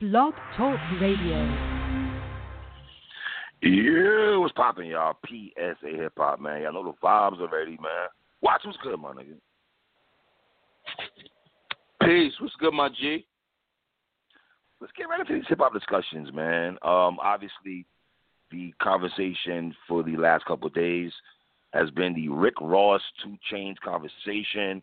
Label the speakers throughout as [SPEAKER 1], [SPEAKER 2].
[SPEAKER 1] Blog Talk Radio.
[SPEAKER 2] Yeah, what's popping, y'all? PSA Hip Hop, man. Y'all know the vibes already, man. Watch what's good, my nigga. Peace. What's good, my G? Let's get right into these hip hop discussions, man. Um, obviously, the conversation for the last couple of days has been the Rick Ross 2 Chainz conversation.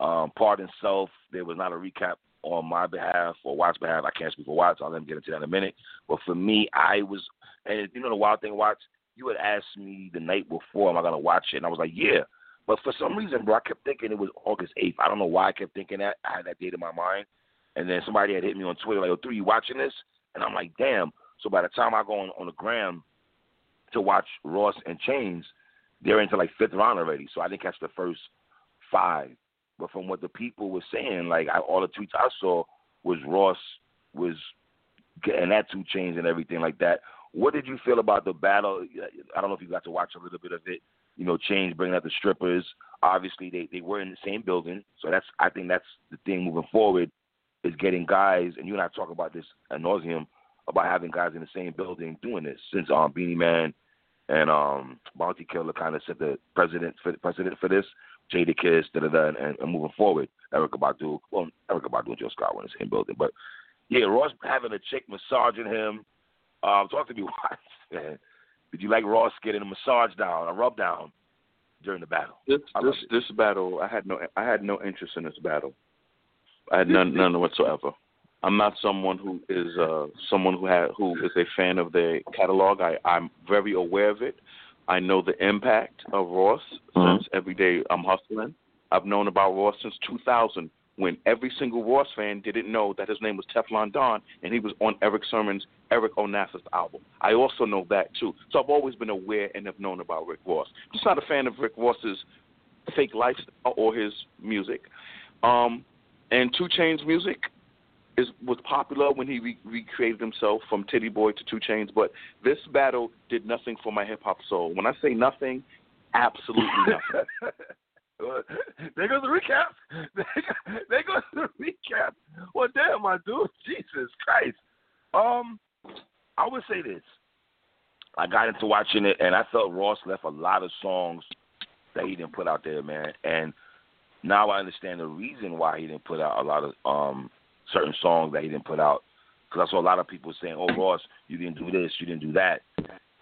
[SPEAKER 2] Um, pardon self, there was not a recap on my behalf or Watt's behalf. I can't speak for Watt, so I'll let him get into that in a minute. But for me, I was, and you know the wild thing, Watts, you had asked me the night before, am I going to watch it? And I was like, yeah. But for some reason, bro, I kept thinking it was August 8th. I don't know why I kept thinking that. I had that date in my mind. And then somebody had hit me on Twitter, like, oh, three, you watching this? And I'm like, damn. So by the time I go on, on the gram to watch Ross and Chainz, they're into like fifth round already. So I didn't catch the first five. But from what the people were saying, like I, all the tweets I saw was Ross was getting that 2 Chainz and everything like that. What did you feel about the battle? I don't know if you got to watch a little bit of it. You know, Change bringing out the strippers. Obviously, they they were in the same building, so that's I think that's the thing moving forward is getting guys. And you and I talk about this at nauseum about having guys in the same building doing this since um Beenie Man and um Bounty Killer kind of set the president for president for this. Jadakiss, da da da, and, and moving forward, Erykah Badu. Well, Erykah Badu and Jill Scott were in the same building, but yeah, Ross having a chick massaging him. Um, talk to me, Watts. Man. Did you like Ross getting a massage down, a rub down during the battle?
[SPEAKER 3] This this this battle, I had no I had no interest in this battle. I had none none whatsoever. I'm not someone who is uh, someone who had who is a fan of their catalog. I, I'm very aware of it. I know the impact of Ross
[SPEAKER 2] Mhm.
[SPEAKER 3] since every day I'm hustling. I've known about Ross since 2000 when every single Ross fan didn't know that his name was Teflon Don and he was on Erick Sermon's Erick Onasis album. I also know that too. So I've always been aware and have known about Rick Ross. Just not a fan of Rick Ross's fake lifestyle or his music. Um, and 2 Chainz music is was popular when he re- recreated himself from Tity Boi to 2 Chainz, but this battle did nothing for my hip hop soul. When I say nothing, absolutely nothing.
[SPEAKER 2] there goes the recap. There goes the recap. Well, damn, my dude, Jesus Christ. Um, I would say this. I got into watching it, and I felt Ross left a lot of songs that he didn't put out there, man. And now I understand the reason why he didn't put out a lot of um certain songs that he didn't put out. Because I saw a lot of people saying, "Oh, Ross, you didn't do this, you didn't do that,"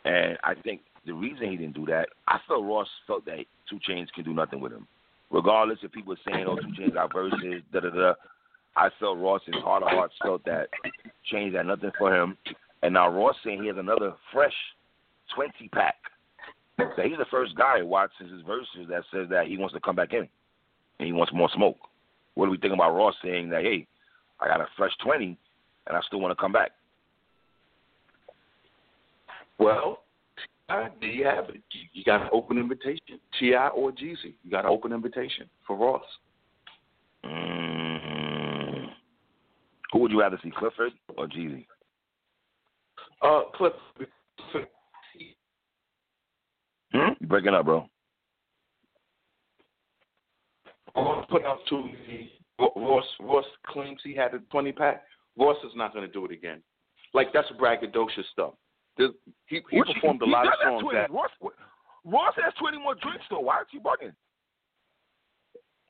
[SPEAKER 2] and I think the reason he didn't do that, I felt Ross felt that 2 Chainz can do nothing with him, regardless if people are saying, "Oh, 2 Chainz got verses," da da da. I felt Ross in heart of hearts felt that Chainz had nothing for him, and now Ross saying he has another fresh twenty pack. So he's the first guy who watches his verses that says that he wants to come back in and he wants more smoke. What do we think about Ross saying that? Hey, I got a fresh twenty, and I still want to come back.
[SPEAKER 3] Well, there you have it. You, got an open invitation. T.I. or Jeezy, you got an open invitation for Ross.
[SPEAKER 2] Mm. Who would you rather see, Clifford or Jeezy?
[SPEAKER 3] Uh, Cliff,
[SPEAKER 2] Hmm? You breaking up, bro?
[SPEAKER 3] I want to put out two. Ross Ross claims he had a twenty pack. Ross is not going to do it again. Like that's braggadocious stuff. There's, he he
[SPEAKER 2] you-
[SPEAKER 3] performed a
[SPEAKER 2] he
[SPEAKER 3] lot of songs
[SPEAKER 2] 20.
[SPEAKER 3] that
[SPEAKER 2] Ross, Ross has 20 more drinks, though. Why is he bugging?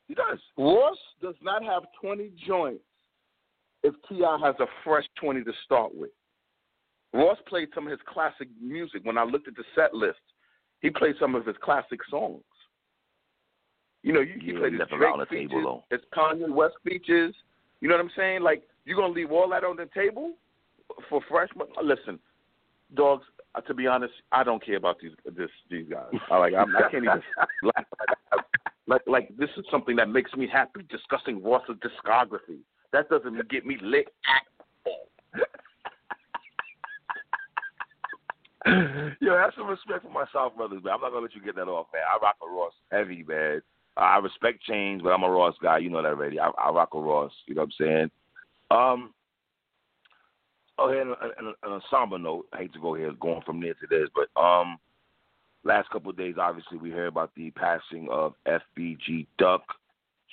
[SPEAKER 2] He does.
[SPEAKER 3] Ross does not have 20 joints if T.I. has a fresh 20 to start with. Ross played some of his classic music. When I looked at the set list, he played some of his classic songs. You know, you, you
[SPEAKER 2] yeah, play the
[SPEAKER 3] Drake
[SPEAKER 2] table,
[SPEAKER 3] though. it's Kanye West beaches. You know what I'm saying? Like you're gonna leave all that on the table for freshmen. Listen, dogs. Uh, to be honest, I don't care about these this, these guys. I like I'm, I can not even like, like like this is something that makes me happy discussing Ross's discography. That doesn't get me lit at all.
[SPEAKER 2] Yo, have some respect for my soft brothers, man. I'm not gonna let you get that off, man. I rock a Ross heavy, man. I respect change, but I'm a Ross guy. You know that already. I, I rock a Ross. You know what I'm saying? Um. Oh, here, on a, somber note, I hate to go here going from there to this, but um, last couple of days, obviously, we heard about the passing of FBG Duck,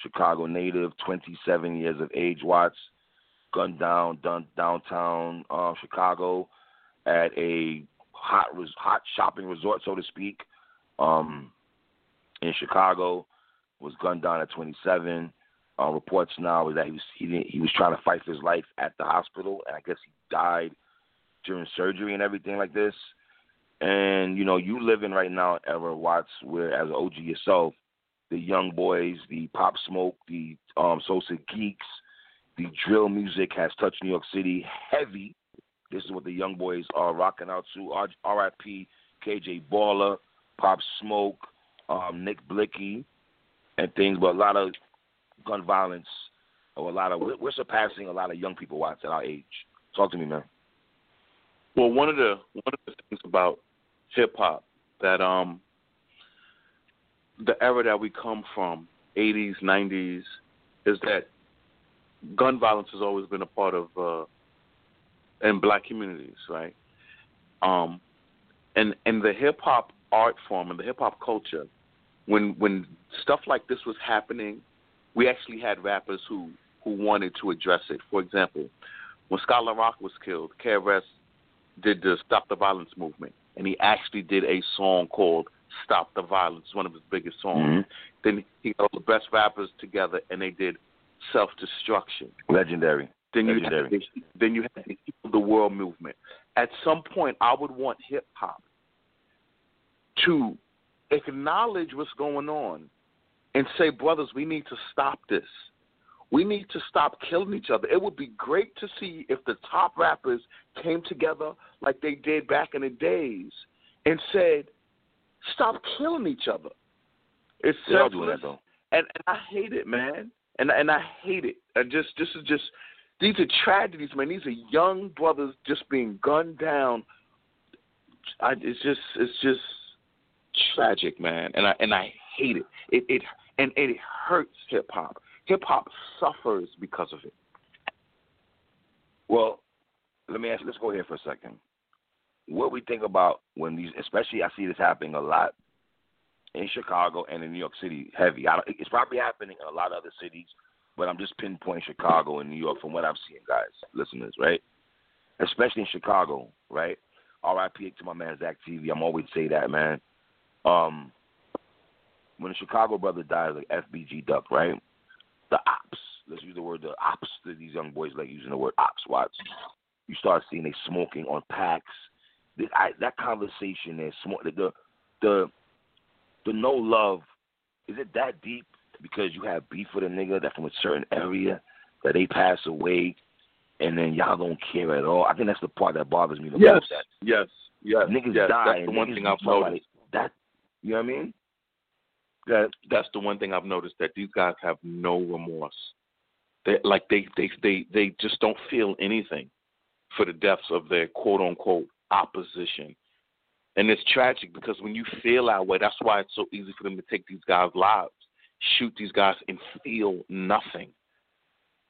[SPEAKER 2] Chicago native, 27 years of age. Watts gunned down, downtown uh, Chicago at a hot hot shopping resort, so to speak, um, in Chicago. Was gunned down at 27. Uh, reports now is that he was he, he was trying to fight for his life at the hospital, and I guess he died during surgery and everything like this. And you know, you living right now Ever Watts, where as an OG yourself, the young boys, the pop smoke, the um, Sosa geeks, the drill music has touched New York City heavy. This is what the young boys are rocking out to. R.I.P. KJ Baller, Pop Smoke, um, Nick Blixky, and things. But a lot of gun violence, or a lot of we're surpassing a lot of young people watch at our age. Talk to me, man.
[SPEAKER 3] Well, one of the one of the things about hip hop that um the era that we come from, 80s, 90s, is that gun violence has always been a part of uh in black communities, right? Um and and the hip hop art form and the hip hop culture, when when stuff like this was happening, we actually had rappers who who wanted to address it. For example, when La Rock was killed, KRS did the Stop the Violence movement, and he actually did a song called "Stop the Violence," one of his biggest songs.
[SPEAKER 2] Mm-hmm.
[SPEAKER 3] Then he got all the best rappers together, and they did "Self Destruction."
[SPEAKER 2] Legendary.
[SPEAKER 3] Then you
[SPEAKER 2] Legendary.
[SPEAKER 3] had the, then you had the Heal the World movement. At some point, I would want hip hop to acknowledge what's going on and say, brothers, we need to stop this. We need to stop killing each other. It would be great to see if the top rappers came together like they did back in the days and said, stop killing each other. It's
[SPEAKER 2] They are doing that though.
[SPEAKER 3] And, and I hate it, man. And and I hate it. I just this is just these are tragedies, man. These are young brothers just being gunned down. I, it's just it's just tragic, man. And I and I hate it. It it and it hurts hip hop. Hip hop suffers because of it.
[SPEAKER 2] Well, let me ask. You, Let's go here for a second. What we think about when these, especially I see this happening a lot in Chicago and in New York City, heavy. I, don't- it's probably happening in a lot of other cities, but I'm just pinpointing Chicago and New York from what I'm seeing, guys, listeners, right? Especially in Chicago, right? R.I.P. to my man Zack TV. I'm always say that, man. Um, when a Chicago brother dies, like FBG Duck, right? The ops, let's use the word the ops. These young boys like using the word ops. Watch. You start seeing they smoking on packs. The, I, that conversation is smoke. The, the the the no love. Is it that deep? Because you have beef with a nigga that from a certain area that they pass away, and then y'all don't care at all. I think that's the part that bothers me the
[SPEAKER 3] Yes,
[SPEAKER 2] most. That
[SPEAKER 3] yes, yes.
[SPEAKER 2] niggas
[SPEAKER 3] yes.
[SPEAKER 2] die.
[SPEAKER 3] That's the one thing I've noticed.
[SPEAKER 2] That you know what I mean? That
[SPEAKER 3] That's the one thing I've noticed that these guys have no remorse. They like they they they they just don't feel anything for the deaths of their quote unquote opposition. And it's tragic because when you feel that way, that's why it's so easy for them to take these guys' lives, shoot these guys, and feel nothing.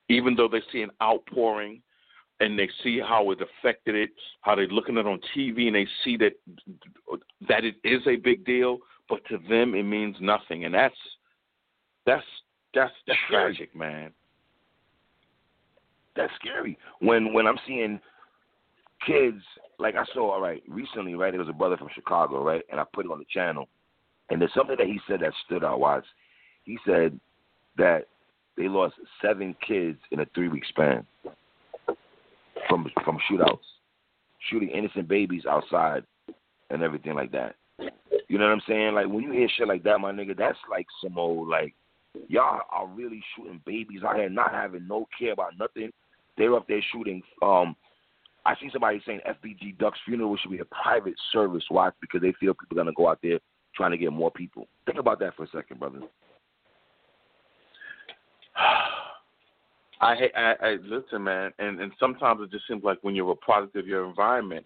[SPEAKER 3] Even though they see an outpouring and they see how it affected it, how they're looking at it on TV and they see that that it is a big deal, but to them it means nothing, and that's that's that's,
[SPEAKER 2] That's
[SPEAKER 3] tragic, man.
[SPEAKER 2] that's scary. When when I'm seeing kids like I saw all right recently, right? There was a brother from Chicago, right? And I put it on the channel, and there's something that he said that stood out. Was he said that they lost seven kids in a three week span from from shootouts, shooting innocent babies outside and everything like that. You know what I'm saying? Like when you hear shit like that, my nigga, that's like some old like y'all are really shooting babies out here, not having no care about nothing. They're up there shooting. Um, I see somebody saying FBG Duck's funeral should be a private service watch because they feel people are gonna go out there trying to get more people. Think about that for a second, brother.
[SPEAKER 3] I, I, I listen, man, and and sometimes it just seems like when you're a product of your environment,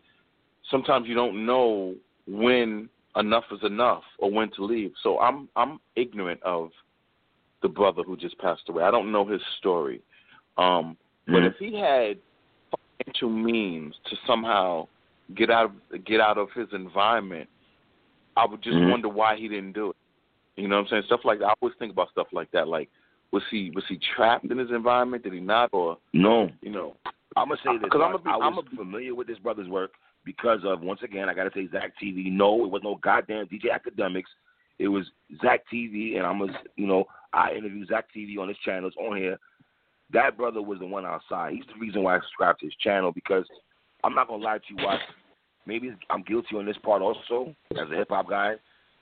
[SPEAKER 3] sometimes you don't know when enough is enough or when to leave. So I'm I'm ignorant of the brother who just passed away. I don't know his story. Um, but
[SPEAKER 2] Mhm.
[SPEAKER 3] if he had financial means to somehow get out of get out of his environment, I would just
[SPEAKER 2] Mhm.
[SPEAKER 3] wonder why he didn't do it. You know what I'm saying? Stuff like that. I always think about stuff like that. Like, was he was he trapped in his environment? Did he not? Or
[SPEAKER 2] No,
[SPEAKER 3] you know?
[SPEAKER 2] I'm gonna say this.
[SPEAKER 3] 'Cause I'ma be-
[SPEAKER 2] I was
[SPEAKER 3] I'ma-
[SPEAKER 2] familiar with this brother's work because of once again I gotta say Zack TV. No, it was no goddamn DJ Akademiks. It was Zack TV, and I'm a you know I interviewed Zack TV on his channel. It's on here. That brother was the one outside. He's the reason why I subscribed to his channel because I'm not gonna lie to you, Watch. Maybe I'm guilty on this part also as a hip hop guy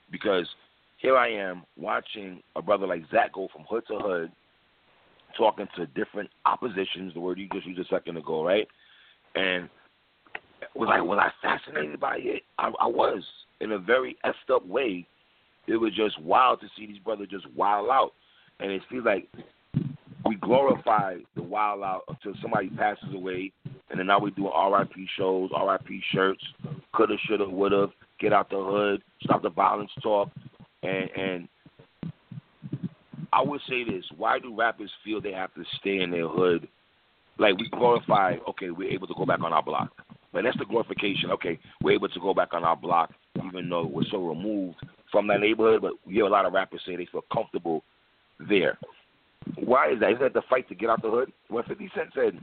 [SPEAKER 2] because here I am watching a brother like Zack go from hood to hood, talking to different oppositions, the word you just used a second ago, right? And was I was I fascinated by it? I, I was in a very effed up way. It was just wild to see these brothers just wild out, and it feels like we glorify the wild out until somebody passes away, and then now we're doing R.I.P. shows, R.I.P. shirts, coulda, shoulda, woulda, get out the hood, stop the violence talk, and and I would say this: Why do rappers feel they have to stay in their hood? Like we glorify, okay, we're able to go back on our block. But that's the glorification. Okay, we're able to go back on our block, even though we're so removed from that neighborhood. But we hear a lot of rappers say they feel comfortable there. Why is that? Is that the fight to get out the hood? When 50 Cent said,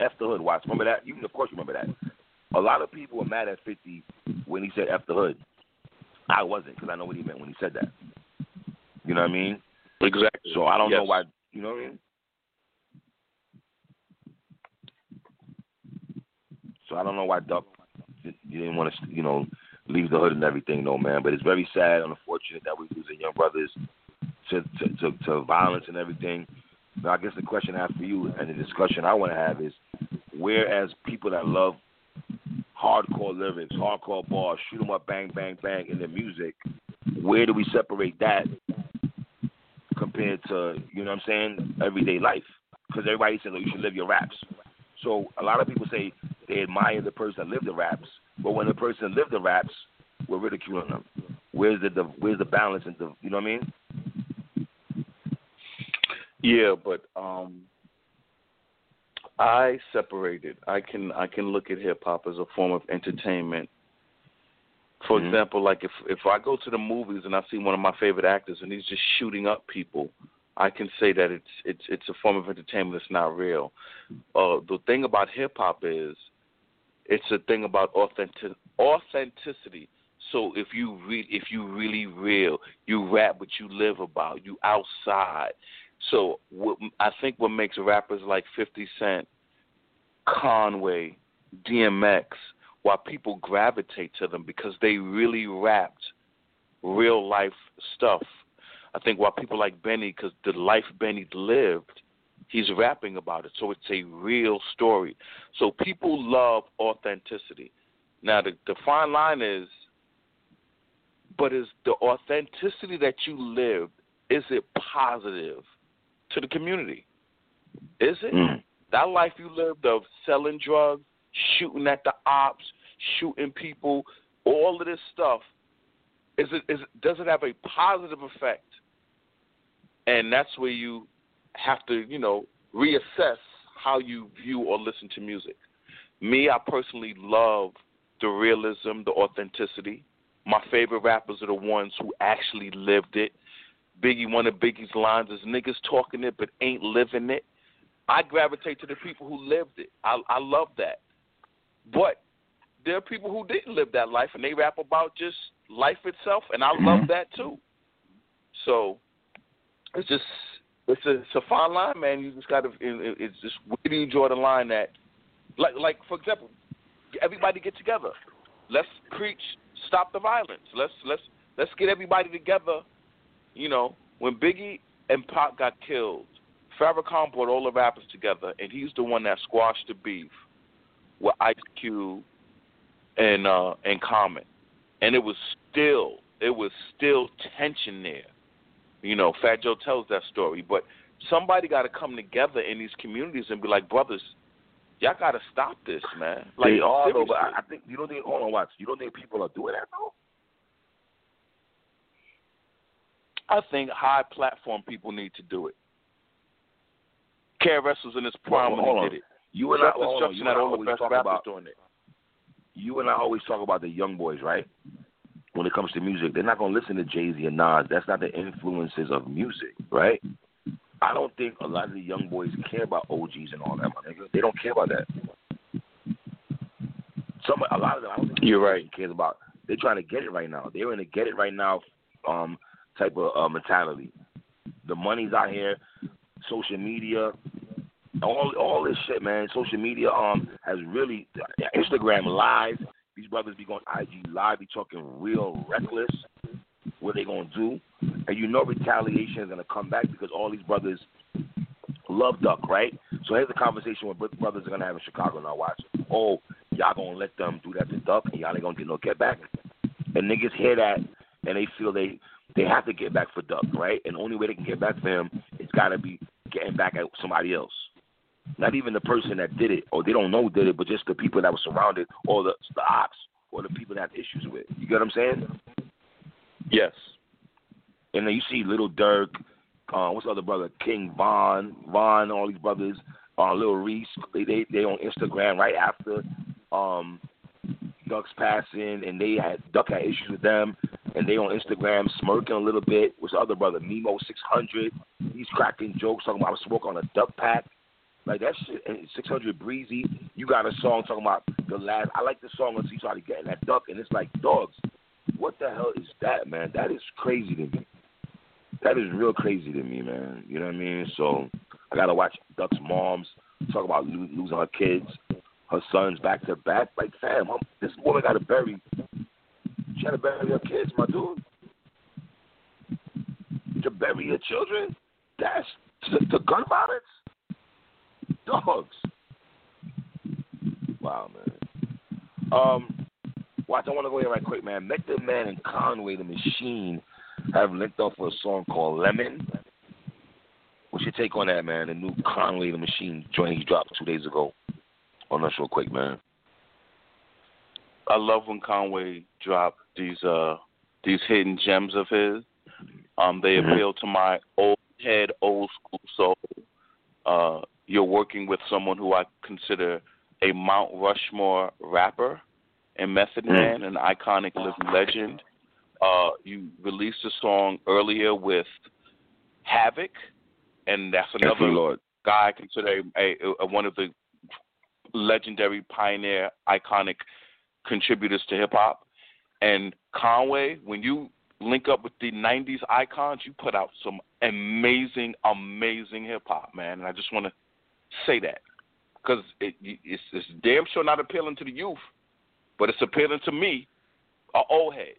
[SPEAKER 2] F the hood, watch. Remember that? You, of course, remember that. A lot of people were mad at 50 when he said F the hood. I wasn't because I know what he meant when he said that. You know what I mean?
[SPEAKER 3] Exactly.
[SPEAKER 2] So I don't know why. You know what I mean? So I don't know why Duck you didn't want to, you know, leave the hood and everything, though, man. But it's very sad unfortunate that we're losing young brothers to to, to, to violence and everything. Now, I guess the question I have for you and the discussion I want to have is, whereas people that love hardcore lyrics, hardcore bars, shoot 'em up, bang, bang, bang in their music, where do we separate that compared to, you know what I'm saying, everyday life? Because everybody says, oh, you should live your raps. So a lot of people say they admire the person that lived the raps, but when the person lived the raps, we're ridiculing them. Where's the, the where's the balance and the you know what I mean?
[SPEAKER 3] Yeah, but um I separated. I can I can look at hip hop as a form of entertainment. For
[SPEAKER 2] Mhm.
[SPEAKER 3] example, like if if I go to the movies and I see one of my favorite actors and he's just shooting up people, I can say that it's it's it's a form of entertainment that's not real. Uh the thing about hip hop is it's a thing about authentic authenticity. So if you re- if you really real, you rap what you live about, you outside. So what, I think what makes rappers like 50 Cent, Conway, DMX, why people gravitate to them because they really rapped real life stuff. I think why people like Benny because the life Benny lived, he's rapping about it. So it's a real story. So people love authenticity. Now the the fine line is, but is the authenticity that you lived is it positive to the community? Is it?
[SPEAKER 2] Mm.
[SPEAKER 3] That life you lived of selling drugs, shooting at the ops, shooting people, all of this stuff, is it is it, does it have a positive effect? And that's where you have to, you know, reassess how you view or listen to music. Me, I personally love the realism, the authenticity. My favorite rappers are the ones who actually lived it. Biggie, one of Biggie's lines is niggas talking it but ain't living it. I gravitate to the people who lived it. I, I love that. But there are people who didn't live that life and they rap about just life itself, and I love mm-hmm. that too. So it's just it's a, it's a fine line, man. You just got to. It, it's just where do you draw the line at? Like like for example, everybody get together. Let's preach stop the violence. Let's let's let's get everybody together. You know, when Biggie and Pac got killed, Farrakhan brought all the rappers together, and he's the one that squashed the beef with Ice Cube and uh and Common, and it was still it was still tension there. You know, Fat Joe tells that story, but somebody got to come together in these communities and be like, brothers, Y'all gotta stop this, man. Like
[SPEAKER 2] they are though, but I, think you don't think. Hold on, watch. You don't think people are doing that though?
[SPEAKER 3] I think high platform people need to do it. KRS was in his prime
[SPEAKER 2] Hold
[SPEAKER 3] when
[SPEAKER 2] on.
[SPEAKER 3] he did it.
[SPEAKER 2] You and I, hold on, you and I always talk about.
[SPEAKER 3] doing it.
[SPEAKER 2] You and I always talk about the young boys, right? When it comes to music, they're not gonna listen to Jay Z and Nas. That's not the influences of music, right? I don't think a lot of the young boys care about OGs and all that, my nigga. They don't care about that. Some, a lot of them, I don't think
[SPEAKER 3] You're right.
[SPEAKER 2] cares about. They're trying to get it right now. They're in a get it right now, um, type of uh, mentality. The money's out here, social media, all all this shit, man. Social media um has really Instagram live. These brothers be going IG live, be talking real reckless. What they gonna do? And you know retaliation is gonna come back because all these brothers love Duck, right? So here's the conversation what brothers are gonna have in Chicago now. Watch. Oh, y'all gonna let them do that to Duck, and y'all ain't gonna get no get back. And niggas hear that, and they feel they they have to get back for Duck, right? And the only way they can get back for him is gotta be getting back at somebody else. Not even the person that did it, or they don't know did it, but just the people that were surrounded, or the the ops, or the people that have issues with. You get what I'm saying?
[SPEAKER 3] Yes.
[SPEAKER 2] And then you see Little Durk, uh, what's the other brother? King Von, Von, all these brothers, uh, Lil Reese. They they they on Instagram right after um, Duck's passing, and they had Duck had issues with them, and they on Instagram smirking a little bit. What's the other brother? Memo six hundred. He's cracking jokes talking about I smoke on a duck pack. Like that shit, and 600 breezy. You got a song talking about the last. I like the song until you started getting that duck, and it's like dogs. What the hell is that, man? That is crazy to me. That is real crazy to me, man. You know what I mean? So I gotta watch Duck's mom's talk about lo- losing her kids, her sons back to back. Like, fam, I'm, this woman got to bury. She had to bury her kids, my dude. To bury your children, that's to, to gun violence. Dogs. Wow, man. Um, watch. I want to go here right quick, man. Method Man and Conway the Machine have linked up for a song called Lemon. What's your take on that, man? The new Conway the Machine joint he dropped two days ago. On us real quick, man.
[SPEAKER 3] I love when Conway dropped these uh these hidden gems of his. Um, they
[SPEAKER 2] Mhm.
[SPEAKER 3] appeal to my old head, old school soul. Uh, you're working with someone who I consider a Mount Rushmore rapper and Method
[SPEAKER 2] Mm.
[SPEAKER 3] Man, an iconic living legend. Uh, you released a song earlier with Havoc, and that's
[SPEAKER 2] you,
[SPEAKER 3] another guy I consider a, a, a one of the legendary pioneer iconic contributors to hip hop. And Conway, when you link up with the '90s icons, you put out some amazing, amazing hip hop, man. And I just want to say that because it, it's, it's damn sure not appealing to the youth, but it's appealing to me, a old head.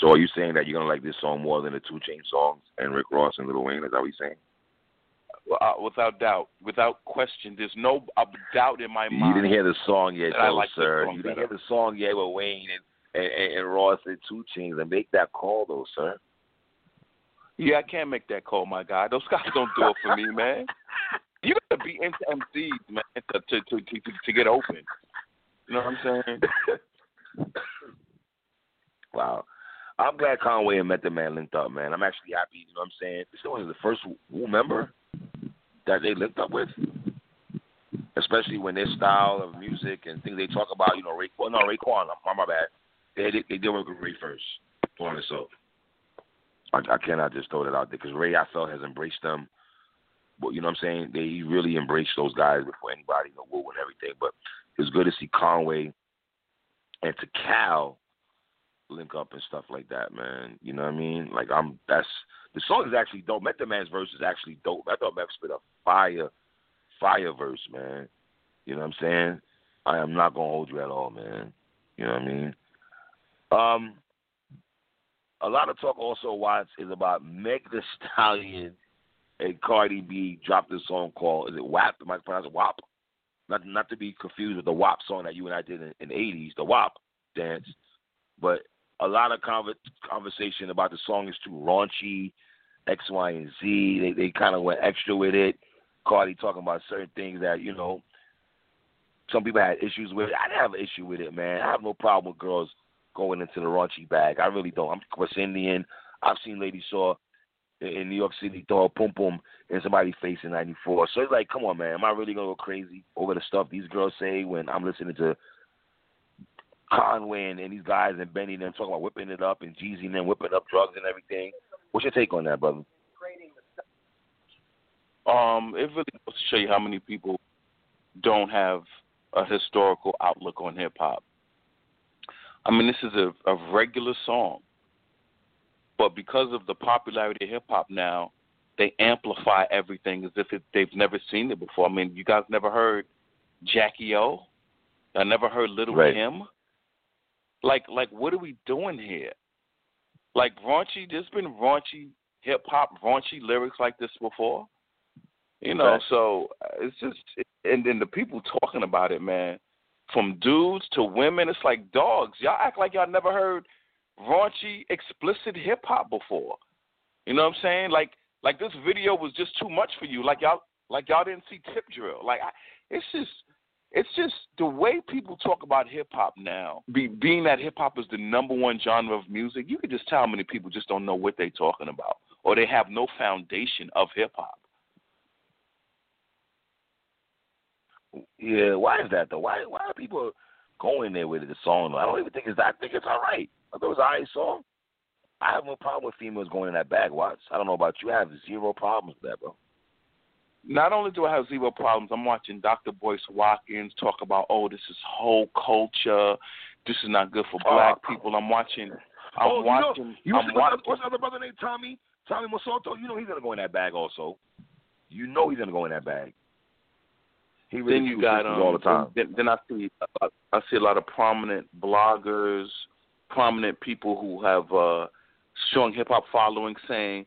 [SPEAKER 2] So are you saying that you're gonna like this song more than the Two Chain songs and Rick Ross and Lil Wayne? Is that what you're saying?
[SPEAKER 3] Uh, without doubt, without question, there's no uh, doubt in my
[SPEAKER 2] You
[SPEAKER 3] mind.
[SPEAKER 2] You didn't hear the song yet, though,
[SPEAKER 3] like
[SPEAKER 2] sir. You didn't
[SPEAKER 3] better.
[SPEAKER 2] hear the song yet with Wayne and, and, and Ross and 2 Chainz. And make that call, though, sir.
[SPEAKER 3] Yeah, I can't make that call, my guy. Those guys don't do it for me, man. You got to be into MCs, man, to to, to to to get open. You know what I'm saying?
[SPEAKER 2] Wow. I'm glad Conway and Method Man linked up, man. I'm actually happy. You know what I'm saying? This was the first Wu member that they linked up with, especially when their style of music and things they talk about. You know, Ray. Well, no, Raekwon. My, my bad. They they, they did work with Ray first. On it, so I, I cannot just throw that out there because Ray, I felt, has embraced them. But you know what I'm saying? They really embraced those guys before anybody, you know, Wu and everything. But it's good to see Conway and to Cal link up and stuff like that, man. You know what I mean? Like I'm that's the song is actually dope. Method Man's verse is actually dope. I thought Meth spit a fire, fire verse, man. You know what I'm saying? I am not gonna hold you at all, man. You know what I mean? Um a lot of talk also Watts is about Meg Thee Stallion and Cardi B dropped a song called is it WAP? Am I pronouncing it WAP? Not not to be confused with the WAP song that you and I did in, in the eighties, the WAP dance. But a lot of conver- conversation about the song is too raunchy, X, Y, and Z. They they kind of went extra with it. Cardi talking about certain things that you know some people had issues with. I didn't have an issue with it, man. I have no problem with girls going into the raunchy bag. I really don't. I'm West Indian. I've seen ladies saw in New York City throw a pum pum in somebody's face in '94. So it's like, come on, man. Am I really gonna go crazy over the stuff these girls say when I'm listening to Conway and, and these guys and Benny and them talking about whipping it up and Jeezy and them whipping up drugs and everything? What's your take on that, brother?
[SPEAKER 3] Um, it really goes to show you how many people don't have a historical outlook on hip hop. I mean, this is a, a regular song, but because of the popularity of hip hop now, they amplify everything as if it, they've never seen it before. I mean, you guys never heard Jackie O? I never heard Little
[SPEAKER 2] right.
[SPEAKER 3] Kim. Like, like, what are we doing here? Like raunchy. There's been raunchy hip hop, raunchy lyrics like this before. You know,
[SPEAKER 2] Right.
[SPEAKER 3] so uh, it's just, and then the people talking about it, man, from dudes to women, it's like dogs. Y'all act like y'all never heard raunchy, explicit hip hop before. You know what I'm saying? Like, like this video was just too much for you. Like y'all, like y'all didn't see Tip Drill. Like, I, it's just, it's just the way people talk about hip hop now. Be, being that hip hop is the number one genre of music, you can just tell how many people just don't know what they're talking about, or they have no foundation of hip hop.
[SPEAKER 2] Yeah, why is that though? Why why are people going there with the song? I don't even think it's that. I think it's all right. I thought it was an alright song. I have no problem with females going in that bag. Watch. I don't know about you. I have zero problems with that, bro.
[SPEAKER 3] not only do I have zero problems, I'm watching Dr. Boyce Watkins talk about, oh, this is whole culture. This is not good for oh, black
[SPEAKER 2] Oh.
[SPEAKER 3] people. I'm watching. I'm
[SPEAKER 2] oh,
[SPEAKER 3] watching.
[SPEAKER 2] You know,
[SPEAKER 3] I'm
[SPEAKER 2] you
[SPEAKER 3] watching.
[SPEAKER 2] what's, what's the other brother named Tommy? Tommy Mosoto. You know he's gonna go in that bag also. You know he's gonna go in that bag. He really
[SPEAKER 3] then you got um,
[SPEAKER 2] all the time.
[SPEAKER 3] Then, then I see I see a lot of prominent bloggers, prominent people who have uh, strong hip hop following saying,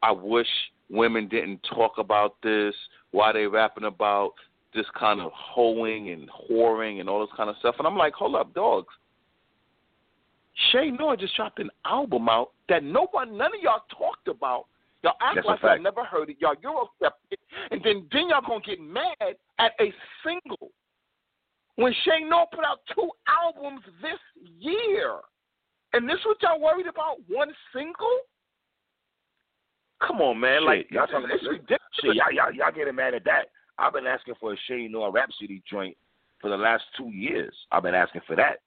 [SPEAKER 3] "I wish women didn't talk about this. Why they rapping about this kind of hoeing and whoring and all this kind of stuff?" And I'm like, "Hold up, dogs." Che Noir just dropped an album out that no one, none of y'all talked about. Y'all act
[SPEAKER 2] That's
[SPEAKER 3] like y'all never heard it. Y'all Eurostep it, and then then y'all gonna get mad at a single when Che Noir put out two albums this year, and this what y'all worried about? One single? Come on, man!
[SPEAKER 2] Shit,
[SPEAKER 3] like
[SPEAKER 2] y'all talking
[SPEAKER 3] it's ridiculous.
[SPEAKER 2] Shit, y'all, y'all, y'all getting mad at that. I've been asking for a Che Noir Rapsody joint for the last two years. I've been asking for that.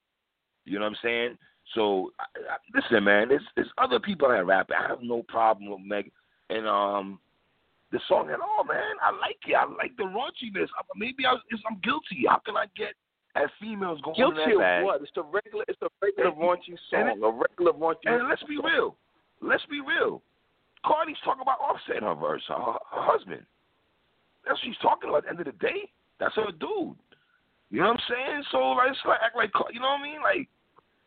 [SPEAKER 2] You know what I'm saying? So I, I, listen, man, there's there's other people that rap. I have no problem with Meg and um the song at all, man. I like it. I like the raunchiness. Maybe I, I'm guilty. How can I get as females going
[SPEAKER 3] Guilty
[SPEAKER 2] that
[SPEAKER 3] of what? It's a regular. It's a regular
[SPEAKER 2] And-
[SPEAKER 3] raunchy song.
[SPEAKER 2] and
[SPEAKER 3] a regular raunchy.
[SPEAKER 2] And let's be
[SPEAKER 3] song.
[SPEAKER 2] real. Let's be real. Cardi's talking about Offset her verse, her, her husband. That's what she's talking about. At the end of the day, that's her dude. You know what I'm saying? So like, it's like act like you know what I mean? Like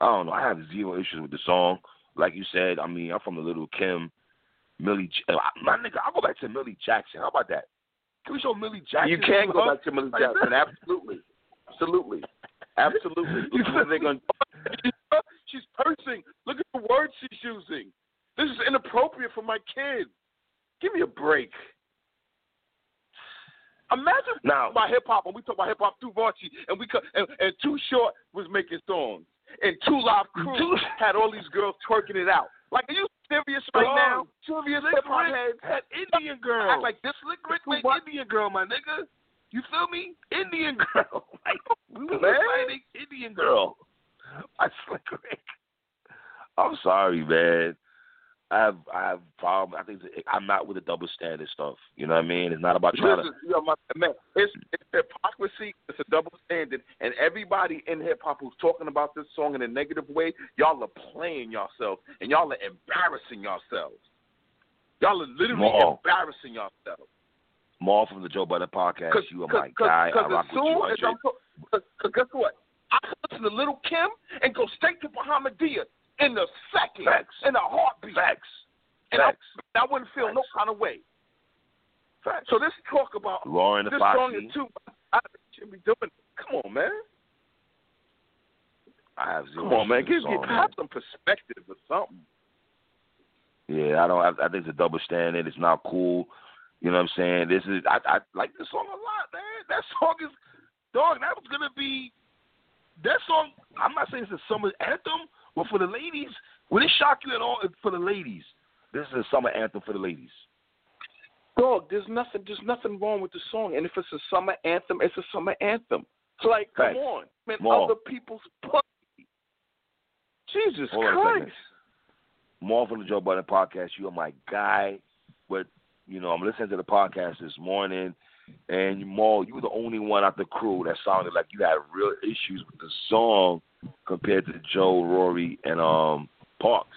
[SPEAKER 2] I don't know. I have zero issues with the song. Like you said, I mean, I'm from the Little Kim, Millie. Uh, My nigga, I'll go back to Millie Jackson. How about that? Can we show Millie Jackson?
[SPEAKER 3] You can go back to Millie Jackson. Absolutely. Absolutely. Absolutely. They're gonna She's cursing. Look at the words she's using. This is inappropriate for my kids. Give me a break. Imagine
[SPEAKER 2] Now-
[SPEAKER 3] about hip hop when we talk about hip hop through raunchy and we and, and Too Short was making songs and 2 Live Crew had all these girls twerking it out. Like, are you serious right
[SPEAKER 2] Oh,
[SPEAKER 3] now? Serious
[SPEAKER 2] Slick
[SPEAKER 3] hip hop
[SPEAKER 2] Rick
[SPEAKER 3] heads?
[SPEAKER 2] had Indian girl.
[SPEAKER 3] Act like this
[SPEAKER 2] Slick Rick made
[SPEAKER 3] What?
[SPEAKER 2] Indian girl, my nigga. You feel me? Indian girl. like we was reciting Indian girl. I Slick Rick. I'm sorry, man. I have I have problem. I think I'm not with the double standard stuff. You know what I mean? It's not about trying
[SPEAKER 3] Listen, yo, my, man, it's hypocrisy. It's a double standard, and everybody in hip hop who's talking about this song in a negative way, y'all are playing yourselves, and y'all are embarrassing yourselves. Y'all are literally
[SPEAKER 2] Mal.
[SPEAKER 3] embarrassing yourselves.
[SPEAKER 2] more from the Joe Budden podcast. You are my
[SPEAKER 3] cause,
[SPEAKER 2] guy.
[SPEAKER 3] cause
[SPEAKER 2] I rock
[SPEAKER 3] as
[SPEAKER 2] with
[SPEAKER 3] soon
[SPEAKER 2] you,
[SPEAKER 3] as. I'm, cause, cause guess what? I can listen to Little Kim and go straight to Bahamadia in the second,
[SPEAKER 2] Facts.
[SPEAKER 3] in a heartbeat,
[SPEAKER 2] Facts.
[SPEAKER 3] and I,
[SPEAKER 2] Facts.
[SPEAKER 3] I wouldn't feel no kind of way. So this talk about
[SPEAKER 2] Lauren
[SPEAKER 3] this song is too. I should be doing. It. Come on, man.
[SPEAKER 2] I have zero
[SPEAKER 3] Come on, man. Give,
[SPEAKER 2] with the
[SPEAKER 3] give
[SPEAKER 2] song,
[SPEAKER 3] have some perspective or something.
[SPEAKER 2] Yeah, I don't. I, I think it's a double standard. It's not cool. You know what I'm saying? This is I, I like this song a lot, man. That song is dog. That was gonna be that song. I'm not saying it's a summer anthem, but for the ladies, would it shock you at all? For the ladies, this is a summer anthem for the ladies.
[SPEAKER 3] Dog, there's nothing. There's nothing wrong with the song, and if it's a summer anthem, it's a summer anthem. It's like, come on, man,
[SPEAKER 2] More.
[SPEAKER 3] other people's pussy. Jesus
[SPEAKER 2] Hold on a second.
[SPEAKER 3] Christ.
[SPEAKER 2] More from the Joe Budden podcast. You are my guy. But you know, I'm listening to the podcast this morning, and Mal, you were the only one out the crew that sounded like you had real issues with the song compared to Joe, Rory, and um Parks.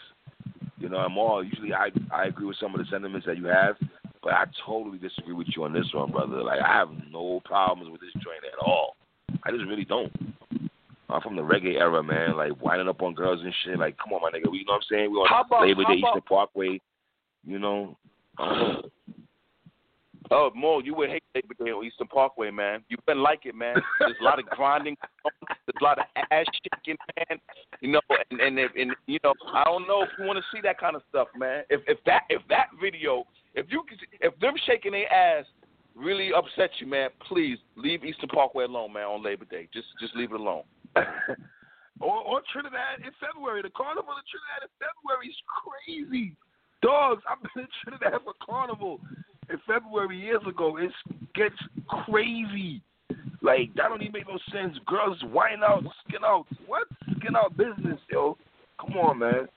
[SPEAKER 2] You know, and Mal, usually I I agree with some of the sentiments that you have, but I totally disagree with you on this one, brother. Like I have no problems with this joint at all. I just really don't. I'm from the reggae era, man. Like winding up on girls and shit. Like, come on, my nigga. You know what I'm saying? We on
[SPEAKER 3] How about-
[SPEAKER 2] Labor Day, Eastern Parkway. You know. I don't know.
[SPEAKER 3] Oh, Mo, you would hate Labor Day on Eastern Parkway, man. You wouldn't like it, man. There's a lot of grinding, there's a lot of ass shaking, man. You know, and and, and you know, I don't know if you want to see that kind of stuff, man. If if that if that video, if you if them shaking their ass really upset you, man, please leave Eastern Parkway alone, man. On Labor Day, just just leave it alone.
[SPEAKER 2] or, or Trinidad in February. The carnival in Trinidad in February is crazy. Dogs, I've been in Trinidad for carnival in February years ago. It gets crazy. Like that don't even make no sense. Girls whine out, skin out. What skin out business, yo? Come on, man.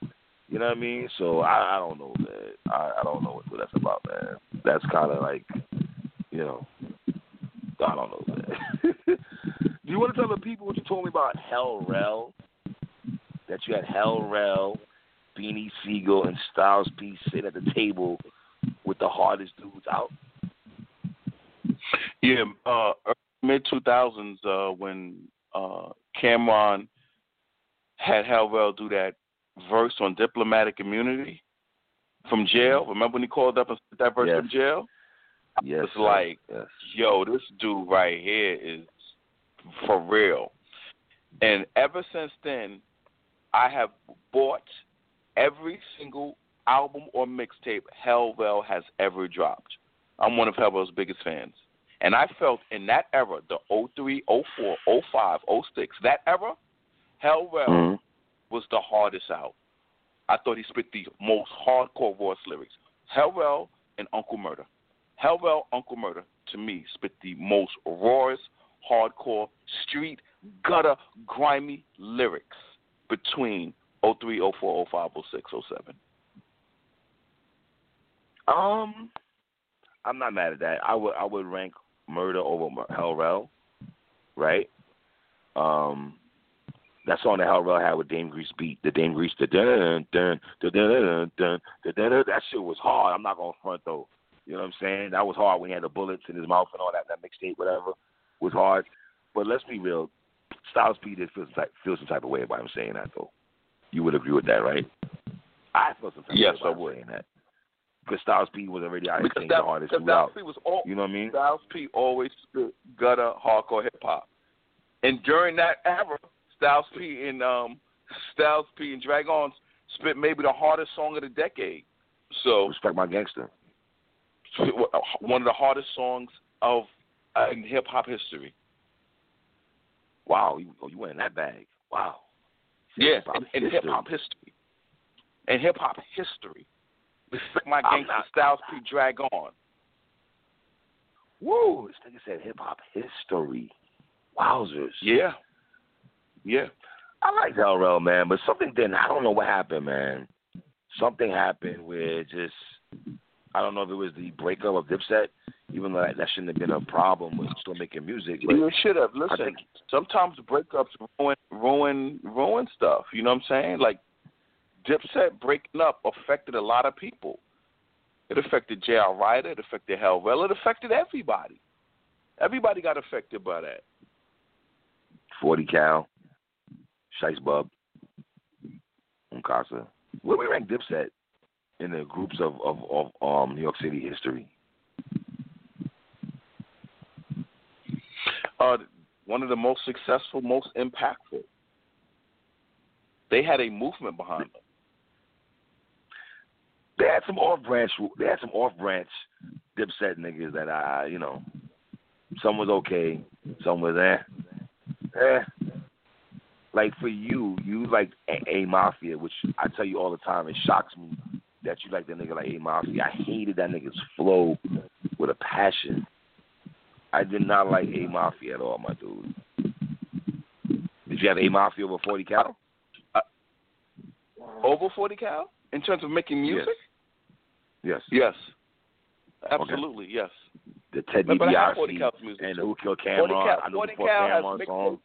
[SPEAKER 2] You know what I mean? So I, I don't know, man. I, I don't know what, what that's about, man. That's kind of like, you know, I don't know, man. Do you want to tell the people what you told me about Hell Rell? That you had Hell Rell, Beanie Sigel, and Styles P sit at the table with the hardest dudes out.
[SPEAKER 3] Yeah, uh, mid two thousands, uh, when uh, Cam'ron had Hell Rell do that verse on diplomatic immunity from jail. Remember when he called up and said that verse
[SPEAKER 2] Yes.
[SPEAKER 3] from jail?
[SPEAKER 2] Yes,
[SPEAKER 3] It's like,
[SPEAKER 2] yes.
[SPEAKER 3] yo, this dude right here is for real. And ever since then, I have bought every single album or mixtape Hell Rell has ever dropped. I'm one of Hell Rell's biggest fans. And I felt in that era, the 03, 04, 05, 06, that era, Hell Rell
[SPEAKER 2] Mhm.
[SPEAKER 3] Was the hardest out. I thought he spit the most hardcore Ross lyrics. Hell Rell and Uncle Murder. Hell Rell, Uncle Murder, to me, spit the most rawest, hardcore, street, gutter, grimy lyrics between 03, 04, 05, 06, 07.
[SPEAKER 2] Um, I'm not mad at that. I would I would rank Murder over Mur- Hell Rell, right? Um, that song that Hell Rell had with Dame Grease beat, the Dame Grease, the dun dun dun dun dun dun dun. That shit was hard. I'm not gonna front though. You know what I'm saying? That was hard when he had the bullets in his mouth and all that. That mixtape, whatever, was hard. But let's be real. Styles P did feel some type, feel some type of way about him saying that though. You would agree with that, right? I feel some type
[SPEAKER 3] yes,
[SPEAKER 2] of way about
[SPEAKER 3] I
[SPEAKER 2] would. saying that because Styles P was already out
[SPEAKER 3] because that,
[SPEAKER 2] the hardest
[SPEAKER 3] route. P was all,
[SPEAKER 2] you know what I mean?
[SPEAKER 3] Styles P always gutter hardcore hip hop, and during that era, Styles P and um, Styles P and Dragons spit maybe the hardest song of the decade. So
[SPEAKER 2] Respect my gangster.
[SPEAKER 3] one of the hardest songs of uh, in hip hop history.
[SPEAKER 2] Wow, you oh, you went in that bag. Wow.
[SPEAKER 3] Yeah, in, in hip hop history. In hip hop history. Respect my gangster Styles P Dragon.
[SPEAKER 2] Woo! This nigga said hip hop history. Wowzers.
[SPEAKER 3] Yeah. Yeah.
[SPEAKER 2] I like Hell Rell, man, but something didn't. I don't know what happened, man. Something happened where it just. I don't know if it was the breakup of Dipset, even though that, that shouldn't have been a problem with still making music. But
[SPEAKER 3] You should have. Listen,
[SPEAKER 2] think-
[SPEAKER 3] sometimes breakups ruin ruin ruin stuff. You know what I'm saying? Like Dipset breaking up affected a lot of people. It affected J.R. Writer. It affected Hell Rell. It affected everybody. Everybody got affected by that.
[SPEAKER 2] 40 Cal, Shice Bub, Un Kasa. Where we rank Dipset in the groups of, of, of um, New York City history?
[SPEAKER 3] Uh, one of the most successful, most impactful. They had a movement behind them.
[SPEAKER 2] they had some off branch. They had some off branch Dipset niggas that I, you know, some was okay, some was eh, eh. Like for you, you like a-, a Mafia, which I tell you all the time. It shocks me that you like that nigga like A Mafia. I hated that nigga's flow with a passion. I did not like A Mafia at all, my dude. Did you have A Mafia over Forty Cal?
[SPEAKER 3] Uh, over Forty Cal in terms of making music?
[SPEAKER 2] Yes.
[SPEAKER 3] Yes. Absolutely, okay. yes.
[SPEAKER 2] The Ted DiBiase and Who Killed Cam'ron.
[SPEAKER 3] 40 Cal,
[SPEAKER 2] I know
[SPEAKER 3] 40
[SPEAKER 2] before
[SPEAKER 3] Cal
[SPEAKER 2] Cam'ron
[SPEAKER 3] has
[SPEAKER 2] song.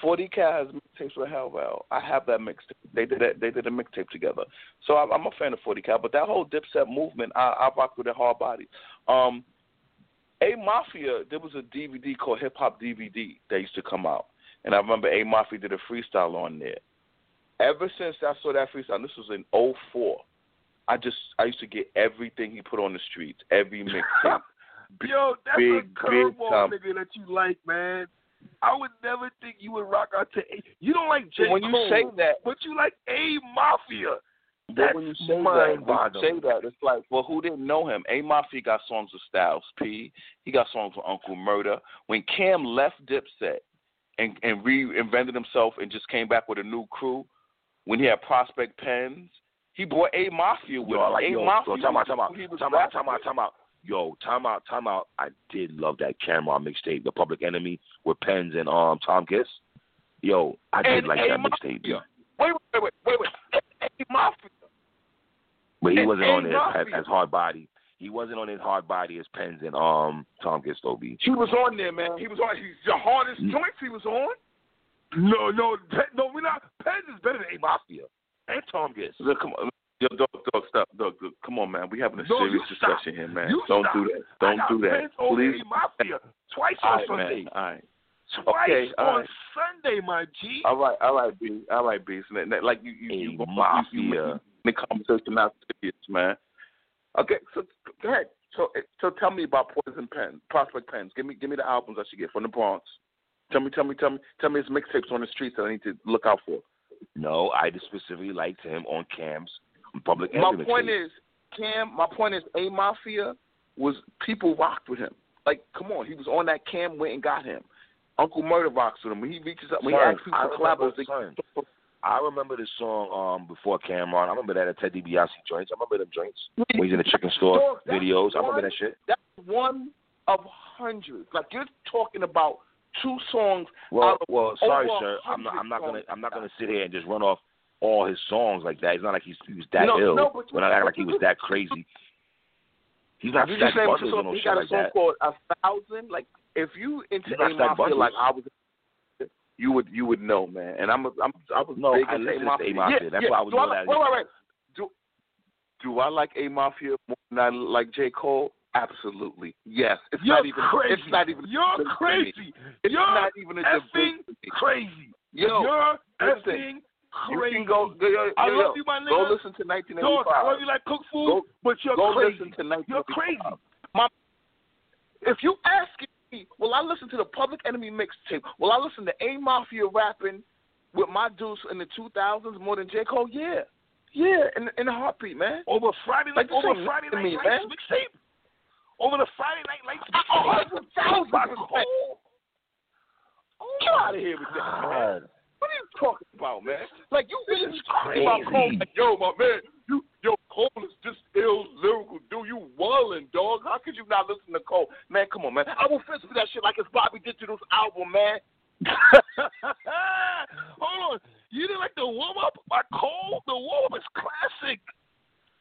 [SPEAKER 3] 40 Cal has mixtapes with Hellbound. I have that mixtape. They did a, they did a mixtape together. So I'm, I'm a fan of 40 Cal. But that whole Dipset movement, I, I rock with it hard body. Um, a Mafia, there was a DVD called Hip Hop DVD that used to come out, and I remember A Mafia did a freestyle on there. Ever since I saw that freestyle, this was in '04. I just I used to get everything he put on the streets, every mixtape.
[SPEAKER 2] Yo, that's
[SPEAKER 3] big,
[SPEAKER 2] a curveball nigga that you like, man. I would never think you would rock out to A. You don't like J.
[SPEAKER 3] when you
[SPEAKER 2] Cole,
[SPEAKER 3] say that,
[SPEAKER 2] but you like A Mafia. That's
[SPEAKER 3] when you say that,
[SPEAKER 2] mind
[SPEAKER 3] when you say that, it's like, well, who didn't know him? A Mafia got songs with Styles P. He got songs with Uncle Murder. When Cam left Dipset and and reinvented himself and just came back with a new crew, when he had Prospect Pens, he brought A Mafia with
[SPEAKER 2] Yo,
[SPEAKER 3] him.
[SPEAKER 2] like
[SPEAKER 3] A
[SPEAKER 2] yo,
[SPEAKER 3] Mafia,
[SPEAKER 2] yo, time out, time out,
[SPEAKER 3] was who he
[SPEAKER 2] time out, time out, time out. Yo, time out, time out. I did love that Cam'ron mixtape, The Public Enemy, with Pens and um Tom Kiss. Yo, I did
[SPEAKER 3] And
[SPEAKER 2] like
[SPEAKER 3] A
[SPEAKER 2] that
[SPEAKER 3] Mafia.
[SPEAKER 2] mixtape. Yeah.
[SPEAKER 3] Wait, wait, wait, wait, wait. A Mafia.
[SPEAKER 2] But he
[SPEAKER 3] And
[SPEAKER 2] wasn't
[SPEAKER 3] A
[SPEAKER 2] on it as, as hard body. He wasn't on his hard body as Pens and um Tom Kiss though. B.
[SPEAKER 3] He was on there, man. He was on. He's the hardest
[SPEAKER 2] Mm.
[SPEAKER 3] joints he was on.
[SPEAKER 2] No, no, no. We're not. Pens is better than A Mafia and Tom Kiss.
[SPEAKER 3] Look, come on. Yo, dog, dog, stop, dog, dog, come on, man. We having a
[SPEAKER 2] No,
[SPEAKER 3] serious
[SPEAKER 2] you stop.
[SPEAKER 3] discussion here, man.
[SPEAKER 2] You
[SPEAKER 3] Don't
[SPEAKER 2] stop.
[SPEAKER 3] do that. Don't
[SPEAKER 2] got
[SPEAKER 3] do that,
[SPEAKER 2] Pens over
[SPEAKER 3] please.
[SPEAKER 2] A Mafia twice
[SPEAKER 3] All
[SPEAKER 2] on
[SPEAKER 3] right,
[SPEAKER 2] Sunday.
[SPEAKER 3] man. All right.
[SPEAKER 2] Twice
[SPEAKER 3] Okay, all
[SPEAKER 2] on
[SPEAKER 3] right.
[SPEAKER 2] Sunday, my G.
[SPEAKER 3] All right, all right, B. All right, B. So that, that- like you, you,
[SPEAKER 2] A
[SPEAKER 3] you, you,
[SPEAKER 2] mafia.
[SPEAKER 3] you, you, the conversation not serious, man. Okay, so go ahead. So, eh, so tell me about Poison Pen, Prospect Pens. Give me, give me the albums I should get from the Bronx. Tell me, tell me, tell me, tell me his mixtapes on the streets that I need to look out for.
[SPEAKER 2] No, I just specifically liked him on Cam's Public
[SPEAKER 3] My point is, Cam. My point is, A Mafia was people rocked with him. Like, come on, he was on that. Cam went and got him. Uncle Murder rocks with him. When he reaches up, when he asks people
[SPEAKER 2] I
[SPEAKER 3] to
[SPEAKER 2] remember,
[SPEAKER 3] collaborate,
[SPEAKER 2] son, I remember the song um before Cam'ron. I remember that at Ted DiBiase joints. I remember them joints when he's in the chicken store videos. I remember that shit.
[SPEAKER 3] That's one of hundreds. Like you're talking about two songs.
[SPEAKER 2] Well, well, sorry, sir. I'm not. I'm not gonna. I'm not gonna sit here and just run off all his songs like that. It's not like he's he was that
[SPEAKER 3] No,
[SPEAKER 2] ill.
[SPEAKER 3] no, but
[SPEAKER 2] when I like he was that crazy. He's not Stack
[SPEAKER 3] just saying what's
[SPEAKER 2] Buzzers
[SPEAKER 3] the
[SPEAKER 2] or
[SPEAKER 3] song?
[SPEAKER 2] no
[SPEAKER 3] He got a song
[SPEAKER 2] that.
[SPEAKER 3] called A Thousand. Like if you into A Mafia, like I was, you would you would know, man. And I'm a, I'm I was
[SPEAKER 2] No,
[SPEAKER 3] big
[SPEAKER 2] I listened
[SPEAKER 3] A
[SPEAKER 2] to A
[SPEAKER 3] Mafia. Yeah,
[SPEAKER 2] That's
[SPEAKER 3] yeah.
[SPEAKER 2] why I was
[SPEAKER 3] do I like,
[SPEAKER 2] that.
[SPEAKER 3] Wait, wait, wait. Do do I like A Mafia more than I like J Cole? Absolutely, yes. It's
[SPEAKER 2] You're
[SPEAKER 3] not even.
[SPEAKER 2] crazy.
[SPEAKER 3] It's not even.
[SPEAKER 2] You're
[SPEAKER 3] debate to me.
[SPEAKER 2] crazy.
[SPEAKER 3] It's
[SPEAKER 2] You're
[SPEAKER 3] not even a
[SPEAKER 2] effing
[SPEAKER 3] debate.
[SPEAKER 2] crazy.
[SPEAKER 3] Yo,
[SPEAKER 2] You're
[SPEAKER 3] listen.
[SPEAKER 2] effing
[SPEAKER 3] You can go. Yo, yo,
[SPEAKER 2] I love
[SPEAKER 3] yo.
[SPEAKER 2] you, my nigga.
[SPEAKER 3] Go listen to
[SPEAKER 2] Dog,
[SPEAKER 3] 1985.
[SPEAKER 2] I love you like cook food,
[SPEAKER 3] Go-
[SPEAKER 2] but you're
[SPEAKER 3] Go
[SPEAKER 2] crazy.
[SPEAKER 3] listen to 1985.
[SPEAKER 2] You're crazy.
[SPEAKER 3] My, if you ask me, will I listen to the Public Enemy mixtape? Will I listen to A Mafia rapping with my dudes in the 2000s more than J Cole? Yeah, yeah, in in a heartbeat, man.
[SPEAKER 2] Over Friday
[SPEAKER 3] Like,
[SPEAKER 2] night,
[SPEAKER 3] this
[SPEAKER 2] over Friday night
[SPEAKER 3] me,
[SPEAKER 2] mixtape. Over the Friday night lights
[SPEAKER 3] A hundred thousand
[SPEAKER 2] By
[SPEAKER 3] percent.
[SPEAKER 2] Cole.
[SPEAKER 3] Get out of here with that, man. What are you talking about, man? Like you really talking about Cole? Like, yo, my man, you, yo, Cole is just ill lyrical. Do you wildin', dog? How could you not listen to Cole? Man, come on, man. I will fist for that shit like it's Bobby Digital's album, man.
[SPEAKER 2] Hold on. You didn't like the warm up by Cole? The warm up is classic.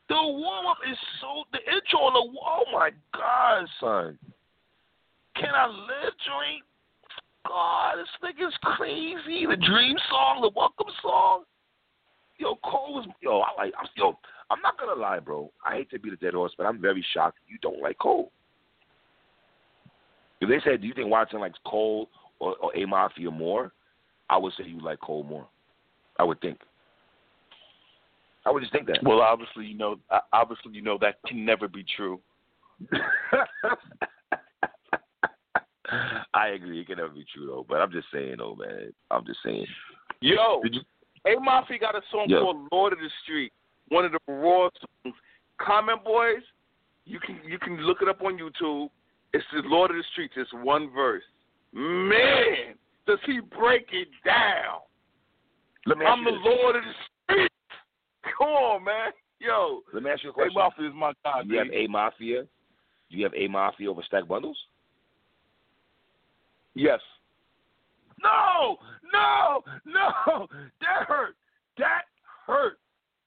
[SPEAKER 2] The warm up is so the intro on the oh my god, son. Can I live joint? God, this nigga's crazy. The dream song, the welcome song. Yo, Cole was yo, I like I'm yo, I'm not gonna lie, bro. I hate to be the dead horse, but I'm very shocked you don't like Cole. If they said, do you think Watson likes Cole or, or A Mafia more? I would say you like Cole more. I would think. I would just think that.
[SPEAKER 3] Well, obviously, you know, obviously, you know that can never be true.
[SPEAKER 2] I agree. It can never be true though, but I'm just saying though, man. I'm just saying.
[SPEAKER 3] Yo,
[SPEAKER 2] Did you?
[SPEAKER 3] A Mafia got a song
[SPEAKER 2] Yo.
[SPEAKER 3] called Lord of the Street. one of the raw songs. Comment Boys, you can you can look it up on YouTube. It's the Lord of the Streets. It's one verse. Man, does he break it down?
[SPEAKER 2] Let me
[SPEAKER 3] I'm the. Lord of the Street. Come on, man. Yo,
[SPEAKER 2] Let me ask you a question.
[SPEAKER 3] A Mafia is my guy,
[SPEAKER 2] Do you have a mafia? Do you have a mafia over stack bundles?
[SPEAKER 3] Yes.
[SPEAKER 2] No, no, no. That hurt. That hurt.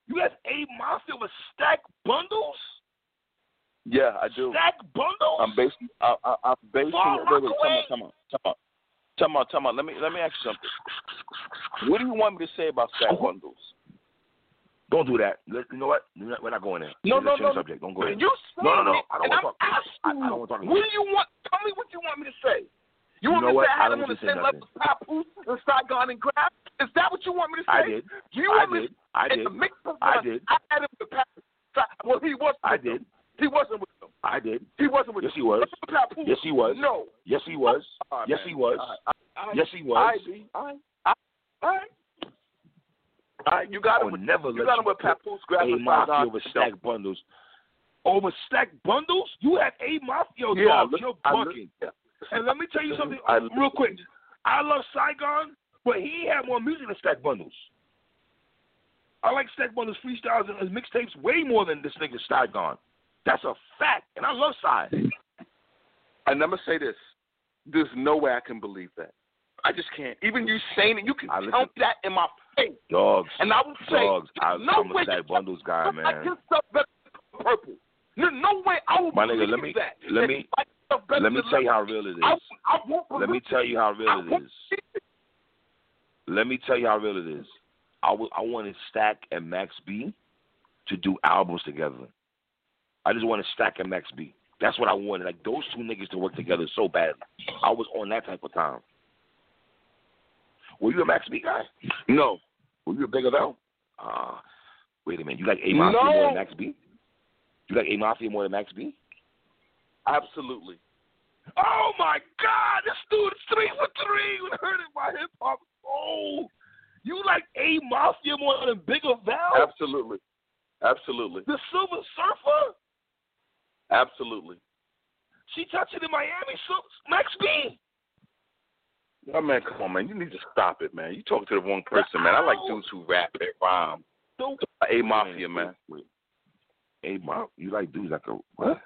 [SPEAKER 2] You have a mafia with stack bundles?
[SPEAKER 3] Yeah, I do.
[SPEAKER 2] Stack bundles?
[SPEAKER 3] I'm basing. I, I, I'm basing. Wait, wait.
[SPEAKER 2] Rockaway?
[SPEAKER 3] Come on. Come on. Come on. Come on. Let me let me ask you something. What do you want me to say about stack oh. bundles?
[SPEAKER 2] Don't do that. Let- You know what? We're not- going there.
[SPEAKER 3] No,
[SPEAKER 2] Let's
[SPEAKER 3] no, no.
[SPEAKER 2] subject. Don't go there.
[SPEAKER 3] You
[SPEAKER 2] No, no, no. I don't wanna talk. I- I don't wanna talk
[SPEAKER 3] you, What do you want? Tell me what you want me to say. You
[SPEAKER 2] You
[SPEAKER 3] want
[SPEAKER 2] know
[SPEAKER 3] me to say I
[SPEAKER 2] I
[SPEAKER 3] had him on the
[SPEAKER 2] you to say
[SPEAKER 3] same level as Papoose and Saigon and Grafh? Is that what you want me to say?
[SPEAKER 2] I did.
[SPEAKER 3] Do you
[SPEAKER 2] I
[SPEAKER 3] want me
[SPEAKER 2] did.
[SPEAKER 3] to
[SPEAKER 2] I did.
[SPEAKER 3] mix
[SPEAKER 2] I did.
[SPEAKER 3] I had him with Papoose. Well, he was.
[SPEAKER 2] I did.
[SPEAKER 3] He wasn't with them.
[SPEAKER 2] I did.
[SPEAKER 3] He wasn't with
[SPEAKER 2] Yes,
[SPEAKER 3] them.
[SPEAKER 2] he was.
[SPEAKER 3] Papoose.
[SPEAKER 2] Yes, he was.
[SPEAKER 3] No.
[SPEAKER 2] Yes, he was.
[SPEAKER 3] Right,
[SPEAKER 2] Yes, he was.
[SPEAKER 3] Right, right.
[SPEAKER 2] Yes, he was.
[SPEAKER 3] All right, B. All right. All right. You got
[SPEAKER 2] I
[SPEAKER 3] him with
[SPEAKER 2] never
[SPEAKER 3] you got him with Papoose. Grab
[SPEAKER 2] a
[SPEAKER 3] his
[SPEAKER 2] mafia
[SPEAKER 3] Saigon.
[SPEAKER 2] over stack bundles. Over stack bundles? You have a mafia,
[SPEAKER 3] Yeah, I
[SPEAKER 2] dog.
[SPEAKER 3] look-
[SPEAKER 2] You're
[SPEAKER 3] I look-.
[SPEAKER 2] And let me tell you something
[SPEAKER 3] I-
[SPEAKER 2] real quick. I love Saigon, but he had more music than Stack Bundles. I like Stack Bundles freestyles and his mixtapes way more than this nigga Saigon. That's a fact, and I love Sai.
[SPEAKER 3] And I'm gonna say this: There's no way I can believe that. I just can't. Even you saying it, you can
[SPEAKER 2] I
[SPEAKER 3] tell
[SPEAKER 2] listen-
[SPEAKER 3] that in my face,
[SPEAKER 2] Dogs,
[SPEAKER 3] and I will say,
[SPEAKER 2] dogs. I,
[SPEAKER 3] no
[SPEAKER 2] I'm
[SPEAKER 3] way
[SPEAKER 2] a Stack Bundles guy, man.
[SPEAKER 3] his stuff better purple. No, no way I will
[SPEAKER 2] My nigga, let me-
[SPEAKER 3] that.
[SPEAKER 2] let me-
[SPEAKER 3] he likes stuff better
[SPEAKER 2] Let me tell you how real it is.
[SPEAKER 3] I. I
[SPEAKER 2] Let me tell you how real it
[SPEAKER 3] won't
[SPEAKER 2] is.
[SPEAKER 3] believe it.
[SPEAKER 2] Let me tell you how real it is. I w- I wanted Stack and Max B to do albums together. I just wanted Stack and Max B. That's what I wanted. Like those two niggas to work together so badly. I was on that type of time. Were you a Max B guy?
[SPEAKER 3] No,
[SPEAKER 2] Were you a Big L? Uh, wait a minute. You like A Mafia
[SPEAKER 3] No.
[SPEAKER 2] more than Max B? You like A Mafia more than Max B?
[SPEAKER 3] Absolutely.
[SPEAKER 2] Oh my God! This dude is three for three. I heard it by hip hop. Oh, you like A Mafia more than Bigger Val?
[SPEAKER 3] Absolutely. Absolutely.
[SPEAKER 2] The Silver Surfer?
[SPEAKER 3] Absolutely.
[SPEAKER 2] She touched it in Miami. So Max B.
[SPEAKER 3] Oh man, come on, man. You need to stop it, man. You talk to the wrong person, man. I like dudes who rap and rhyme. A Mafia, man.
[SPEAKER 2] Wait. A Mafia. You like dudes like a what?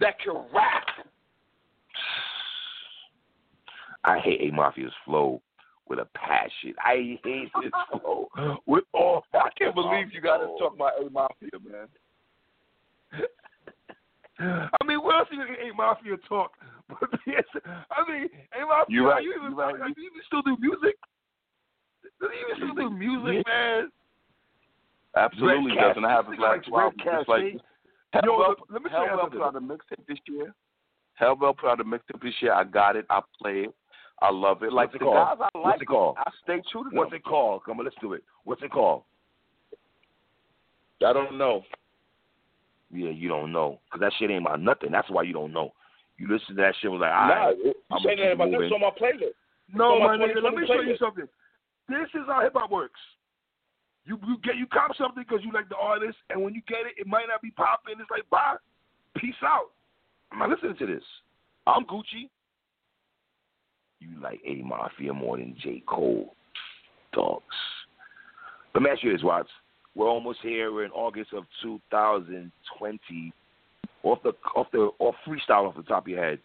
[SPEAKER 3] That can rap.
[SPEAKER 2] I hate A Mafia's flow with a passion. I hate his flow with all.
[SPEAKER 3] I can't believe you got to talk about A Mafia, man.
[SPEAKER 2] I mean, what else you A Mafia talk? But yes, I mean, A Mafia.
[SPEAKER 3] You right,
[SPEAKER 2] You even,
[SPEAKER 3] right.
[SPEAKER 2] Do you even still do music? Do you even still do music, man?
[SPEAKER 3] Absolutely doesn't have
[SPEAKER 2] Cat-
[SPEAKER 3] his
[SPEAKER 2] like. Red
[SPEAKER 3] Just like
[SPEAKER 2] Hell
[SPEAKER 3] Rell,
[SPEAKER 2] let me tell you
[SPEAKER 3] Hell Rell
[SPEAKER 2] something.
[SPEAKER 3] put out a mixtape this year. Hell Rell put out a mixtape this year. I got it. I play it. I love it. Like
[SPEAKER 2] What's it
[SPEAKER 3] the
[SPEAKER 2] called?
[SPEAKER 3] guys I
[SPEAKER 2] What's it called?
[SPEAKER 3] I stay true to them.
[SPEAKER 2] What's it called? Come on, let's do it. What's it called?
[SPEAKER 3] I don't know.
[SPEAKER 2] Yeah, you don't know. Because that shit ain't about nothing. That's why you don't know. You listen to that shit was like, all
[SPEAKER 3] Nah,
[SPEAKER 2] right. I'ma
[SPEAKER 3] saying that
[SPEAKER 2] it
[SPEAKER 3] about this on my playlist.
[SPEAKER 2] No,
[SPEAKER 3] on my
[SPEAKER 2] my nigga, let me show you something. This is how hip hop works. You you get you cop something because you like the artist, and when you get it, it might not be popping. It's like bye, peace out. I'm not listening to this. I'm Gucci. You like A Mafia more than J Cole, dogs. Let me ask you this, Watts. We're almost here. We're in August of 2020. Off the off the off freestyle off the top of your head.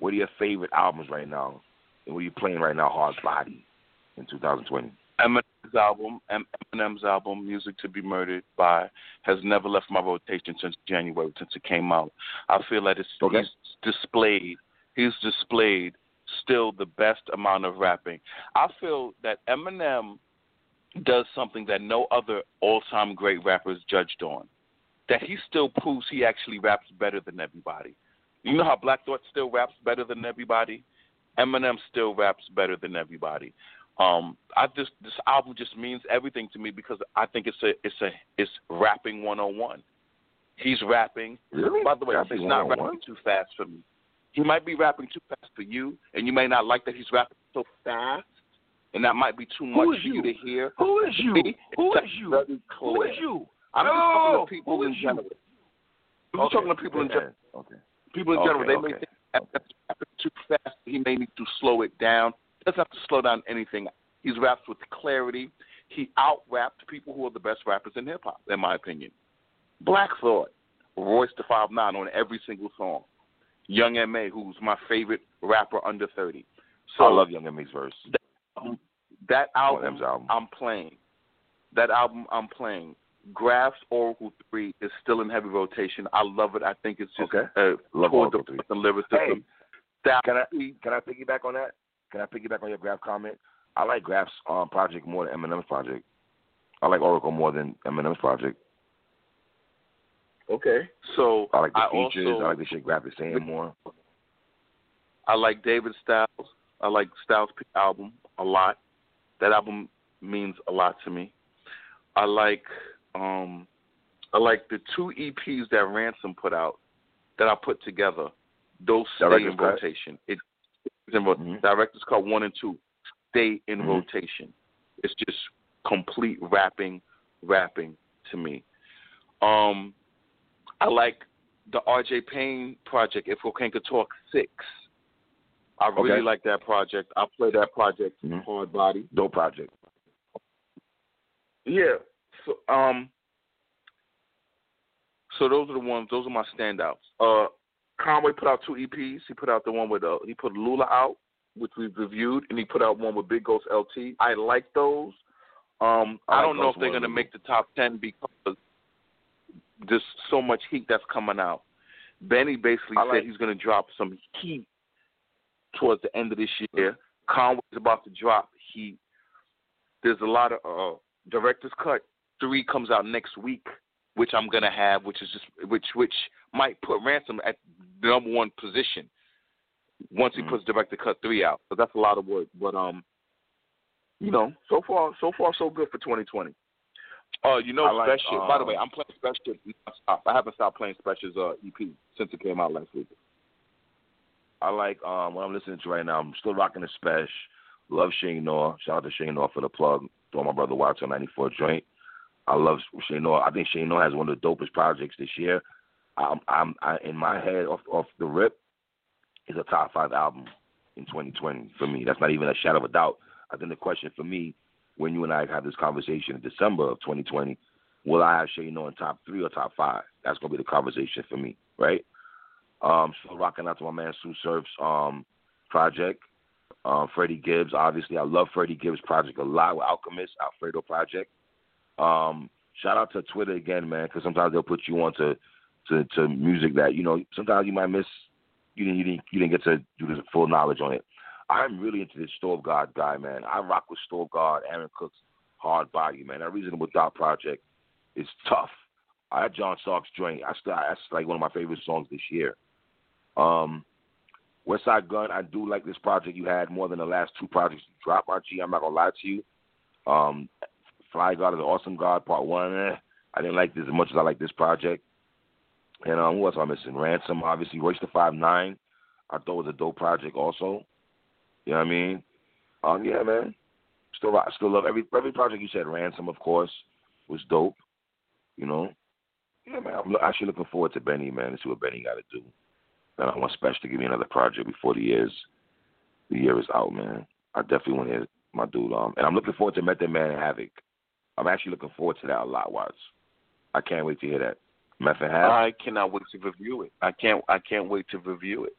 [SPEAKER 2] What are your favorite albums right now? And what are you playing right now? Hard Body in 2020.
[SPEAKER 3] Eminem's album, Em- Eminem's album, "Music to Be Murdered by," has never left my rotation since January, since it came out. I feel that it's
[SPEAKER 2] Okay.
[SPEAKER 3] he's displayed, he's displayed still the best amount of rapping. I feel that Eminem does something that no other all-time great rappers judged on. That he still proves he actually raps better than everybody. You know how Black Thought still raps better than everybody? Eminem still raps better than everybody. Um, I just this album just means everything to me because I think it's a it's a it's rapping 101. He's rapping.
[SPEAKER 2] Really?
[SPEAKER 3] By the way,
[SPEAKER 2] Rapping
[SPEAKER 3] he's not rapping too fast for me. He might be rapping too fast for you, and you may not like that he's rapping so fast. and that might be too much for you
[SPEAKER 2] you?
[SPEAKER 3] to hear.
[SPEAKER 2] Who is you?
[SPEAKER 3] Me,
[SPEAKER 2] Who you?
[SPEAKER 3] very
[SPEAKER 2] Who is you?
[SPEAKER 3] I'm just talking to people in
[SPEAKER 2] is you?
[SPEAKER 3] general. I'm talking to people in general.
[SPEAKER 2] Okay.
[SPEAKER 3] People in
[SPEAKER 2] Okay,
[SPEAKER 3] general, they
[SPEAKER 2] okay.
[SPEAKER 3] may think that that's rapping too fast. He may need to slow it down. Doesn't have to slow down anything. He's raps with clarity. He out rapped people who are the best rappers in hip hop, in my opinion. Black Thought, Royce the Five Nine on every single song. Young M.A., who's my favorite rapper under thirty. So
[SPEAKER 2] I love Young M.A.'s verse.
[SPEAKER 3] that
[SPEAKER 2] On
[SPEAKER 3] album,
[SPEAKER 2] album.
[SPEAKER 3] I'm playing. That album I'm playing. Grafh's Oracle Three is still in heavy rotation. I love it. I think it's just
[SPEAKER 2] Okay.
[SPEAKER 3] uh,
[SPEAKER 2] Love Oracle
[SPEAKER 3] the
[SPEAKER 2] Three.
[SPEAKER 3] fucking lyricism.
[SPEAKER 2] Hey,
[SPEAKER 3] That
[SPEAKER 2] Can I can I piggyback on that? Can I piggyback on your Grafh comment? I like Grafh's um, project more than Eminem's project. I like Oracle more than Eminem's project.
[SPEAKER 3] okay. So
[SPEAKER 2] I like the
[SPEAKER 3] I
[SPEAKER 2] features.
[SPEAKER 3] also
[SPEAKER 2] I like the shit Grafh is saying more.
[SPEAKER 3] I like David Styles. I like Styles' album a lot. That album means a lot to me. I like um I like the two EPs that Ransom put out that I put together. Those stay
[SPEAKER 2] Director's
[SPEAKER 3] in
[SPEAKER 2] Cut?
[SPEAKER 3] rotation. It it's in ro-
[SPEAKER 2] Mhm.
[SPEAKER 3] Director's Cut one and two stay in
[SPEAKER 2] Mhm.
[SPEAKER 3] rotation. It's just complete rapping, rapping to me. Um, I like the R.J. Payne project. If Cocaine Could Talk six, I really
[SPEAKER 2] Okay.
[SPEAKER 3] like that project. I play that project
[SPEAKER 2] Mhm.
[SPEAKER 3] hard body.
[SPEAKER 2] Dope project.
[SPEAKER 3] Yeah. So um. So those are the ones. Those are my standouts. Uh, Conway put out two EPs. He put out the one with uh, he put Lulu out, which we've reviewed, and he put out one with Big Ghost LT. I like those. Um,
[SPEAKER 2] I
[SPEAKER 3] I,
[SPEAKER 2] like
[SPEAKER 3] don't know if they're gonna make the top ten because there's so much heat that's coming out. Benny basically
[SPEAKER 2] like-
[SPEAKER 3] said he's gonna drop some heat towards the end of this year. Conway's about to drop heat. There's a lot of uh, director's cut. Three comes out next week, which I'm gonna have, which is just which which might put Ransom at the number one position once he
[SPEAKER 2] Mhm.
[SPEAKER 3] puts director cut three out. But that's a lot of work. But um, you know, so far so far so good for 2020. Uh, you know,
[SPEAKER 2] like,
[SPEAKER 3] Special. by the way,
[SPEAKER 2] um,
[SPEAKER 3] I'm playing Special. I haven't stopped playing Special's uh, EP since it came out last week.
[SPEAKER 2] I like um what I'm listening to right now. I'm still rocking the Spesh. Love Che Noir. Shout out to Che Noir for the plug. Throw my brother Watch on 94 joint. I love Che Noir. I think Che Noir has one of the dopest projects this year. I'm, I'm I, in my head off off the rip is a top five album in 2020 for me. That's not even a shadow of a doubt. I think the question for me, when you and I have this conversation in December of 2020, will I have Che Noir in top three or top five? That's gonna be the conversation for me, right? Um, still rocking out to my man Sue Surf's um project. Um, Freddie Gibbs, obviously, I love Freddie Gibbs' project a lot with Alchemist, Alfredo Project. Um, shout out to Twitter again, man, because sometimes they'll put you on to, to to music that you know sometimes you might miss. You didn't you didn't you didn't get to do the full knowledge on it. I'm really into this Stove God guy, man. I rock with Stove God, Aaron Cook's Hard Body, man. That Reasonable Doubt project is tough. I had John Stark's joint. I still that's like one of my favorite songs this year. Um, Westside Gunn, I do like this project you had more than the last two projects you dropped, my G. I'm not gonna lie to you. Um, Fly God is an awesome God, part one. Eh, I didn't like this as much as I like this project. And um, who else am I missing? Ransom, obviously. Royce the Five Nine, I thought was a dope project also. You know what I mean? Um, yeah, man. Still, I still love every every project you said. Ransom, of course, was dope. You know. Yeah, man. I'm actually looking forward to Benny, man, to see what Benny got to do. And I want Special to give me another project before the year's the year is out, man. I definitely want to hear my dude. Um, and I'm looking forward to Method Man and Havoc. I'm actually looking forward to that a lot, Watts. I can't wait to hear that. Method Havoc.
[SPEAKER 3] I cannot wait to review it. I can't. I can't wait to review it.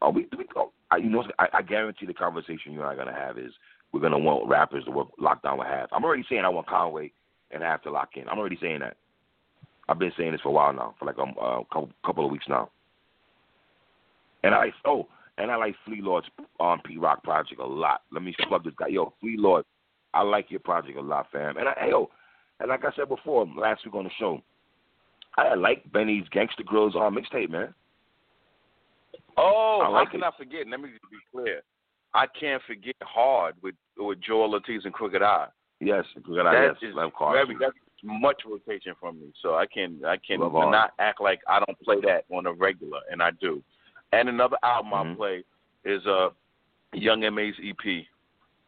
[SPEAKER 2] Are we? Do we oh, I, you know, I, I guarantee the conversation you and I are gonna have is we're gonna want rappers to work lockdown with Hav. I'm already saying I want Conway and Hav to lock in. I'm already saying that. I've been saying this for a while now, for like a um, couple, couple of weeks now. And I oh, and I like Flee Lord's um, Pete Rock project a lot. Let me plug this guy. Yo, Flea Lord, I like your project a lot, fam. And I, hey, yo, and like I said before last week on the show, I like Benny's Gangsta Grillz on mixtape, man.
[SPEAKER 3] Oh,
[SPEAKER 2] I like
[SPEAKER 3] how can I forget? Let me just be clear. I can't forget hard with with Joell Ortiz and Crooked I.
[SPEAKER 2] Yes, good
[SPEAKER 3] That
[SPEAKER 2] yes, Love
[SPEAKER 3] very that's much rotation from me. So I can I can not act like I don't play that on a regular, and I do. And another album I
[SPEAKER 2] Mhm.
[SPEAKER 3] play is uh, Young M.A.'s EP.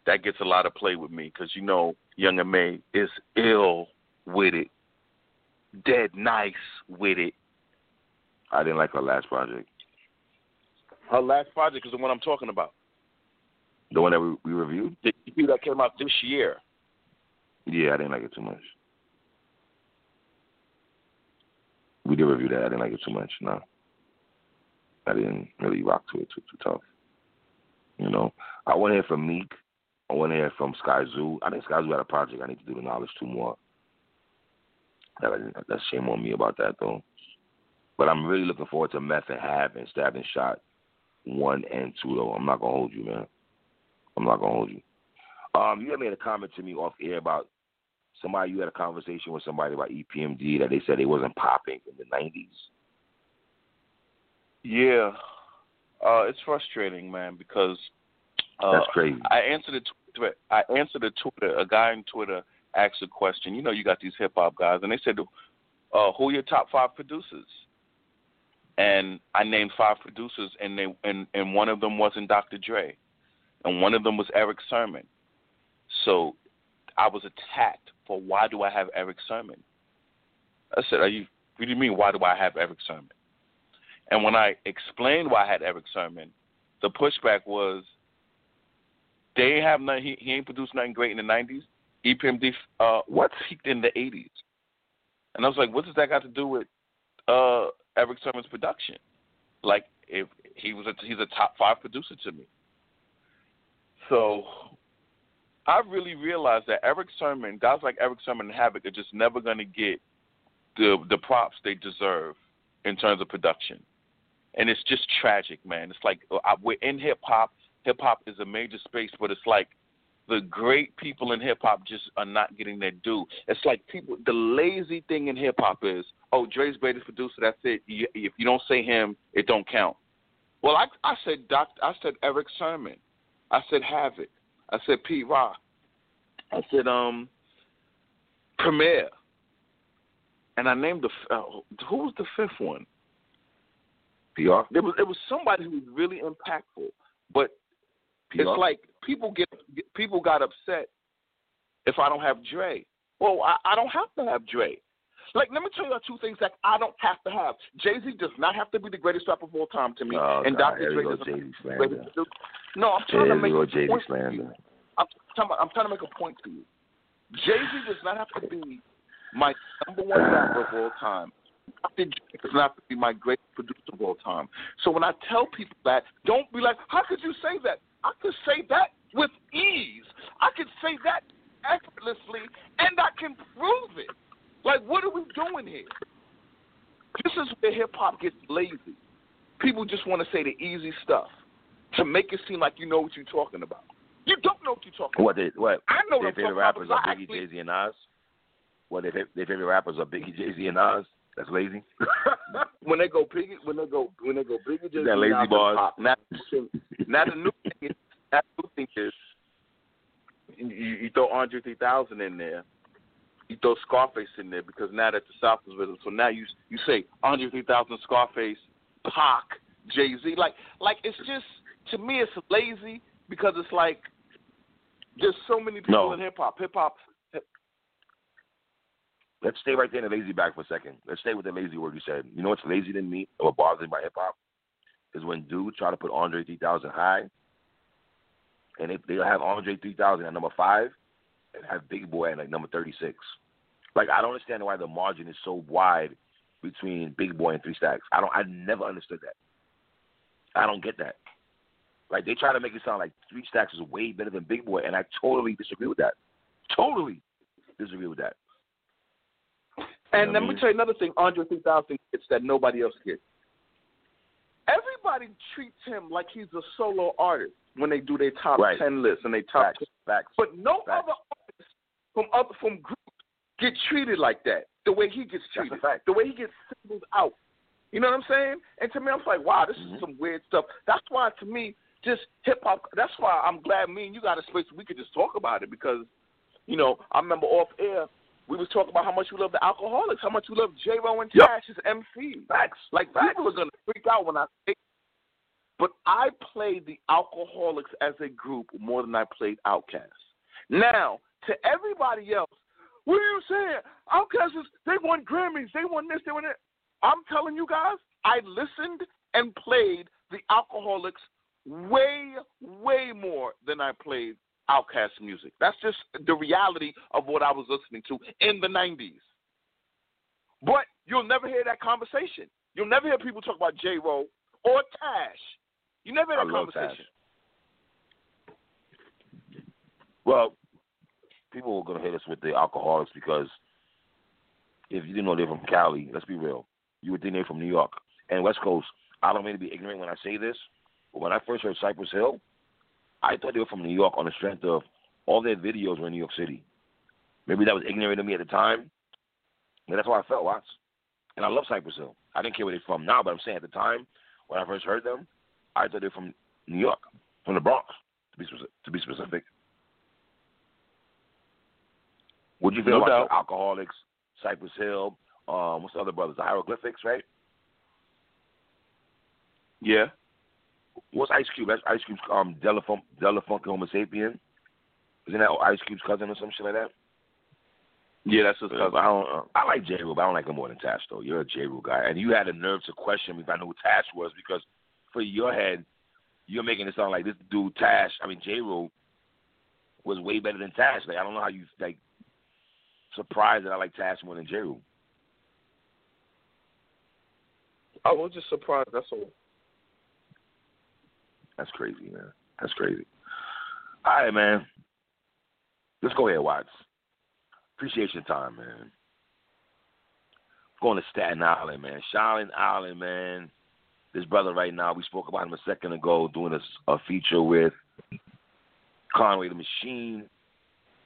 [SPEAKER 3] That gets a lot of play with me because you know Young M.A. is ill with it, dead nice with it.
[SPEAKER 2] I didn't like her last project.
[SPEAKER 3] Her last project is the one I'm talking about.
[SPEAKER 2] The one that we, we reviewed?
[SPEAKER 3] The EP that came out this year.
[SPEAKER 2] Yeah, I didn't like it too much. We did review that. I didn't like it too much. No, I didn't really rock to it too too tough. You know, I want to hear from Meek. I want to hear from Skyzoo. I think Skyzoo had a project I need to do the knowledge two more. That, that's shame on me about that though. But I'm really looking forward to Meth and and Stabbed and Shot one and two though. I'm not gonna hold you, man. I'm not gonna hold you. Um, you had made a comment to me off air about somebody you had a conversation with somebody about EPMD that they said it wasn't popping in the nineties.
[SPEAKER 3] Yeah. Uh, it's frustrating, man, because uh,
[SPEAKER 2] That's crazy.
[SPEAKER 3] I answered a Twitter. I answered a Twitter. A guy on Twitter asked a question. You know, you got these hip hop guys, and they said, uh, "Who are your top five producers?" And I named five producers, and they and and one of them wasn't Dr. Dre, and one of them was Erick Sermon. So I was attacked for why do I have Erick Sermon? I said, "Are you? What do you mean? Why do I have Erick Sermon?" And when I explained why I had Erick Sermon, the pushback was they have nothing. He, he ain't produced nothing great in the '90s. EPMD uh, what peaked in the '80s, and I was like, what does that got to do with uh, Erick Sermon's production? Like, if he was a, he's a top five producer to me. So I really realized that Erick Sermon, guys like Erick Sermon and Havoc, are just never going to get the the props they deserve in terms of production, and it's just tragic, man. It's like uh, we're in hip hop. Hip hop is a major space, but it's like the great people in hip hop just are not getting their due. It's like people. The lazy thing in hip hop is, oh, Dre's greatest producer. That's it. If you don't say him, it don't count. Well, I I said Doc. I said Erick Sermon. I said Havoc. I said Pete Rock. I said um Premier. And I named the uh, who was the fifth one?
[SPEAKER 2] PR.
[SPEAKER 3] There was it was somebody who was really impactful, but PR? it's like people get people got upset if I don't have Dre. Well, I, I don't have to have Dre. Like, let me tell you two things that I don't have to have. Jay Z does not have to be the greatest rapper of all time to me,
[SPEAKER 2] oh,
[SPEAKER 3] and
[SPEAKER 2] God,
[SPEAKER 3] Dr. Dre
[SPEAKER 2] does
[SPEAKER 3] not
[SPEAKER 2] have
[SPEAKER 3] to No, I'm trying
[SPEAKER 2] Here
[SPEAKER 3] to make a
[SPEAKER 2] Jay-Z
[SPEAKER 3] point.
[SPEAKER 2] slander.
[SPEAKER 3] I'm, I'm trying to make a point to you. Jay Z does not have to be my number one rapper of all time. Dr. Dre does not to be my greatest producer of all time. So when I tell people that, don't be like, how could you say that? I could say that with ease. I could say that effortlessly, and I can prove it. Like, what are we doing here? This is where hip hop gets lazy. People just want to say the easy stuff to make it seem like you know what you're talking about. You don't know what you're talking
[SPEAKER 2] what,
[SPEAKER 3] about.
[SPEAKER 2] They, what?
[SPEAKER 3] I know
[SPEAKER 2] their
[SPEAKER 3] what
[SPEAKER 2] favorite rappers
[SPEAKER 3] talking
[SPEAKER 2] are. Biggie, Jay Z, and Nas. What their, their favorite rappers are Biggie, Jay Z, and Nas. That's lazy.
[SPEAKER 3] when they go biggie, when they go, when they go biggie, just
[SPEAKER 2] That lazy bars.
[SPEAKER 3] pop. Now, now the new thing is, now the new thing is, you, you throw Andre 3000 in there, you throw Scarface in there because now that the South is with them, so now you you say Andre 3000, Scarface, Pac, Jay Z, like like it's just to me it's lazy because it's like there's so many people
[SPEAKER 2] No.
[SPEAKER 3] in hip hop. Hip hop,
[SPEAKER 2] Let's stay right there in the lazy back for a second. Let's stay with the lazy word you said. You know what's lazy than me or what bothers me hip hop is when dudes try to put Andre 3000 high, and they they'll have Andre 3000 at number five, and have Big Boy at like number 36. Like I don't understand why the margin is so wide between Big Boy and Three Stacks. I don't. I never understood that. I don't get that. Like they try to make it sound like Three Stacks is way better than Big Boy, and I totally disagree with that. Totally disagree with that.
[SPEAKER 3] And
[SPEAKER 2] You know what
[SPEAKER 3] let me tell you another thing Andre 3000 gets that nobody else gets. Everybody treats him like he's a solo artist when they do their top
[SPEAKER 2] Right.
[SPEAKER 3] 10 lists and they top
[SPEAKER 2] Facts. Facts.
[SPEAKER 3] But no
[SPEAKER 2] Facts.
[SPEAKER 3] other artist from other from groups get treated like that. The way he gets treated, the way he gets singled out. You know what I'm saying? And to me, I'm like, wow, this
[SPEAKER 2] Mhm.
[SPEAKER 3] is some weird stuff. That's why, to me, just hip hop. That's why I'm glad me and you got a space where we could just talk about it because, you know, I remember off air we was talking about how much we love the Alkaholiks, how much we love J Ro and
[SPEAKER 2] Yep.
[SPEAKER 3] Cash as MC.
[SPEAKER 2] Facts.
[SPEAKER 3] Like
[SPEAKER 2] Facts.
[SPEAKER 3] people are gonna freak out when I say. but I played the Alkaholiks as a group more than I played Outkast. Now, to everybody else, what are you saying? Outkast is they won Grammys, they won this, they won that. I'm telling you guys, I listened and played the Alkaholiks way, way more than I played Outkast music. That's just the reality of what I was listening to in the 90s. But you'll never hear that conversation. You'll never hear people talk about J. Ro or Tash. You never hear that conversation.
[SPEAKER 2] Tash. Well, people are going to hit us with the Alkaholiks because if you didn't know they're from Cali, let's be real, you would think they're from New York. And West Coast, I don't mean to be ignorant when I say this, but when I first heard Cypress Hill, I thought they were from New York on the strength of all their videos were in New York City. Maybe that was ignorant of me at the time, but that's how I felt, Watts. And I love Cypress Hill. I didn't care where they're from now, but I'm saying at the time when I first heard them, I thought they were from New York, from the Bronx, to be specific. To be specific. What'd you feel
[SPEAKER 3] no
[SPEAKER 2] about. Alkaholiks, Cypress Hill? Um, what's the other brothers? The Hieroglyphics, right?
[SPEAKER 3] Yeah.
[SPEAKER 2] What's Ice Cube? That's Ice Cube's um Delafunk Del the Funky Homosapien. Isn't that Ice Cube's cousin or some shit like that?
[SPEAKER 3] Yeah, that's his
[SPEAKER 2] Uh,
[SPEAKER 3] cousin.
[SPEAKER 2] I don't. Uh, I like J. Rule, but I don't like him more than Tash though. You're a J. Rule guy, and you had the nerve to question me if I knew who Tash was because for your head, you're making it sound like this dude Tash. I mean J. Rule was way better than Tash. Like I don't know how you like surprised that I like Tash more than J. Rule.
[SPEAKER 3] I was just surprised. That's all.
[SPEAKER 2] That's crazy, man. That's crazy. All right, man. Let's go ahead, Watts. Appreciate your time, man. Going to Staten Island, man. Shaolin Island, man. This brother right now, we spoke about him a second ago, doing a, a feature with Conway the Machine.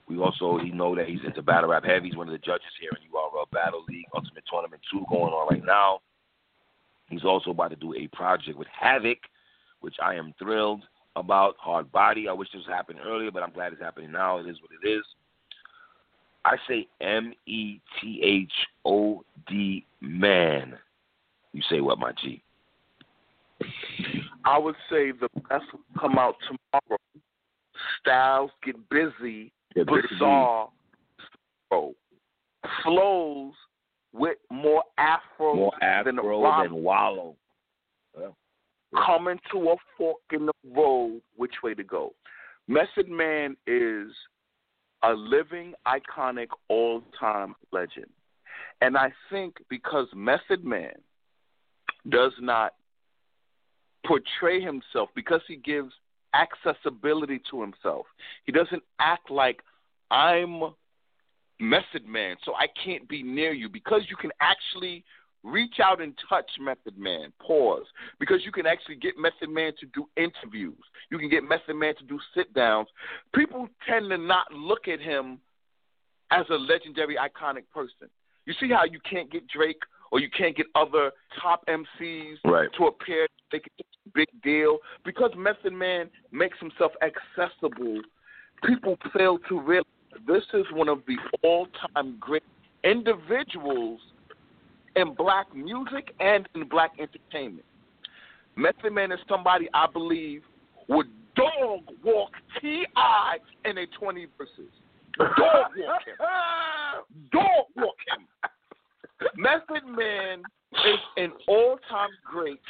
[SPEAKER 2] We also he know that he's into battle rap heavy. He's one of the judges here in URL Battle League Ultimate Tournament 2 going on right now. He's also about to do a project with Havoc, which I am thrilled about. Hard Body. I wish this happened earlier, but I'm glad it's happening now. It is what it is. I say M E T H O D man. You say what, my G?
[SPEAKER 3] I would say the best will come out tomorrow. Styles get busy,
[SPEAKER 2] busy.
[SPEAKER 3] bizarre, flow. flows with more afro,
[SPEAKER 2] More
[SPEAKER 3] than
[SPEAKER 2] Afro
[SPEAKER 3] rhyme.
[SPEAKER 2] than Wallow.
[SPEAKER 3] Coming to a fork in the road, which way to go. Method Man is a living, iconic, all time legend. And I think because Method Man does not portray himself, because he gives accessibility to himself, he doesn't act like I'm Method Man, so I can't be near you, because you can actually reach out and touch Method Man. Pause. Because you can actually get Method Man to do interviews. You can get Method Man to do sit downs. People tend to not look at him as a legendary, iconic person. You see how you can't get Drake or you can't get other top MCs
[SPEAKER 2] Right.
[SPEAKER 3] to appear. They can a big deal because Method Man makes himself accessible. People fail to realize this is one of the all-time great individuals in black music and in black entertainment. Method Man is somebody I believe would dog walk T.I. in a 20 verses. Dog walk him. Dog walk him. Method Man is an all time great.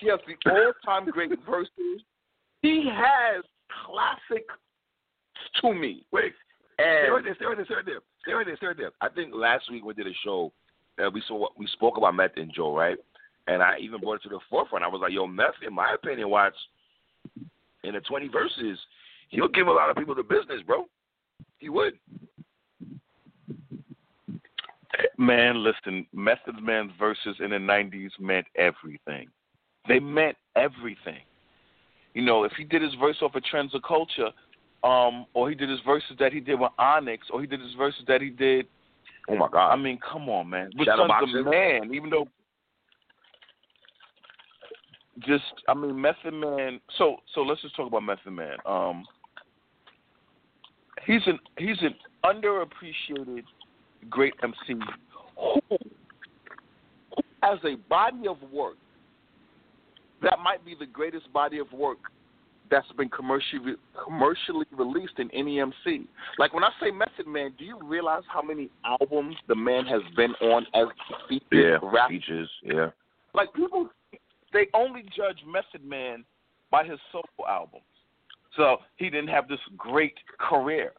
[SPEAKER 3] He has the all time great verses. He has classic to me.
[SPEAKER 2] Wait, stay right
[SPEAKER 3] And
[SPEAKER 2] there, stay right there, stay right there, stay right there, stay right there. I think last week we did a show, uh, we saw we spoke about Meth and Joe, right? And I even brought it to the forefront. I was like, "Yo, Meth, in my opinion, watch in the twenty verses, he'll give a lot of people the business, bro. He would."
[SPEAKER 3] Man, listen, Method Man's verses in the '90s meant everything. They meant everything. You know, if he did his verse off of Trends of Culture, um, or he did his verses that he did with Onyx, or he did his verses that he did.
[SPEAKER 2] Oh my God!
[SPEAKER 3] I mean, come on, man. With
[SPEAKER 2] Shadow
[SPEAKER 3] Sons of Man, even though. Just, I mean, Method Man. So, so let's just talk about Method Man. Um, he's an he's an underappreciated great MC who, who has a body of work that might be the greatest body of work that's been commercially commercially released in NEMC. Like when I say Method Man, do you realize how many albums the man has been on as featured
[SPEAKER 2] Yeah,
[SPEAKER 3] rap?
[SPEAKER 2] features. Yeah,
[SPEAKER 3] Like people, they only judge Method Man by his solo albums. So he didn't have this great career.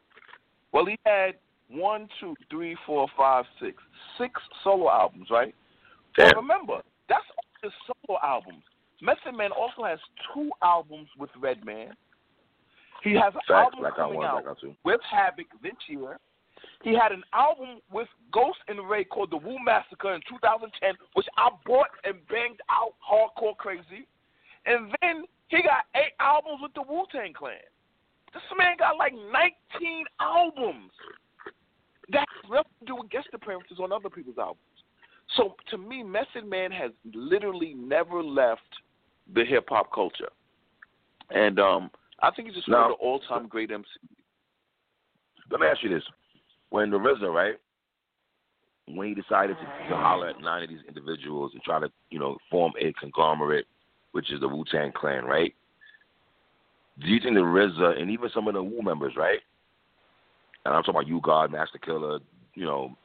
[SPEAKER 3] Well, he had one, two, three, four, five, six, six solo albums, right? But remember, that's all his solo albums. Method Man also has two albums with Redman. He has an
[SPEAKER 2] Facts,
[SPEAKER 3] album
[SPEAKER 2] Black
[SPEAKER 3] coming
[SPEAKER 2] One,
[SPEAKER 3] out with Havoc this year. He had an album with Ghost and Rae called The Wu Massacre in 2010, which I bought and banged out hardcore crazy. And then he got eight albums with the Wu Tang Clan. This man got like 19 albums. That has nothing to do with guest appearances on other people's albums. So to me, Method Man has literally never left the hip hop culture. And um, I think he's just one of the all time great MCs.
[SPEAKER 2] Let me ask you this: When the RZA, right, when he decided to, to holler at nine of these individuals and try to, you know, form a conglomerate, which is the Wu Tang Clan, right? Do you think the RZA and even some of the Wu members, right? And I'm talking about you, God, Masta Killa, you know,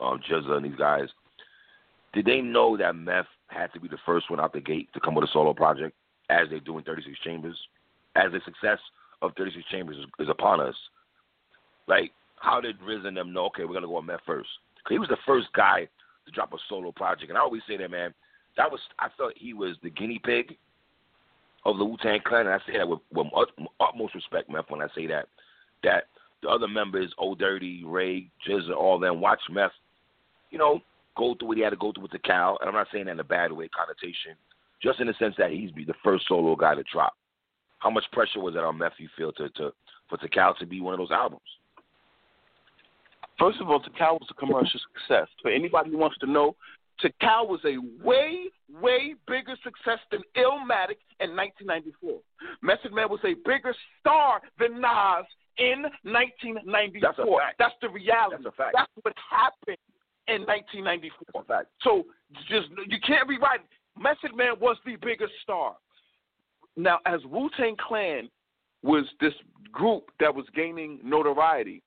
[SPEAKER 2] um, GZA and these guys. Did they know that Meth had to be the first one out the gate to come with a solo project, as they do in 36 Chambers, as the success of 36 Chambers is, is upon us? Like, how did Riz and them know? Okay, we're gonna go on Meth first. 'Cause he was the first guy to drop a solo project, and I always say that, man. That was I felt he was the guinea pig of the Wu Tang Clan, and I say that with, with utmost respect, Meth. When I say that, that the other members, Old Dirty, Rae, GZA, all them, watch Meth, you know, go through what he had to go through with Tical. And I'm not saying that in a bad way connotation, just in the sense that he's be the first solo guy to drop. How much pressure was it on? You feel to to for Tical to be one of those albums?
[SPEAKER 3] First of all, Tical was a commercial success. For anybody who wants to know, Tical was a way, way bigger success than Illmatic in 1994. Method Man was a bigger star than Nas in 1994.
[SPEAKER 2] That's.
[SPEAKER 3] That's the reality.
[SPEAKER 2] That's a fact.
[SPEAKER 3] That's what happened in 1994.
[SPEAKER 2] That's a fact.
[SPEAKER 3] So just you can't rewrite. it. Method Man was the biggest star. Now, as Wu Tang Clan was this group that was gaining notoriety,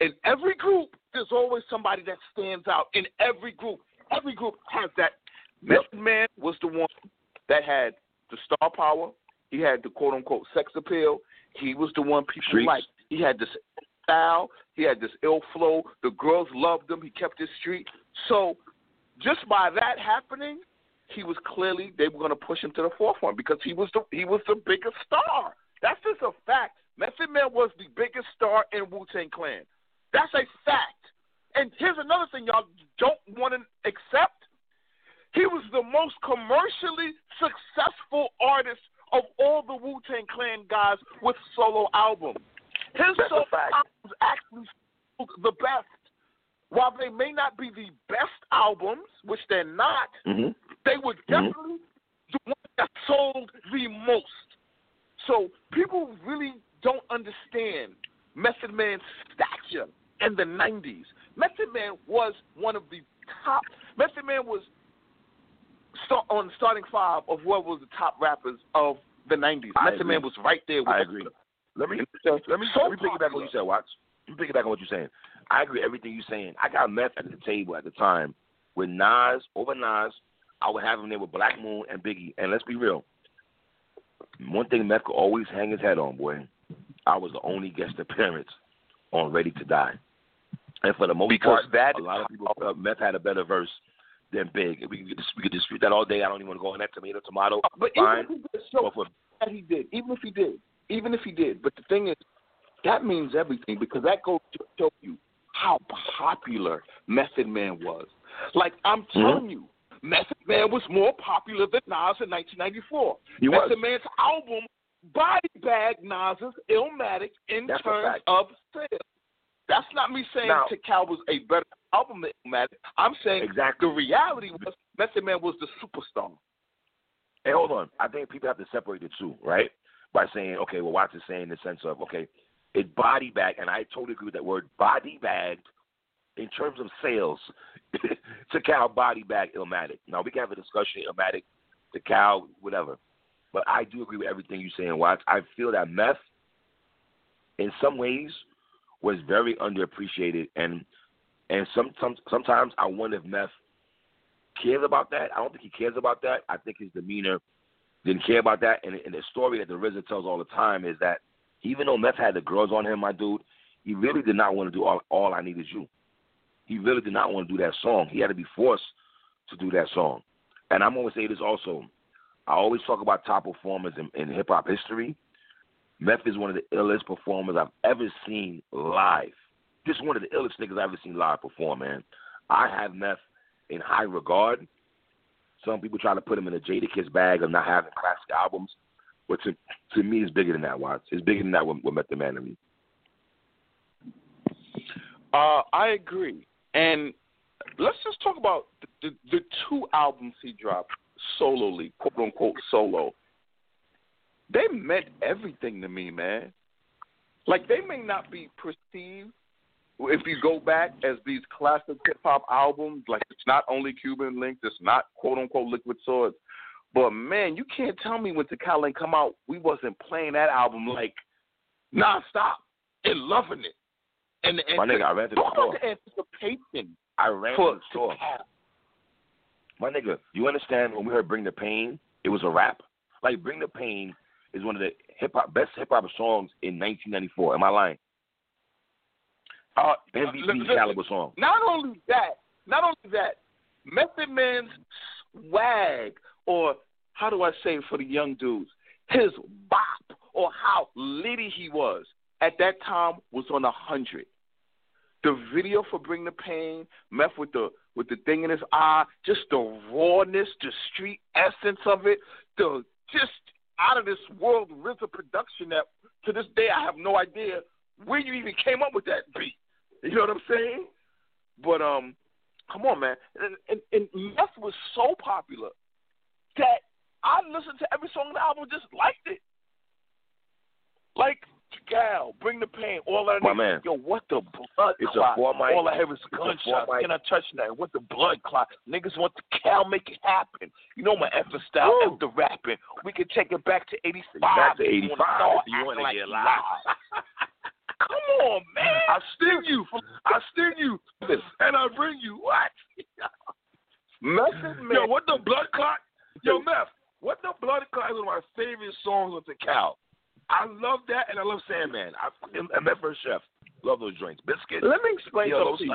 [SPEAKER 3] in every group, there's always somebody that stands out. In every group, every group has that.
[SPEAKER 2] Yep.
[SPEAKER 3] Method Man was the one that had the star power. He had the quote unquote sex appeal. He was the one people
[SPEAKER 2] Streets.
[SPEAKER 3] liked. He had this style. He had this ill flow. The girls loved him. He kept his street. So just by that happening, he was clearly they were going to push him to the forefront because he was the he was the biggest star. That's just a fact. Method Man was the biggest star in Wu Tang Clan. That's a fact. And here's another thing y'all don't want to accept. He was the most commercially successful artist of all the Wu Tang Clan guys with solo albums. His
[SPEAKER 2] That's a
[SPEAKER 3] solo
[SPEAKER 2] fact.
[SPEAKER 3] albums actually sold the best. While they may not be the best albums, which they're not,
[SPEAKER 2] Mm-hmm.
[SPEAKER 3] they were definitely the ones that sold the most. So people really don't understand Method Man's stature in the 90s. Method Man was one of the top. Method Man was start, on the starting five of what was the top rappers of the 90s.
[SPEAKER 2] I
[SPEAKER 3] Method
[SPEAKER 2] agree.
[SPEAKER 3] Man was right there with
[SPEAKER 2] I agree. Let me
[SPEAKER 3] So-
[SPEAKER 2] let me
[SPEAKER 3] so
[SPEAKER 2] let me piggyback on what you said, Watts. Let me piggyback on what you're saying. I agree with everything you're saying. I got Meth at the table at the time with Nas over Nas. I would have him there with Black Moon and Biggie. And let's be real. One thing Meth could always hang his head on, boy. I was the only guest appearance on Ready to Die. And for the most
[SPEAKER 3] Because
[SPEAKER 2] part,
[SPEAKER 3] that
[SPEAKER 2] a lot of people felt Meth had a better verse than Big. We could, we could dispute that all day. I don't even want to go on that tomato tomato.
[SPEAKER 3] But
[SPEAKER 2] Fine.
[SPEAKER 3] even if he did, so
[SPEAKER 2] But for
[SPEAKER 3] that he did, even if he did, even if he did. But the thing is, that means everything because that goes to show you how popular Method Man was. Like I'm
[SPEAKER 2] Mm-hmm.
[SPEAKER 3] telling you, Method Man was more popular than Nas in 1994.
[SPEAKER 2] He was.
[SPEAKER 3] Method Man's album body bag Nas's Illmatic in
[SPEAKER 2] That's
[SPEAKER 3] terms of sales. That's not me saying
[SPEAKER 2] Now-
[SPEAKER 3] Tical was a better album than Illmatic. I'm saying
[SPEAKER 2] Exactly.
[SPEAKER 3] the reality was Method Man was the superstar.
[SPEAKER 2] Hey, hold on. I think people have to separate the two, right? By saying, okay, well, Watts is saying in the sense of, okay, it body bag, and I totally agree with that word, body bagged in terms of sales. to count body bag Illmatic. Now, we can have a discussion. Illmatic Tical, whatever. But I do agree with everything you're saying, Watts. I feel that meth, in some ways, was very underappreciated, and and some, some sometimes I wonder if meth cares about that. I don't think he cares about that. I think his demeanor didn't care about that. And, and the story that the RZA tells all the time is that even though meth had the girls on him, my dude, he really did not want to do all, all I Need Is You. He really did not want to do that song. He had to be forced to do that song. And I'm going to say this also. I always talk about top performers in, in hip hop history. Meth is one of the illest performers I've ever seen live. Just one of the illest niggas I've ever seen live perform, man. I have Meth in high regard. Some people try to put him in a Jadakiss bag of not having classic albums. But to to me, it's bigger than that, Watts. It's bigger than that with, with Method Man to me.
[SPEAKER 3] Uh, I agree. And let's just talk about the, the, the two albums he dropped solely, quote unquote solo. They meant everything to me, man. Like they may not be perceived if you go back as these classic hip hop albums, like it's not only Cuban Links, it's not quote unquote Liquid Swords, but man, you can't tell me when Tical come out, we wasn't playing that album like nonstop and loving it. And, and
[SPEAKER 2] My nigga, I ran to the store.
[SPEAKER 3] the anticipation.
[SPEAKER 2] I ran to the store. My nigga, you understand when we heard Bring the Pain, it was a rap? Like Bring the Pain is one of the hip hop best hip hop songs in 1994. Am I lying?
[SPEAKER 3] Uh,
[SPEAKER 2] MVP
[SPEAKER 3] listen,
[SPEAKER 2] caliber song.
[SPEAKER 3] Not only that, not only that, Method Man's swag, or how do I say it for the young dudes, his bop, or how litty he was at that time was on a hundred. The video for Bring the Pain, Meth with the with the thing in his eye, just the rawness, the street essence of it, the just out of this world RZA production that to this day I have no idea where you even came up with that beat. You know what I'm saying? But um, come on, man. And, and, and Meth was so popular that I listened to every song on the album, just liked it. Like Gal, Bring the Pain, all that.
[SPEAKER 2] My man.
[SPEAKER 3] Yo, what the blood
[SPEAKER 2] It's a
[SPEAKER 3] clot?
[SPEAKER 2] mic-
[SPEAKER 3] all I have is
[SPEAKER 2] a
[SPEAKER 3] gunshots. Can I touch that? What the blood clot? Niggas want the Cal make it happen. You know my effort style,
[SPEAKER 2] Woo.
[SPEAKER 3] The rapping. We can take it back to 85.
[SPEAKER 2] Back to 85
[SPEAKER 3] wanna start
[SPEAKER 2] if you wanna get
[SPEAKER 3] you
[SPEAKER 2] live.
[SPEAKER 3] Come on, man.
[SPEAKER 2] I sting you. I sting you. And I bring you what?
[SPEAKER 3] Method Man.
[SPEAKER 2] Yo, what the blood clot? Yo, Meth, what the blood clot is one of my favorite songs with the cow. I love that, and I love Sandman. I fucking am Meth first chef. Love those joints. Biscuit.
[SPEAKER 3] Let me explain something to you.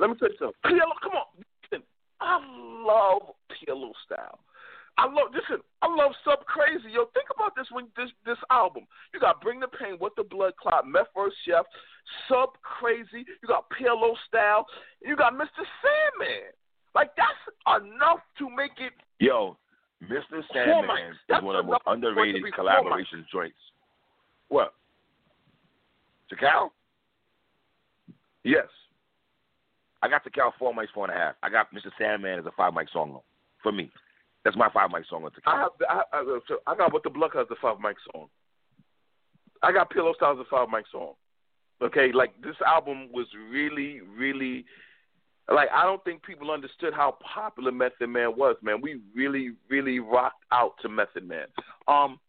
[SPEAKER 3] Let me tell you something. PLO, come on. Listen, I love PLO style. I love listen. I love Sub Crazy. Yo, think about this when this this album. You got Bring the Pain, What the Blood Clot, Meth First Chef, Sub Crazy. You got PLO style. You got Mr. Sandman. Like that's enough to make it.
[SPEAKER 2] Yo, Mr. Sandman is
[SPEAKER 3] That's
[SPEAKER 2] one of the most
[SPEAKER 3] enough for it to
[SPEAKER 2] underrated collaboration joints. What? Tical? Yes. I got Tical four mics, four and a half. I got Mr. Sandman as a five mic song for me. That's my five mic song on
[SPEAKER 3] I have. I, I, so I got What the Blood has the five mic song. I got Pillow style as a five mic song. Okay, like this album was really, really like I don't think people understood how popular Method Man was, man. We really, really rocked out to Method Man. Um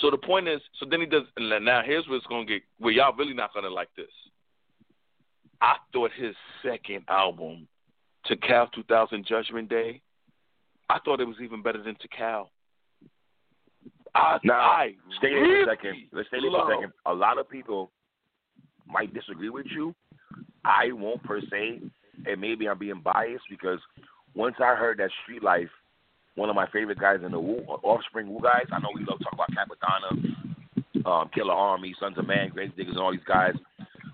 [SPEAKER 3] so the point is so then he does now here's what's gonna get where y'all really not gonna like this. I thought his second album, Tical two thousand Judgment Day, I thought it was even better than Tical. I,
[SPEAKER 2] Now,
[SPEAKER 3] I
[SPEAKER 2] stay there for
[SPEAKER 3] really
[SPEAKER 2] a second. Let's stay there for a second. A lot of people might disagree with you. I won't per se, and maybe I'm being biased because once I heard that Street Life, one of my favorite guys in the Wu, Offspring Wu guys, I know we love to talk about Cappadonna, um, Killer Army, Sunz of Man, Gravediggaz, and all these guys,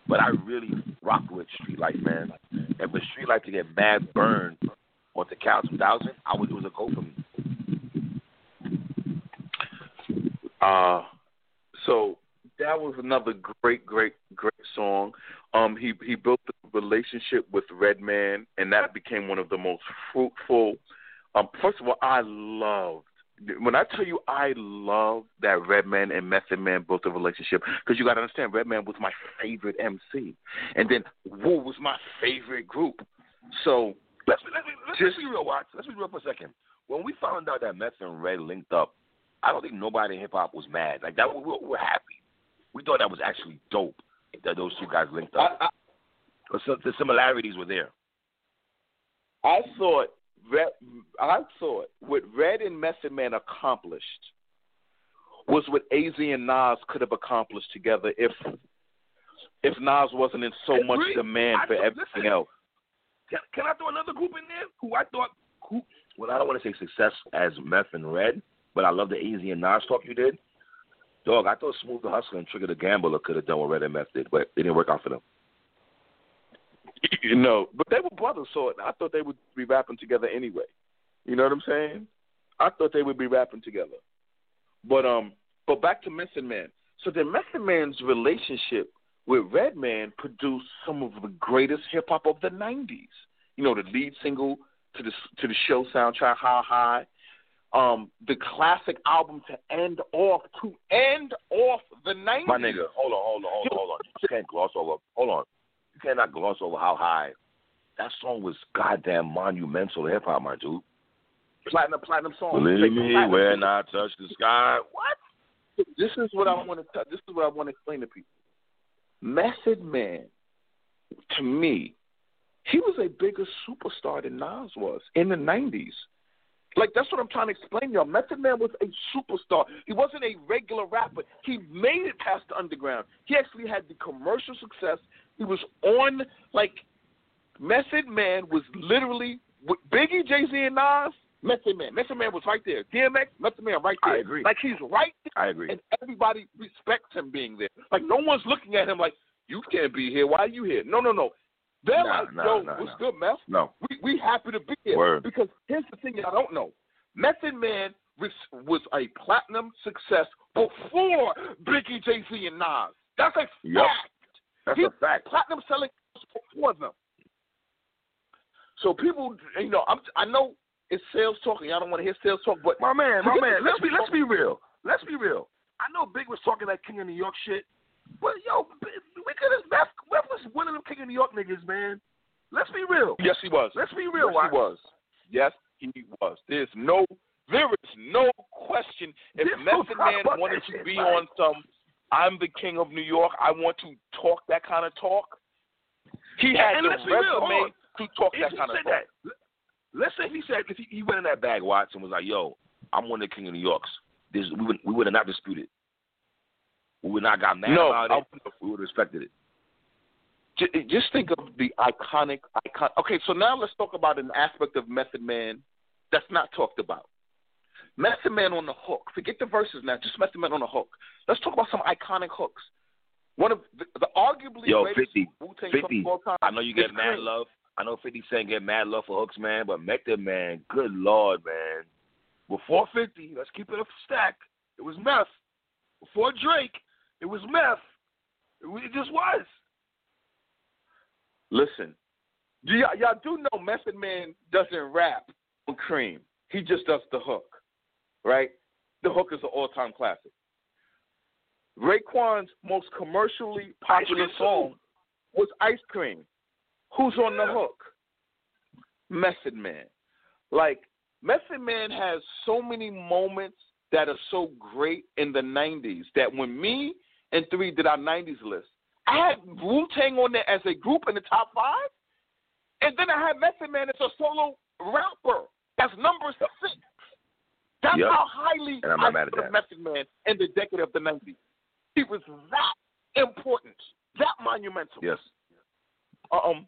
[SPEAKER 2] but I really rocked with Street Life, man. And for Street Life to get mad burned on the Cal 2000, I would it was a go for me.
[SPEAKER 3] Uh so that was another great, great, great song. Um, he he built a relationship with Redman, and that became one of the most fruitful. Um, first of all, I loved when I tell you I love that Redman and Method Man built a relationship because you got to understand Redman was my favorite MC, and then Wu was my favorite group. So
[SPEAKER 2] Let's, let's, let's, let's be real, Watts. Let's be real for a second. when we found out that Meth and Red linked up, I don't think nobody in hip hop was mad. Like that, we were, we were happy. We thought that was actually dope that those two guys linked up.
[SPEAKER 3] I, I,
[SPEAKER 2] Because the similarities were there.
[SPEAKER 3] I thought Red, I thought what Red and Method Man accomplished was what AZ and Nas could have accomplished together if if Nas wasn't in so much demand for everything
[SPEAKER 2] listen.
[SPEAKER 3] else.
[SPEAKER 2] Can, can I throw another group in there who I thought who? Well, I don't want to say success as Meth and Red, but I love the AZ and Nas talk you did. Dog, I thought Smooth the Hustler and Trigger the Gambler could have done what Red and Meth did, but it didn't work out for them.
[SPEAKER 3] You know, but they were brothers, so I thought they would be rapping together anyway. You know what I'm saying? I thought they would be rapping together. But um, but back to Method Man. So then Method Man's relationship with Redman produced some of the greatest hip hop of the '90s. You know, the lead single to the to the show soundtrack, How High. Um, the classic album to end off to end off the '90s.
[SPEAKER 2] My nigga, hold on, hold on, hold on, hold on. You can't gloss over. Hold on, you cannot gloss over how high. That song was goddamn monumental hip hop, my dude.
[SPEAKER 3] platinum platinum song.
[SPEAKER 2] Believe
[SPEAKER 3] Like,
[SPEAKER 2] me,
[SPEAKER 3] platinum
[SPEAKER 2] when. I touch the sky. What?
[SPEAKER 3] this is what I want to this is what I want to explain to people. Method Man, to me, he was a bigger superstar than Nas was in the '90s. Like that's what I'm trying to explain, y'all. Method Man was a superstar. He wasn't a regular rapper. He made it past the underground. He actually had the commercial success. He was on like Method Man was literally Biggie, Jay Z, and Nas. Method Man. Method Man was right there. DMX, Method Man, right there.
[SPEAKER 2] I agree.
[SPEAKER 3] Like he's right there
[SPEAKER 2] I agree.
[SPEAKER 3] and everybody respects him being there. Like no one's looking at him like you can't be here. Why are you here? No, no, no. They're
[SPEAKER 2] Nah,
[SPEAKER 3] like,
[SPEAKER 2] nah,
[SPEAKER 3] yo,
[SPEAKER 2] nah,
[SPEAKER 3] what's good, Meth?
[SPEAKER 2] No.
[SPEAKER 3] We we happy to be here
[SPEAKER 2] Word.
[SPEAKER 3] because here's the thing y'all don't know. Method Man was, was a platinum success before Biggie, Jay Z, and Nas. That's a
[SPEAKER 2] Yep.
[SPEAKER 3] fact.
[SPEAKER 2] That's
[SPEAKER 3] He-
[SPEAKER 2] a fact.
[SPEAKER 3] Platinum selling before them. So people, you know, I'm, I know it's sales talking. y'all don't want to hear sales talk, but
[SPEAKER 2] My man, my man. Let's be let's be real. Let's be real. I know Big was talking that King of New York shit, but yo, we could have Meth Meth was one of them King of New York niggas, man. Let's be real.
[SPEAKER 3] Yes, he was.
[SPEAKER 2] Let's be real.
[SPEAKER 3] Yes, he was. Yes, he was. There's no, there is no question. If
[SPEAKER 2] There's
[SPEAKER 3] Method
[SPEAKER 2] doubt
[SPEAKER 3] Man wanted to
[SPEAKER 2] shit,
[SPEAKER 3] be
[SPEAKER 2] man.
[SPEAKER 3] on some, I'm the king of New York. I want to talk that kind of talk. He had
[SPEAKER 2] And
[SPEAKER 3] the resume to talk
[SPEAKER 2] If
[SPEAKER 3] that kind of talk.
[SPEAKER 2] that, let's say he said if he, he went in that bag, Watts, and was like, "Yo, I'm one of the King of New Yorks," this we would we would have not disputed. We would not got mad
[SPEAKER 3] No,
[SPEAKER 2] about
[SPEAKER 3] I
[SPEAKER 2] it. We would have respected it.
[SPEAKER 3] Ju- Just think of the iconic icon. Okay, so now let's talk about an aspect of Method Man that's not talked about. Method Man on the hook. Forget the verses now. Just Method Man on the hook. Let's talk about some iconic hooks. One of the, the arguably
[SPEAKER 2] Yo,
[SPEAKER 3] greatest
[SPEAKER 2] 50,
[SPEAKER 3] Wu-Tang
[SPEAKER 2] 50.
[SPEAKER 3] songs of all time.
[SPEAKER 2] I know you get mad love. I know 50 Cent get mad love for hooks, man, but Method Man, good lord, man. Before 50, let's keep it a stack. It was meth. Before Drake, it was meth. It, just was.
[SPEAKER 3] Listen, y'all, y'all do know Method Man doesn't rap on Cream. He just does the hook, right? The hook is an all-time classic. Raekwon's most commercially popular song was Ice Cream. Who's on the hook? Method Man. Like Method Man has so many moments that are so great in the '90s that when me and Three did our '90s list, I had Wu Tang on there as a group in the top five, and then I had Method Man as a solo rapper. That's number six. That's
[SPEAKER 2] Yep.
[SPEAKER 3] how highly
[SPEAKER 2] And I'm not
[SPEAKER 3] I
[SPEAKER 2] mad at.
[SPEAKER 3] Method Man in the decade of the '90s. He was that important, that monumental.
[SPEAKER 2] Yes.
[SPEAKER 3] Um,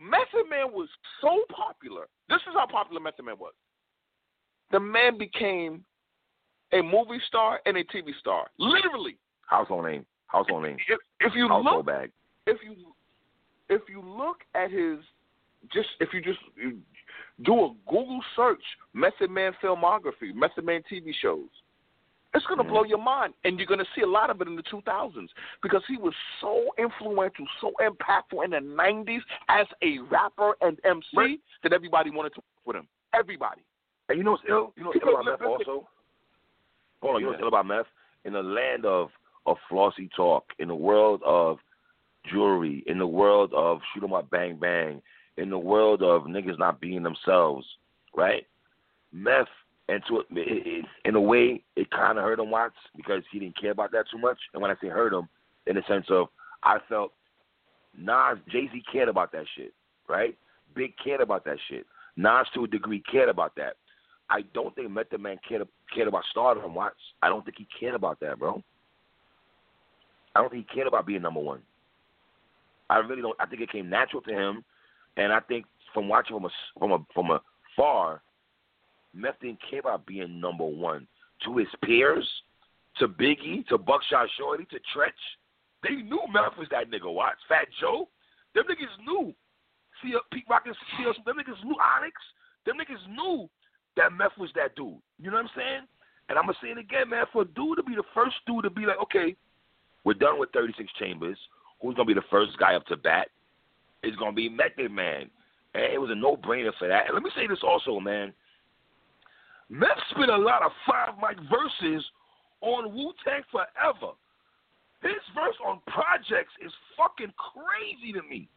[SPEAKER 3] Method Man was so popular. This is how popular Method Man was. The man became a movie star and a TV star. Literally,
[SPEAKER 2] Household name. Household name.
[SPEAKER 3] if, if you
[SPEAKER 2] Household
[SPEAKER 3] look,
[SPEAKER 2] bag.
[SPEAKER 3] if you if you look at his, just if you just you do a Google search, Method Man filmography, Method Man TV shows. It's going to blow your mind, and you're going to see a lot of it in the 2000s because he was so influential, so impactful in the 90s as a rapper and MC
[SPEAKER 2] Right.
[SPEAKER 3] that everybody wanted to work with him. Everybody.
[SPEAKER 2] And you know what's ill? You know what's ill about meth also? Hold on, you know what's ill about meth? In the land of, of flossy talk, in the world of jewelry, in the world of shoot 'em up bang bang, in the world of niggas not being themselves, right? Meth and to it, it, in a way it kind of hurt him Watts because he didn't care about that too much. And when I say hurt him, in the sense of I felt Nas Jay Z cared about that shit, right? Big cared about that shit. Nas to a degree cared about that. I don't think Method Man cared cared about stardom Watts. I don't think he cared about that, bro. I don't think he cared about being number one. I really don't. I think it came natural to him, and I think from watching from a from a from a far, Meth didn't care about being number one. To his peers, to Biggie, to Buckshot Shorty, to Treach, they knew Meth was that nigga. Watch Fat Joe, them niggas knew. See, uh, Pete Rock and Rockets, them niggas knew Onyx. Them niggas knew that Meth was that dude. You know what I'm saying? And I'm gonna say it again, man. For a dude to be the first dude to be like, okay, we're done with 36 chambers. Who's gonna be the first guy up to bat? It's gonna be Method Man. And it was a no-brainer for that. And let me say this also, man. Meth spit a lot of five mic verses on Wu Tang Forever. His verse on projects is fucking crazy to me.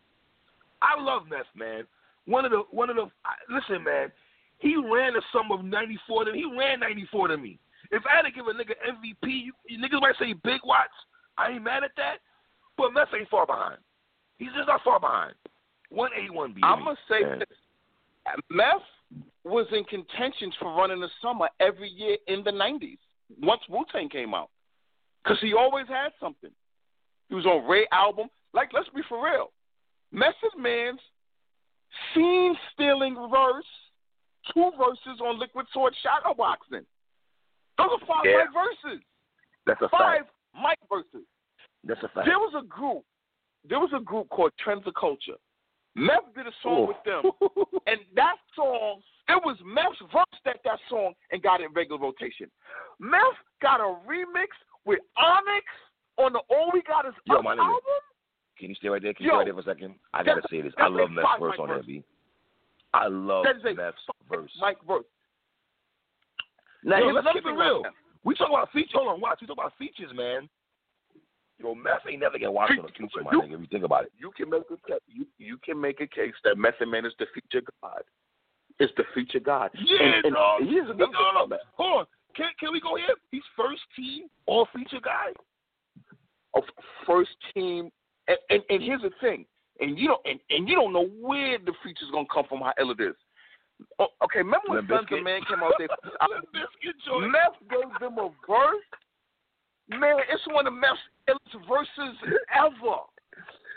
[SPEAKER 2] I love Meth, man. One of the one of the listen, man. He ran the sum of '94 to he ran '94 to me. If I had to give a nigga MVP, you, you niggas might say Big Watts. I ain't mad at that, but Meth ain't far behind. He's just not far behind. One A, one B.
[SPEAKER 3] I'm gonna say this: Meth was in contentions for running the summer every year in the '90s. Once Wu Tang came out, because he always had something. He was on Rae album. Like, let's be for real. Method Man's scene stealing verse, two verses on Liquid Sword Shadowboxing. Those are five
[SPEAKER 2] yeah.
[SPEAKER 3] verses.
[SPEAKER 2] That's a
[SPEAKER 3] five
[SPEAKER 2] fact.
[SPEAKER 3] mic verses.
[SPEAKER 2] That's a fact.
[SPEAKER 3] There was a group. There was a group called Trends of Culture. Meth did a song
[SPEAKER 2] Ooh.
[SPEAKER 3] with them, oh. and that song it was Meth's verse that that song and got in regular rotation. Meth got a remix with Onyx on the All We Got Is
[SPEAKER 2] Yo, my
[SPEAKER 3] album.
[SPEAKER 2] Can you stay right there? Can
[SPEAKER 3] Yo,
[SPEAKER 2] you stay right there for a second? I gotta say this. I love Meth's verse on that beat. I love
[SPEAKER 3] That is a
[SPEAKER 2] Meth's verse.
[SPEAKER 3] Mike verse. Now
[SPEAKER 2] Yo, let's keep it real.
[SPEAKER 3] Meth.
[SPEAKER 2] We talk about features. Hold on, watch. We talk about features, man. Yo, Meth ain't never get watched on the future, my
[SPEAKER 3] You-
[SPEAKER 2] nigga. If you think about it.
[SPEAKER 3] You can make a ca- you you can make a case that Method Man is the future god. Is the future god.
[SPEAKER 2] Yeah,
[SPEAKER 3] and, and
[SPEAKER 2] dog.
[SPEAKER 3] Here's
[SPEAKER 2] No,
[SPEAKER 3] another thing
[SPEAKER 2] no,
[SPEAKER 3] about
[SPEAKER 2] Hold on. Can can we go here? He's first team all feature guy.
[SPEAKER 3] of first team. And, and, and here's the thing, and you don't and, and you don't know where the feature's gonna come from, how ill it is. Oh, okay, remember when
[SPEAKER 2] Limp
[SPEAKER 3] Sons of Man came out there?
[SPEAKER 2] Limp
[SPEAKER 3] Meth gave them a verse. Man, it's one of Meth's illest verses ever.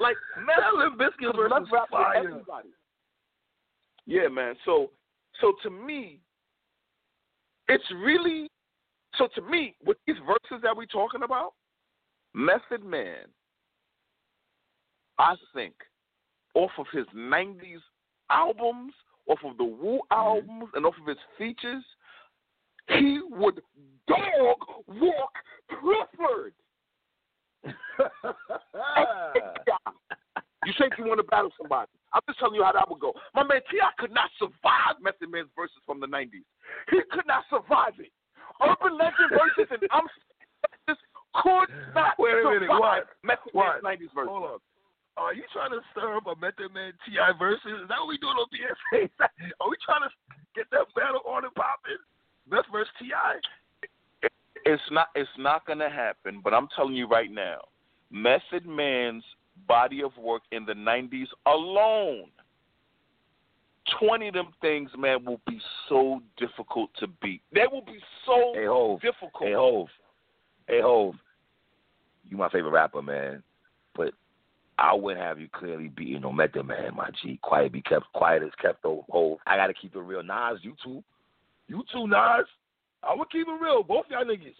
[SPEAKER 3] Like Meth,
[SPEAKER 2] That Limp Bizkit
[SPEAKER 3] Cause
[SPEAKER 2] verse
[SPEAKER 3] rap
[SPEAKER 2] fire.
[SPEAKER 3] everybody. Yeah, man. So, so to me, it's really so to me with these verses that we're talking about, Method Man. I think off of his '90s albums, off of the Wu mm-hmm. albums, and off of his features, he would dog walk Clifford. You think you want to battle somebody. I'm just telling you how that would go. My man T.I. could not survive Method Man's verses from the 90s. He could not survive it. Urban Legend verses and I'm just could not
[SPEAKER 2] Wait a minute,
[SPEAKER 3] survive
[SPEAKER 2] what?
[SPEAKER 3] Method
[SPEAKER 2] What?
[SPEAKER 3] Man's 90s verses.
[SPEAKER 2] Hold on. Are you trying to stir up a Method Man T.I. versus? Is that what we doing on PSA? Are we trying to get that battle on and popping? Meth versus T.I.?
[SPEAKER 3] It's not it's not gonna happen, but I'm telling you right now, Method Man's body of work in the 90s alone 20 of them things, man, will be so difficult to beat. They will be so
[SPEAKER 2] Hey Hove.
[SPEAKER 3] difficult.
[SPEAKER 2] Hey Hove. Hey Hove. You my favorite rapper, man. But I wouldn't have you clearly beating no Method Man, my G. Quiet be kept quiet is kept though, Hove. I gotta keep it real. Nas, you too. You too, Nas. I would keep it real. Both y'all niggas.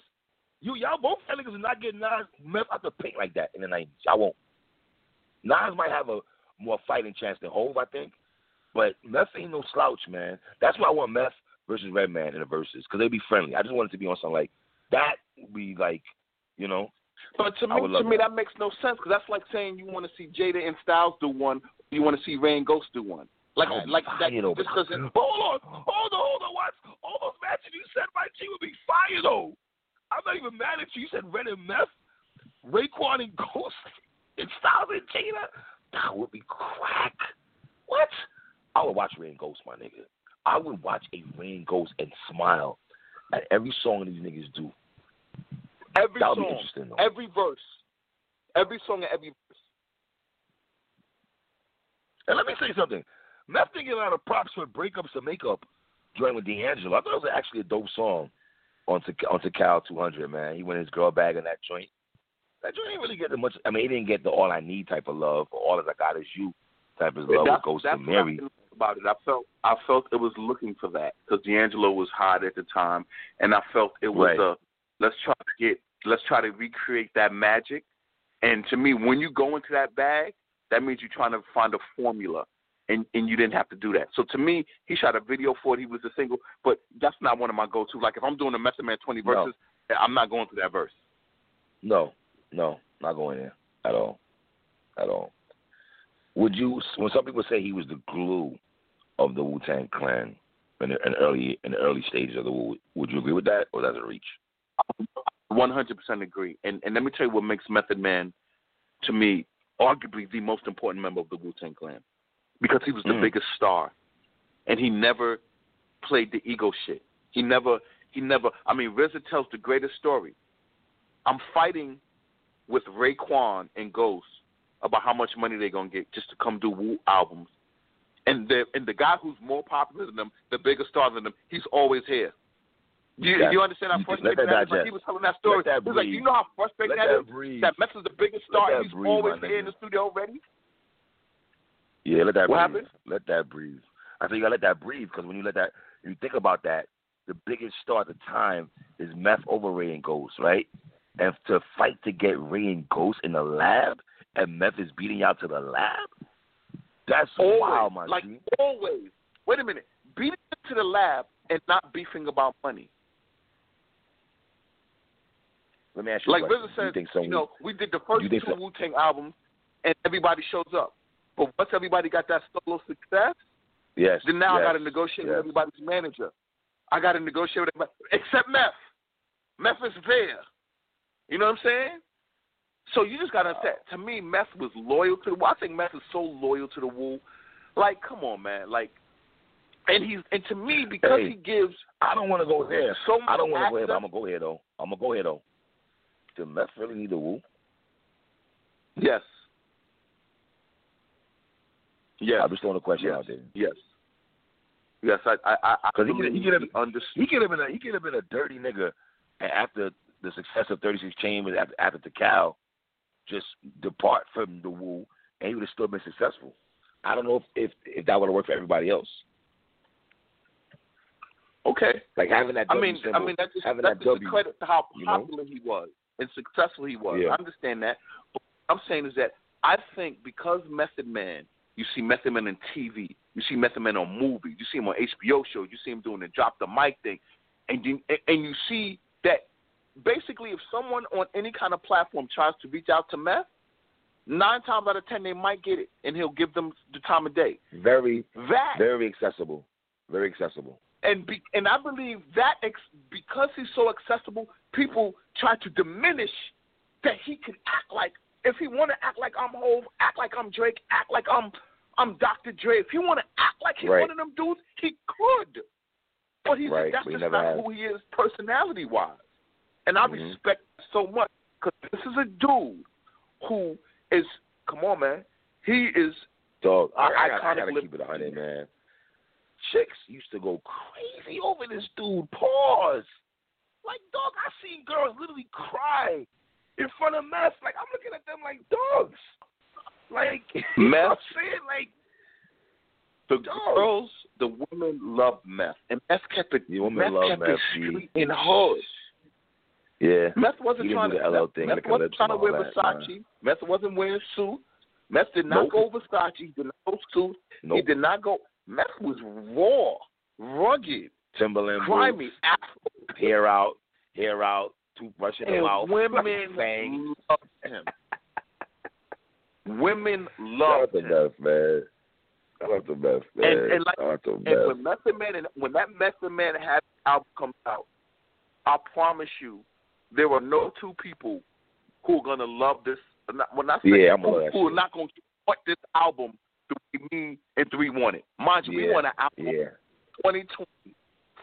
[SPEAKER 2] You y'all both y'all niggas are not getting Nas meth out the paint like that in the nineties. I won't. Nas might have a more fighting chance than Hove, I think. But Meth ain't no slouch, man. That's why I want Meth versus Redman in the verses because they'd be friendly. I just wanted to be on something like that. Would be like, you know,
[SPEAKER 3] But to me, to
[SPEAKER 2] love
[SPEAKER 3] me,
[SPEAKER 2] that.
[SPEAKER 3] that makes no sense because that's like saying you want to see Jada and Styles do one, you want to see Rae and Ghost do one. Like,
[SPEAKER 2] I'd be
[SPEAKER 3] like that.
[SPEAKER 2] fire, though,
[SPEAKER 3] Just
[SPEAKER 2] but-
[SPEAKER 3] because
[SPEAKER 2] Hold on, hold on, hold on. What? All those matches you said, my team would be fire though. I'm not even mad at you. You said Red and Meth, Raekwon and Ghost, and Styles and Jada. That would be crack. What? I would watch Red and Ghost, my nigga. I would watch a Rain Ghost and smile at every song these niggas do.
[SPEAKER 3] Every
[SPEAKER 2] That would be
[SPEAKER 3] song,
[SPEAKER 2] interesting, though.
[SPEAKER 3] every verse, every song, and every verse.
[SPEAKER 2] And let me say something. Meth didn't get a lot of props for breakups and makeup joint with D'Angelo. I thought it was actually a dope song on to on Tical 200, man. He went his girl bag in that joint. That joint didn't really get the much. I mean, he didn't get the all I need type of love or all that I got is you type of love with Ghost and Mary.
[SPEAKER 3] about it. I felt I felt it was looking for that because D'Angelo was hot at the time, and I felt it was
[SPEAKER 2] Right.
[SPEAKER 3] a let's try to get let's try to recreate that magic. And to me, when you go into that bag, that means you're trying to find a formula, and and you didn't have to do that. So to me, he shot a video for it. He was a single, but that's not one of my go-to. Like if I'm doing a Method Man 20
[SPEAKER 2] No.
[SPEAKER 3] verses, I'm not going through that verse.
[SPEAKER 2] No, no, not going there at all, at all. Would you? When some people say he was the glue of the Wu Tang Clan in the early in the early stages of the Wu, would you agree with that, or that's a reach?
[SPEAKER 3] One hundred percent agree. And and let me tell you what makes Method Man, to me, arguably the most important member of the Wu Tang Clan, because he was the
[SPEAKER 2] Mm.
[SPEAKER 3] biggest star, and he never played the ego shit. He never he never. I mean, RZA tells the greatest story. I'm fighting with Raekwon and Ghost about how much money they're gonna get just to come do Wu albums, and the and the guy who's more popular than them, the bigger star than them, he's always here. Do you, you understand how frustrating
[SPEAKER 2] that
[SPEAKER 3] that is? Like he was telling that story.
[SPEAKER 2] That
[SPEAKER 3] He was like, you know how frustrating
[SPEAKER 2] Let
[SPEAKER 3] that
[SPEAKER 2] that
[SPEAKER 3] is? That Meth is the biggest star.
[SPEAKER 2] that
[SPEAKER 3] He's
[SPEAKER 2] breathe,
[SPEAKER 3] always here in the studio already.
[SPEAKER 2] Yeah, let that
[SPEAKER 3] What
[SPEAKER 2] breathe.
[SPEAKER 3] happened?
[SPEAKER 2] Let that breathe. I think you gotta let that breathe because when you let that, you think about that, the biggest star at the time is Meth over Rae and Ghost, right? And to fight to get Rae and Ghost in the lab, and Meth is beating you out to the lab. That's
[SPEAKER 3] Always.
[SPEAKER 2] wild, my
[SPEAKER 3] like
[SPEAKER 2] G.
[SPEAKER 3] always. Wait a minute. Beating to the lab and not beefing about money.
[SPEAKER 2] Let me ask you
[SPEAKER 3] Like. RZA
[SPEAKER 2] Do you
[SPEAKER 3] said,
[SPEAKER 2] think someone,
[SPEAKER 3] you know, we did the first two
[SPEAKER 2] so-
[SPEAKER 3] Wu Tang albums, and everybody shows up. But once everybody got that solo success,
[SPEAKER 2] yes,
[SPEAKER 3] then now
[SPEAKER 2] yes,
[SPEAKER 3] I got to negotiate with everybody's manager. I got to negotiate with everybody except Meth. Meth is there. You know what I'm saying? So you just got to understand. To me, Meth was loyal to the Wu. I think Meth is so loyal to the Wu. Like, come on, man. Like, and he's and to me because
[SPEAKER 2] Hey.
[SPEAKER 3] he gives
[SPEAKER 2] I don't want to go there.
[SPEAKER 3] so
[SPEAKER 2] I don't want to go here, but I'm gonna go here though. I'm gonna go here though. Did Meth really need the Wu?
[SPEAKER 3] Yes. Yes.
[SPEAKER 2] I'm just throwing a question
[SPEAKER 3] yes.
[SPEAKER 2] out there.
[SPEAKER 3] Yes. Yes, I I I, I
[SPEAKER 2] 'Cause he could- he could have-
[SPEAKER 3] understood.
[SPEAKER 2] He could have been a he could have been a dirty nigga, and after the success of 36 Chambers, after after the cow, just depart from the Wu, and he would have still been successful. I don't know if if, if that would have worked for everybody else.
[SPEAKER 3] Okay.
[SPEAKER 2] Like having that
[SPEAKER 3] I
[SPEAKER 2] W
[SPEAKER 3] mean,
[SPEAKER 2] symbol,
[SPEAKER 3] I mean that's just,
[SPEAKER 2] having
[SPEAKER 3] that's
[SPEAKER 2] that
[SPEAKER 3] just
[SPEAKER 2] W.
[SPEAKER 3] a credit to how
[SPEAKER 2] you know?
[SPEAKER 3] popular he was and successful he was.
[SPEAKER 2] Yeah.
[SPEAKER 3] I understand that. But what I'm saying is that I think because Method Man, you see Method Man on TV, you see Method Man on movies, you see him on HBO shows, you see him doing the drop the mic thing, and you, and you see that basically if someone on any kind of platform tries to reach out to Meth, nine times out of ten they might get it, and he'll give them the time of day.
[SPEAKER 2] Very
[SPEAKER 3] That
[SPEAKER 2] very accessible, very accessible.
[SPEAKER 3] and be, and I believe that ex, because he's so accessible, people try to diminish that he can act like if he want to act like I'm Hove, act like I'm Drake, act like I'm I'm Dr. Dre. If he want to act like he's
[SPEAKER 2] Right.
[SPEAKER 3] one of them dudes, he could. But he's
[SPEAKER 2] Right,
[SPEAKER 3] that's
[SPEAKER 2] he
[SPEAKER 3] just not
[SPEAKER 2] has.
[SPEAKER 3] who he is personality wise, and I
[SPEAKER 2] Mhm.
[SPEAKER 3] respect so much because this is a dude who is come on man, he is
[SPEAKER 2] Dog, I,
[SPEAKER 3] I-
[SPEAKER 2] gotta, I gotta keep it a hundred, man. Chicks used to go crazy over this dude. Pause. Like, dog, I seen girls literally cry in front of meth. Like, I'm looking at them like dogs. Like, you know what I'm saying? Like,
[SPEAKER 3] the
[SPEAKER 2] Dog.
[SPEAKER 3] girls, the women love meth, and meth kept it.
[SPEAKER 2] The women
[SPEAKER 3] meth
[SPEAKER 2] love
[SPEAKER 3] kept
[SPEAKER 2] meth,
[SPEAKER 3] it street and hood.
[SPEAKER 2] yeah.
[SPEAKER 3] Meth wasn't trying to.
[SPEAKER 2] LL
[SPEAKER 3] Meth,
[SPEAKER 2] thing,
[SPEAKER 3] Meth wasn't trying to wear
[SPEAKER 2] that,
[SPEAKER 3] Versace. Meth wasn't wearing suit. Meth did not
[SPEAKER 2] Nope.
[SPEAKER 3] go Versace. He did not go suit. He did not go. Meth was raw, rugged,
[SPEAKER 2] Timberland
[SPEAKER 3] grimy, Afro,
[SPEAKER 2] hair out, hair out, toothbrush in the mouth,
[SPEAKER 3] women
[SPEAKER 2] fangs.
[SPEAKER 3] loved him. Women
[SPEAKER 2] Shout out
[SPEAKER 3] loved
[SPEAKER 2] to
[SPEAKER 3] him.
[SPEAKER 2] meth, man. Shout out to meth, man.
[SPEAKER 3] And- and like-
[SPEAKER 2] Shout out to
[SPEAKER 3] And
[SPEAKER 2] meth.
[SPEAKER 3] when Method Man and when that Method Man had album comes out, I promise you, there are no two people who are gonna love this. Not, well, not saying
[SPEAKER 2] Yeah, I'm
[SPEAKER 3] who,
[SPEAKER 2] gonna love that
[SPEAKER 3] who are not gonna support this album the way me and Three wanted. Mind you, we want an album
[SPEAKER 2] Yeah.
[SPEAKER 3] 2020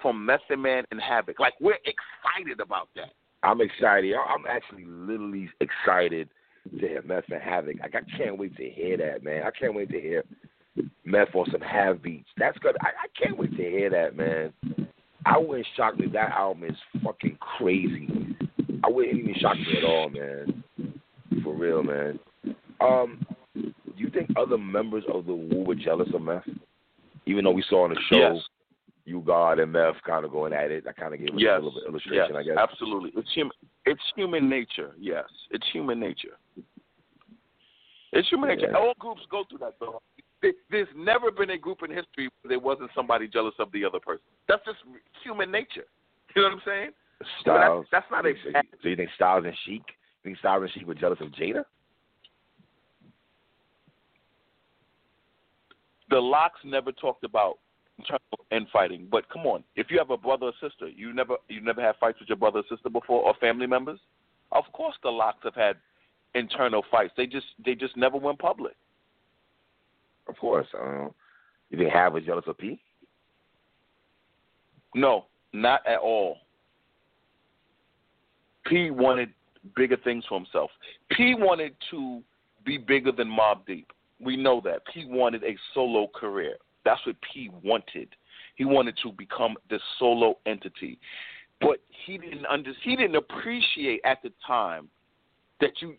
[SPEAKER 3] from Method Man and Havoc. Like we're excited about that.
[SPEAKER 2] I'm excited. I'm actually literally excited to hear Meth and Havoc. Like I can't wait to hear that, man. I can't wait to hear Meth on some Hav beats. That's good. I, I can't wait to hear that, man. I wouldn't shock me. That album is fucking crazy. I wouldn't even shock me at all, man. For real, man. Um, do you think other members of the Wu were jealous of Meth? Even though we saw on the show
[SPEAKER 3] Yes.
[SPEAKER 2] You God and Meth kind of going at it, I kind of gave
[SPEAKER 3] Yes.
[SPEAKER 2] a little bit of illustration,
[SPEAKER 3] yes,
[SPEAKER 2] I guess.
[SPEAKER 3] Absolutely. It's human. It's human nature. Yes, it's human nature. It's human nature.
[SPEAKER 2] Yeah.
[SPEAKER 3] All groups go through that, though. There's never been a group in history where there wasn't somebody jealous of the other person. That's just human nature. You know what I'm saying?
[SPEAKER 2] Styles.
[SPEAKER 3] that's not a
[SPEAKER 2] so, so you think Styles and Sheek? You think Styles and Sheek were jealous of Jada?
[SPEAKER 3] The LOX never talked about internal infighting. But come on, if you have a brother or sister, you never you never had fights with your brother or sister before, or family members. Of course, the LOX have had internal fights. They just they just never went public.
[SPEAKER 2] Of course. Um, you think Hav was jealous of P?
[SPEAKER 3] No, not at all. P wanted bigger things for himself. P wanted to be bigger than Mobb Deep. We know that. P wanted a solo career. That's what P wanted. He wanted to become this solo entity. But he didn't under, he didn't appreciate at the time that you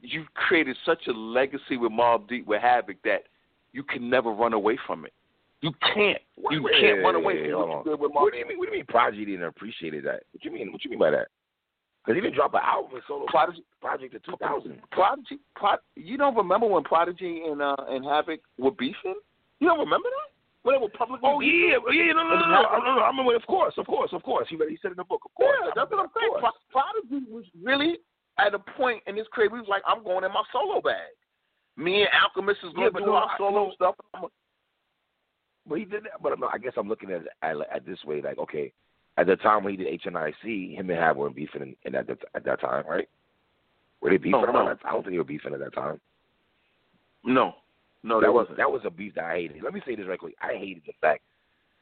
[SPEAKER 3] you created such a legacy with Mobb Deep with Havoc that you can never run away from it. You can't. You
[SPEAKER 2] Wait,
[SPEAKER 3] can't
[SPEAKER 2] wait,
[SPEAKER 3] run away
[SPEAKER 2] wait,
[SPEAKER 3] from what you did with Mob
[SPEAKER 2] What do you mean? What do you mean? Prodigy didn't appreciate that? What you mean? What you mean by that? Because he didn't drop an album solo
[SPEAKER 3] Prodigy,
[SPEAKER 2] project in 2000.
[SPEAKER 3] Prodigy, Prod, you don't remember when Prodigy and uh, and Havoc were beefing? You don't remember that? When they were publicly
[SPEAKER 2] Oh yeah, yeah, no, no, no, no, no, no, no. I remember. Of course, of course, of course. He, he said in the book. Of course,
[SPEAKER 3] Yeah, that's what I'm saying. Prodigy was really at a point in his career. He was like, I'm going in my solo bag. Me and Alchemist is going
[SPEAKER 2] Yeah,
[SPEAKER 3] to do our solo stuff. I'm
[SPEAKER 2] But he did that. But I guess I'm looking at it at, at this way. Like, okay, at the time when he did HNIC, him and Hav weren't beefing in, in at, the, at that time, right? Were they beefing
[SPEAKER 3] No, no.
[SPEAKER 2] I don't think they were beefing at that time.
[SPEAKER 3] no, no,
[SPEAKER 2] that
[SPEAKER 3] that
[SPEAKER 2] was
[SPEAKER 3] wasn't.
[SPEAKER 2] that was a beef that I hated. Let me say this right quick. I hated the fact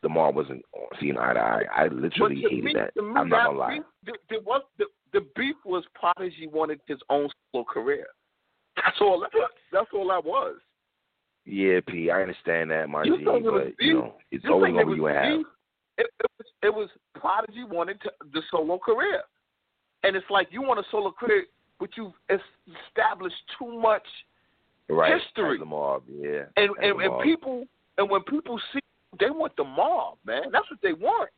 [SPEAKER 2] the mom wasn't seeing eye to eye. I literally hated
[SPEAKER 3] me,
[SPEAKER 2] that.
[SPEAKER 3] me,
[SPEAKER 2] I'm not gonna lie.
[SPEAKER 3] beef, was the, the beef was Prodigy wanted his own solo career. That's all. That, that's all that was.
[SPEAKER 2] Yeah, P, I understand that, my
[SPEAKER 3] You
[SPEAKER 2] G,
[SPEAKER 3] think it was
[SPEAKER 2] but you know, it's
[SPEAKER 3] You
[SPEAKER 2] always
[SPEAKER 3] think
[SPEAKER 2] gonna
[SPEAKER 3] it
[SPEAKER 2] be you and Hav.
[SPEAKER 3] It, it was it was Prodigy wanted to, the solo career, and it's like you want a solo career, but you've established too much,
[SPEAKER 2] Right.
[SPEAKER 3] history.
[SPEAKER 2] The mob, yeah.
[SPEAKER 3] and
[SPEAKER 2] as
[SPEAKER 3] and, and people and when people see, they want the mob, man. That's what they want.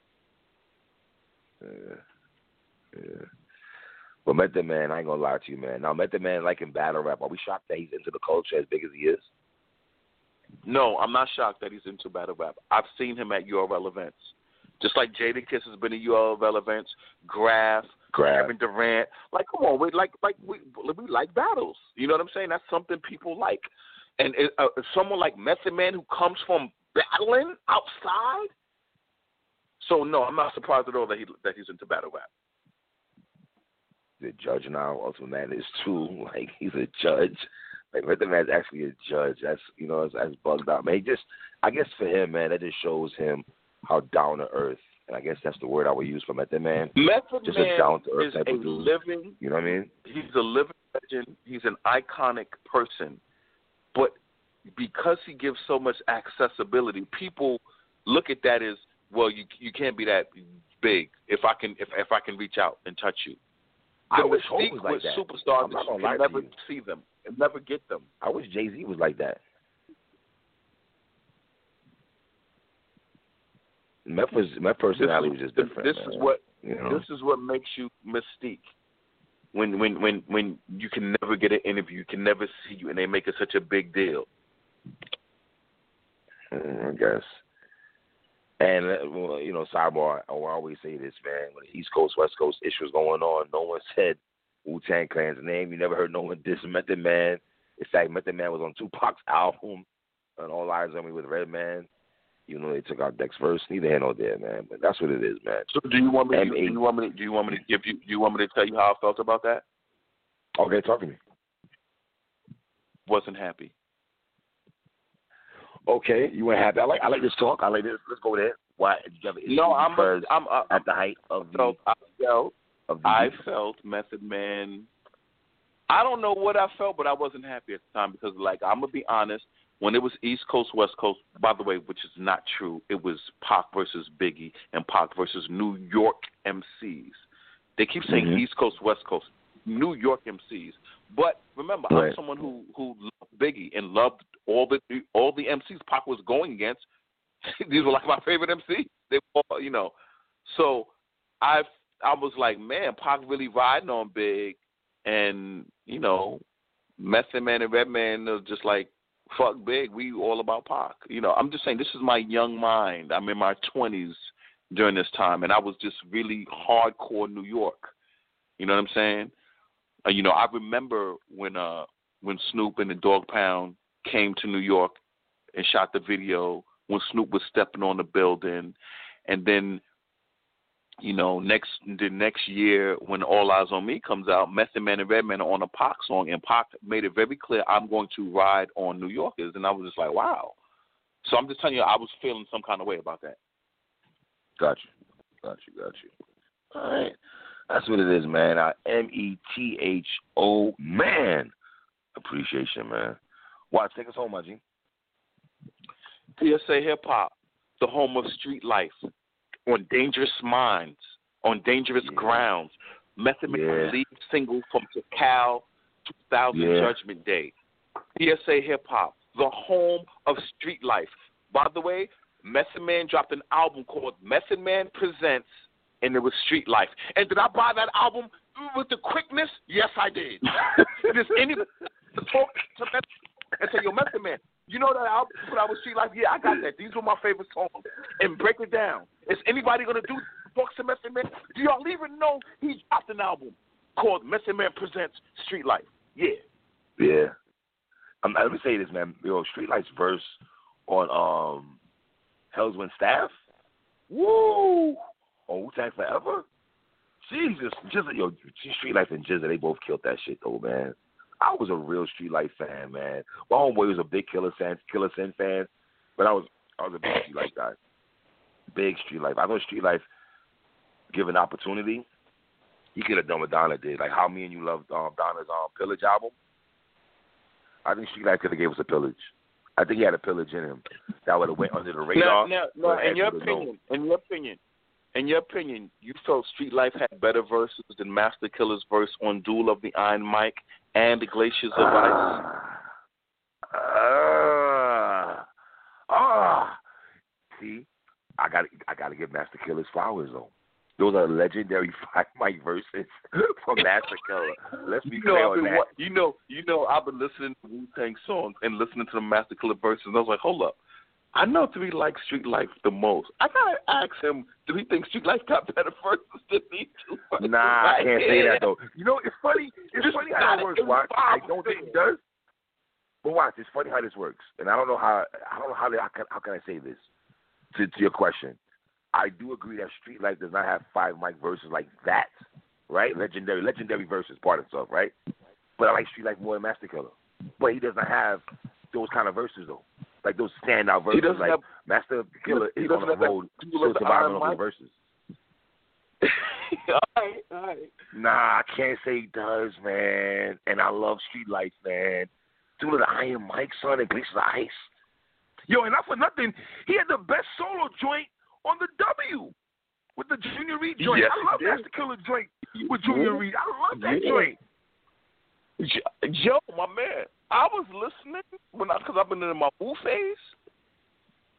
[SPEAKER 2] Yeah. Yeah. But Method Man, I ain't gonna lie to you, man. Now Method Man like in battle rap. Are we shocked that he's into the culture as big as he is?
[SPEAKER 3] No, I'm not shocked that he's into battle rap. I've seen him at URL events. Just like Jadakiss has been at URL events, Grafh,
[SPEAKER 2] Grab.
[SPEAKER 3] Kevin Durant. Like, come on, we like like we we like battles. You know what I'm saying? That's something people like. And uh, someone like Method Man who comes from battling outside. So no, I'm not surprised at all that he that he's into battle rap.
[SPEAKER 2] The judge now, Ultimate Man is too. Like he's a judge. Like Method Man's actually a judge. That's you know, that's, that's bugged out. Man, he just I guess for him, man, that just shows him how down to earth. And I guess that's the word I would use for Method Man.
[SPEAKER 3] Method
[SPEAKER 2] Just a down-to-earth type
[SPEAKER 3] a
[SPEAKER 2] of dude.
[SPEAKER 3] living
[SPEAKER 2] You know what I mean?
[SPEAKER 3] he's a living legend. He's an iconic person, but because he gives so much accessibility, people look at that as well. You you can't be that big if I can if if I can reach out and touch you.
[SPEAKER 2] I
[SPEAKER 3] The
[SPEAKER 2] wish Hope was like
[SPEAKER 3] with
[SPEAKER 2] that.
[SPEAKER 3] superstars
[SPEAKER 2] I'm not
[SPEAKER 3] you
[SPEAKER 2] gonna lie
[SPEAKER 3] can
[SPEAKER 2] to
[SPEAKER 3] never
[SPEAKER 2] you.
[SPEAKER 3] see them and never get them.
[SPEAKER 2] I wish Jay Z was like that. Meth was Meth personality was just different.
[SPEAKER 3] This
[SPEAKER 2] man.
[SPEAKER 3] is what
[SPEAKER 2] you know.
[SPEAKER 3] this is what makes you mystique. When when when when you can never get an interview, you can never see you, and they make it such a big deal.
[SPEAKER 2] Mm, I guess. And uh, well, you know, sidebar. I always say this, man. When the East Coast West Coast issues going on, no one said Wu Tang Clan's name. You never heard no one diss Method Man. In fact, Method Man was on Tupac's album, and All Eyes on Me with Redman. You know, they took out Deck's verse. Neither here nor there, man. But that's what it is, man.
[SPEAKER 3] So do you want me? To, do you want me? To, do you want me to give you? Do you want me to tell you how I felt about that?
[SPEAKER 2] Okay, talk to me.
[SPEAKER 3] Wasn't happy.
[SPEAKER 2] Okay, you weren't happy. I like I like this talk. I like this. Let's go there. Why did you have an issue
[SPEAKER 3] No, I'm
[SPEAKER 2] because
[SPEAKER 3] a, I'm a,
[SPEAKER 2] at the height of the
[SPEAKER 3] felt I felt
[SPEAKER 2] of the
[SPEAKER 3] I felt Method Man. I don't know what I felt, but I wasn't happy at the time because, like, I'm gonna be honest. When it was East Coast West Coast, by the way, which is not true, it was Pac versus Biggie and Pac versus New York MCs. They keep saying
[SPEAKER 2] Mhm.
[SPEAKER 3] East Coast West Coast, New York MCs. But remember,
[SPEAKER 2] Right.
[SPEAKER 3] I'm someone who who loved Biggie and loved all the all the MCs Pac was going against. These were like my favorite MCs. They were, you know, so I I was like, man, Pac really riding on Big, and you know, Method Man and Redman are just like, fuck Big, we all about Pac. You know, I'm just saying this is my young mind. I'm in my 20s during this time, and I was just really hardcore New York. You know what I'm saying? Uh, you know, I remember when uh when Snoop and the Dog Pound came to New York and shot the video when Snoop was stepping on the building, and then you know, next the next year when All Eyes on Me comes out, Method Man and Redman are on a Pac song, and Pac made it very clear I'm going to ride on New Yorkers, and I was just like, wow. So I'm just telling you, I was feeling some kind of way about that.
[SPEAKER 2] Got you. Got you. Got you. All right. That's what it is, man. I M E T H O man. Appreciation, man. Watch, take us home, my G.
[SPEAKER 3] PSA Hip Hop, the home of street life, on Dangerous Minds, on Dangerous
[SPEAKER 2] Yeah.
[SPEAKER 3] Grounds. Method Man
[SPEAKER 2] Yeah.
[SPEAKER 3] lead single from Cal 2000
[SPEAKER 2] Yeah.
[SPEAKER 3] Judgment Day. PSA Hip Hop, the home of street life. By the way, Method Man dropped an album called Method Man Presents, and it was Street Life. And did I buy that album with the quickness? Yes, I did. Does anybody talk to Method and say, "Yo, Method Man, you know that album put out with Street Life? Yeah, I got that. These were my favorite songs." And break it down. Is anybody gonna do talk to Method Man? Do y'all even know he dropped an album called Method Man Presents Street Life? Yeah.
[SPEAKER 2] Yeah. Um, let me say this, man. Yo, Streetlight's verse on um Hellz Wind Staff. Woo! On Wu Tang Forever. Jesus, just yo, Street Life and GZA, they both killed that shit though, man. I was a real Street Life fan, man. My homeboy was a big Killa Sin, Killa Sin fan, but I was I was a big Street Life guy. Big Street Life. I know Streetlight given opportunity, he could have done what Donna did, like how me and you loved um, Donna's um, Pillage album. I think Streetlight could have gave us a pillage. I think he had a pillage in him that would have went under the radar.
[SPEAKER 3] now,
[SPEAKER 2] but
[SPEAKER 3] now, in your
[SPEAKER 2] actually was known.
[SPEAKER 3] opinion, in your opinion, in your opinion, you felt Street Life had better verses than Masta Killa's verse on Duel of the Iron Mic and the Glaciers of Ice.
[SPEAKER 2] Ah, ah. See, I got I got to give Masta Killa's flowers though. Those are legendary five mic verses from Masta Killa. Let's be
[SPEAKER 3] You
[SPEAKER 2] clear
[SPEAKER 3] know, I've
[SPEAKER 2] on that.
[SPEAKER 3] you know, you know, I've been listening to Wu Tang songs and listening to the Masta Killa verses, and I was like, hold up. I know Three likes Street Life the most. I gotta ask him, do he think Street Life got better verses than these two? verses
[SPEAKER 2] Nah, I can't say that though. You know, it's funny. It's
[SPEAKER 3] Just
[SPEAKER 2] funny how it works. Watch. I don't think it does. But watch, it's funny how this works, and I don't know how. I don't know how. How can, how can I say this to, to your question? I do agree that Street Life does not have five mic verses like that, right? Legendary, legendary verses, part of stuff, right? But I like Street Life more than Masta Killa. But he doesn't have those kind of verses though, like those standout verses. like
[SPEAKER 3] have-
[SPEAKER 2] Masta Killa
[SPEAKER 3] he
[SPEAKER 2] is on the road still
[SPEAKER 3] of the
[SPEAKER 2] surviving on verses.
[SPEAKER 3] all right, all right.
[SPEAKER 2] Nah, I can't say he does, man. And I love Street Lights, man. Dude of the Iron Mic, son, and of Ice. Yo, and not for nothing, he had the best solo joint on the W with the Junior Reid joint.
[SPEAKER 3] Yes,
[SPEAKER 2] I love. Masta Killa joint with Junior
[SPEAKER 3] Yeah.
[SPEAKER 2] Reed. I love that
[SPEAKER 3] Yeah.
[SPEAKER 2] joint.
[SPEAKER 3] Jo- Joe, my man, I was listening when I, cause I've been in my Wu phase.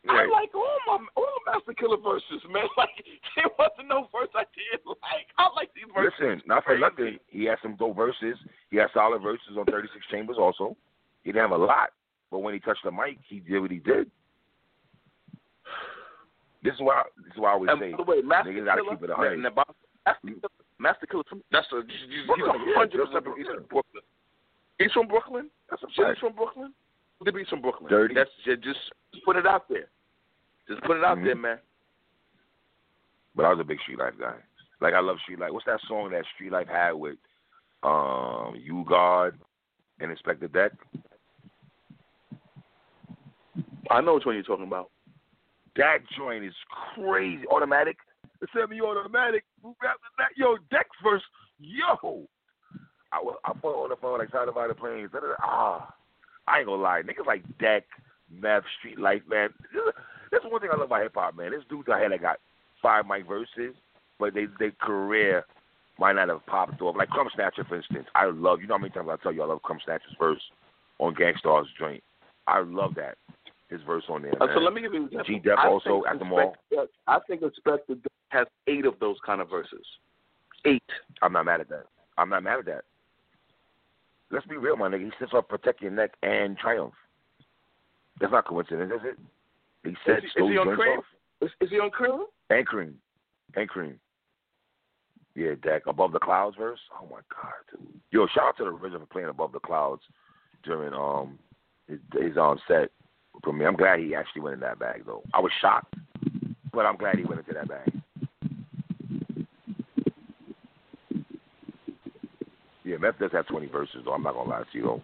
[SPEAKER 3] I
[SPEAKER 2] Right.
[SPEAKER 3] like all my all the Masta Killa verses, man. Like there wasn't no verse I didn't like. I like these verses.
[SPEAKER 2] Listen, not for nothing, he had some dope verses. He had solid verses on 36 Chambers also. He didn't have a lot, but when he touched the mic, he did what he did. This is why this is why I always
[SPEAKER 3] And
[SPEAKER 2] say
[SPEAKER 3] by the way, Master
[SPEAKER 2] niggas gotta keep it a hundred.
[SPEAKER 3] and about- Masta Killa, Masta Killa, that's a he's, he's
[SPEAKER 2] Brooklyn,
[SPEAKER 3] 100
[SPEAKER 2] just
[SPEAKER 3] percent
[SPEAKER 2] like
[SPEAKER 3] he's
[SPEAKER 2] Brooklyn.
[SPEAKER 3] from Brooklyn. He's from Brooklyn.
[SPEAKER 2] That's a
[SPEAKER 3] Jim's from Brooklyn. Beat's from Brooklyn.
[SPEAKER 2] Dirty.
[SPEAKER 3] That's just, just put it out there. Just put it out
[SPEAKER 2] Mhm.
[SPEAKER 3] there, man.
[SPEAKER 2] But I was a big Street Life guy. Like I love Street Life. What's that song that Street Life had with um U-God and Inspectah Deck?
[SPEAKER 3] I know which one you're talking about.
[SPEAKER 2] That joint is crazy. Automatic. The semi-automatic. Yo, Deck's first. Yo. I, I fought on the phone like side by the planes. Ah, I ain't gonna lie. Niggas like Deck, Meth, Street Life, man. That's one thing I love about hip hop, man. This dudes out here that got five mic verses, but they their career might not have popped off. Like Crumb Snatcher, for instance. I love. You know how many times I tell you I love Crumb Snatcher's verse on Gang Starr's joint. I love that his verse on there.
[SPEAKER 3] Uh, so let me give you an
[SPEAKER 2] G Dep also at the mall.
[SPEAKER 3] I think Inspectah has eight of those kind of verses. Eight.
[SPEAKER 2] I'm not mad at that. I'm not mad at that. Let's be real, my nigga. He sits up protect your neck and triumph. That's not coincidence, is it? He said,
[SPEAKER 3] is, he, is he on cream? Is, is, he on cream?
[SPEAKER 2] And cream. And cream. Yeah, Dak. Above the Clouds verse. Oh my God, dude. Yo, shout out to the RZA for playing Above the Clouds during um his, his on set for me. I'm glad he actually went in that bag though. I was shocked, but I'm glad he went into that bag. Meth does have 20 verses though. I'm not gonna lie to you though,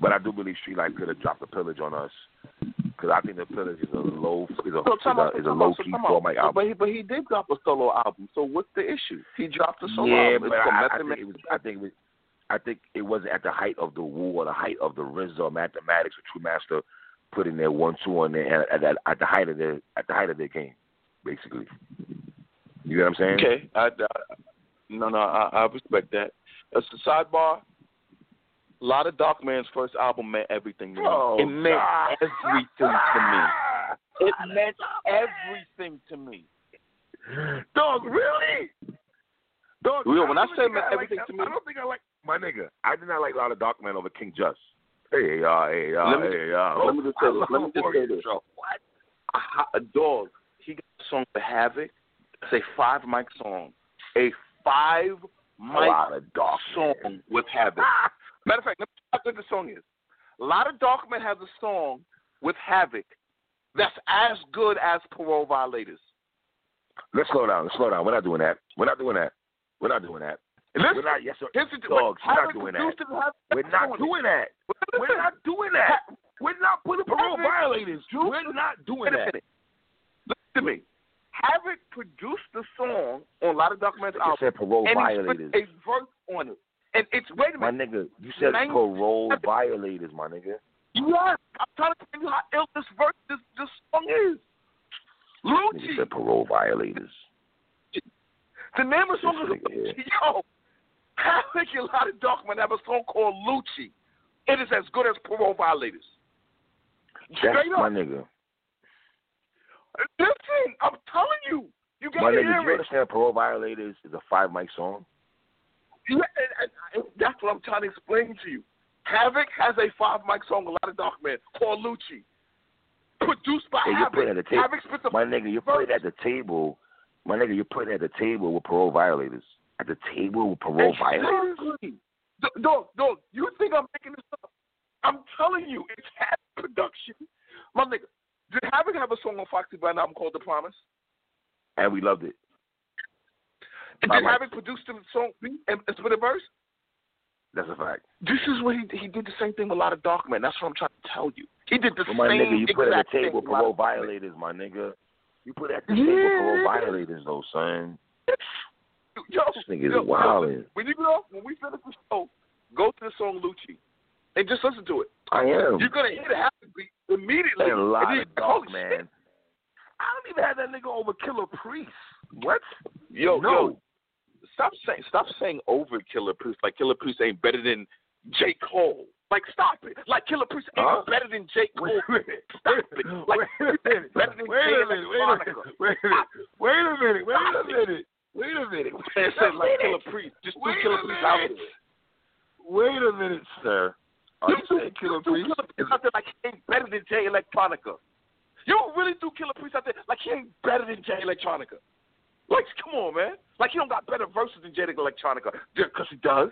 [SPEAKER 2] but I do believe Street Life could have dropped the pillage on us because I think the pillage is a low is a, is a, is a low key four mic album.
[SPEAKER 3] But he, but he did drop a solo album. So what's the issue? He dropped a solo
[SPEAKER 2] yeah,
[SPEAKER 3] album.
[SPEAKER 2] but I, I, think it was, I think it was. I think it wasn't at the height of the Wu or the height of the or Mathematics or True Master putting their one two on there at, at, at the height of their at the height of their game, basically. You know what I'm saying?
[SPEAKER 3] Okay, I, I, no, no, I, I respect that. As a sidebar, a La the Darkman's first album meant everything to me.
[SPEAKER 2] Oh,
[SPEAKER 3] it meant
[SPEAKER 2] God.
[SPEAKER 3] everything to me. It meant everything to me.
[SPEAKER 2] Dog, really? Dog,
[SPEAKER 3] Real, when I
[SPEAKER 2] don't
[SPEAKER 3] say meant everything
[SPEAKER 2] like,
[SPEAKER 3] to me-
[SPEAKER 2] I don't think I like my nigga. I did not like a La the Darkman over King Just. Hey y'all, hey ah, y'all, ah,
[SPEAKER 3] Let me-
[SPEAKER 2] hey y'all.
[SPEAKER 3] let me just say
[SPEAKER 2] I
[SPEAKER 3] this, let me just say this.
[SPEAKER 2] What?
[SPEAKER 3] A, a dog. He got a song for Havoc. It's a five mic song. A five
[SPEAKER 2] A La the Darkman.
[SPEAKER 3] song with Havoc. Matter of fact, let me tell you how good the song is. A La the Darkman has a song with Havoc that's as good as Parole Violators.
[SPEAKER 2] Let's slow down. Let's slow down. We're not doing that. We're not doing that. We're not doing that.
[SPEAKER 3] Listen,
[SPEAKER 2] We're not. Yes, sir.
[SPEAKER 3] the
[SPEAKER 2] Dogs, we're not doing that.
[SPEAKER 3] produced it and Havoc
[SPEAKER 2] We're not
[SPEAKER 3] doing
[SPEAKER 2] that. We're not doing that. We're not putting parole violators. We're not doing that.
[SPEAKER 3] Listen to me. Havoc produced the song on a lot of
[SPEAKER 2] You
[SPEAKER 3] album,
[SPEAKER 2] said parole
[SPEAKER 3] and he
[SPEAKER 2] violators.
[SPEAKER 3] put a verse on it. And it's wait a minute.
[SPEAKER 2] My nigga, you said
[SPEAKER 3] Nine-
[SPEAKER 2] parole violators, my nigga.
[SPEAKER 3] Yes, I'm trying to tell you how ill this verse, this this song is.
[SPEAKER 2] Nigga
[SPEAKER 3] Lucci.
[SPEAKER 2] said parole violators.
[SPEAKER 3] The name of the song
[SPEAKER 2] This
[SPEAKER 3] is
[SPEAKER 2] nigga.
[SPEAKER 3] Lucci. Yo, and a La the Darkman have a song called Lucci. It is as good as Parole Violators.
[SPEAKER 2] That's
[SPEAKER 3] Straight
[SPEAKER 2] my nigga.
[SPEAKER 3] Listen, I'm telling you. You gotta
[SPEAKER 2] nigga, do
[SPEAKER 3] hear
[SPEAKER 2] you
[SPEAKER 3] it.
[SPEAKER 2] understand parole violators is a five mic song?
[SPEAKER 3] Yeah, and, and, and that's what I'm trying to explain to you. Havoc has a five mic song, a La the Darkman, called Lucci. Produced by
[SPEAKER 2] Hey, you're
[SPEAKER 3] Havoc.
[SPEAKER 2] putting it at the table.
[SPEAKER 3] A
[SPEAKER 2] My nigga, you're putting it at the table. My nigga, you're putting at the table with parole violators. At the table with parole violators?
[SPEAKER 3] Exactly. D- Dog, dog, you think I'm making this up? I'm telling you, it's Havoc production. My nigga, did Havoc have a song on Foxy Brown album called The Promise?
[SPEAKER 2] And we loved it.
[SPEAKER 3] And did. Havoc produce the song and, spit a verse?
[SPEAKER 2] That's a fact.
[SPEAKER 3] This is what he he did the same thing with a La the Darkman. That's what I'm trying to tell you. He did the
[SPEAKER 2] But my
[SPEAKER 3] same
[SPEAKER 2] nigga, you put at the table
[SPEAKER 3] with
[SPEAKER 2] with
[SPEAKER 3] a lot
[SPEAKER 2] parole violators, my nigga. You put at the table with
[SPEAKER 3] Yeah.
[SPEAKER 2] parole violators, though, son.
[SPEAKER 3] Yo,
[SPEAKER 2] This nigga is
[SPEAKER 3] yo,
[SPEAKER 2] wildin'.
[SPEAKER 3] yo, When you go, when we finish the show, go to the song Lucci and just listen to it.
[SPEAKER 2] I am.
[SPEAKER 3] You're gonna hear the Havoc beat immediately.
[SPEAKER 2] And a lot
[SPEAKER 3] and
[SPEAKER 2] of dog,
[SPEAKER 3] holy
[SPEAKER 2] man.
[SPEAKER 3] shit.
[SPEAKER 2] I don't even have that nigga over Killah Priest. What?
[SPEAKER 3] Yo,
[SPEAKER 2] no.
[SPEAKER 3] yo, stop saying stop saying over Killah Priest like Killah Priest ain't better than J Cole. Like stop it. Like Killah Priest ain't
[SPEAKER 2] Huh?
[SPEAKER 3] better than J Cole.
[SPEAKER 2] Wait a minute.
[SPEAKER 3] Stop it. Like
[SPEAKER 2] wait a minute.
[SPEAKER 3] better than
[SPEAKER 2] Wait a minute. Wait a minute. Wait a minute. Wait a minute. Wait a
[SPEAKER 3] it.
[SPEAKER 2] minute. Wait a minute.
[SPEAKER 3] Man said like Killah Priest. Just do
[SPEAKER 2] Wait
[SPEAKER 3] Killer
[SPEAKER 2] a
[SPEAKER 3] Priest out
[SPEAKER 2] minute. Wait a minute, sir. Oh, are you
[SPEAKER 3] do-
[SPEAKER 2] saying Killer
[SPEAKER 3] you
[SPEAKER 2] Priest?
[SPEAKER 3] Killah Priest out there like he ain't better than Jay Electronica. You really do Killah Priest out there like he ain't better than Jay Electronica. Like, come on, man. Like he don't got better verses than Jay Electronica because he does.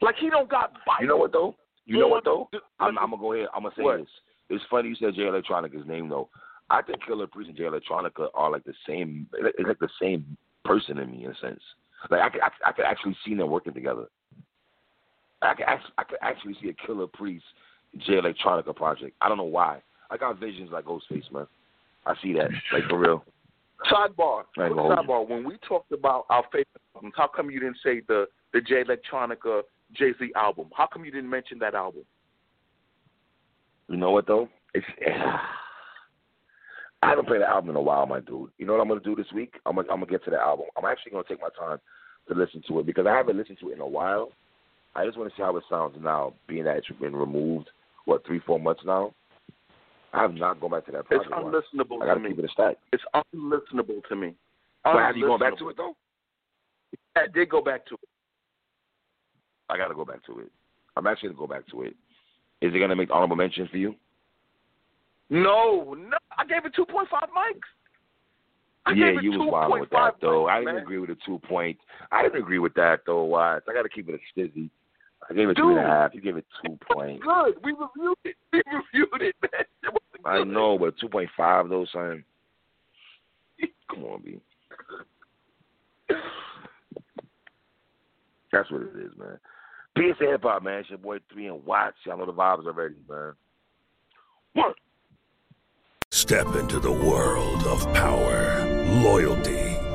[SPEAKER 3] Like he don't got.
[SPEAKER 2] You know what though? You know what though? I'm, I'm gonna go ahead. I'm gonna say
[SPEAKER 3] What?
[SPEAKER 2] this. It's funny you said Jay Electronica's name though. I think Killah Priest and Jay Electronica are like the same. It's like the same person in me in a sense. Like I could, I, I could actually see them working together. I could, act- I could actually see a Killah Priest Jay Electronica project. I don't know why. I got visions like Ghostface, man. I see that. Like for real.
[SPEAKER 3] Sidebar.
[SPEAKER 2] I ain't gonna hold
[SPEAKER 3] Sidebar. When we talked about our favorite albums, how come you didn't say the the Jay Electronica Jay Z album? How come you didn't mention that album?
[SPEAKER 2] You know what though? It's I haven't played the album in a while, my dude. You know what I'm gonna do this week? I'm gonna I'm gonna get to the album. I'm actually gonna take my time to listen to it because I haven't listened to it in a while. I just want to see how it sounds now, being that it's been removed what three four months now. I have not gone back to that
[SPEAKER 3] It's
[SPEAKER 2] project. one.
[SPEAKER 3] unlistenable
[SPEAKER 2] I gotta
[SPEAKER 3] me.
[SPEAKER 2] keep it a stack.
[SPEAKER 3] It's unlistenable to me.
[SPEAKER 2] But have you gone back to it though?
[SPEAKER 3] I did go back to it.
[SPEAKER 2] I gotta go back to it. I'm actually gonna go back to it. Is it gonna make honorable mention for you?
[SPEAKER 3] No, no, I gave it two point five mics. I
[SPEAKER 2] yeah, you was wild with that though.
[SPEAKER 3] mics,
[SPEAKER 2] I didn't
[SPEAKER 3] man.
[SPEAKER 2] agree with the two point. I didn't agree with that though. Why? I gotta keep it a stizzy. I gave it
[SPEAKER 3] Dude.
[SPEAKER 2] three and a half. You gave it two point.
[SPEAKER 3] Good. We reviewed it. We reviewed it, man. It
[SPEAKER 2] I know, but two point five though, son. Come on, B. That's what it is, man. Peace to hip hop, man. It's your boy Three and Watch. Y'all know the vibes already, man. One.
[SPEAKER 4] Step into the world of power, loyalty,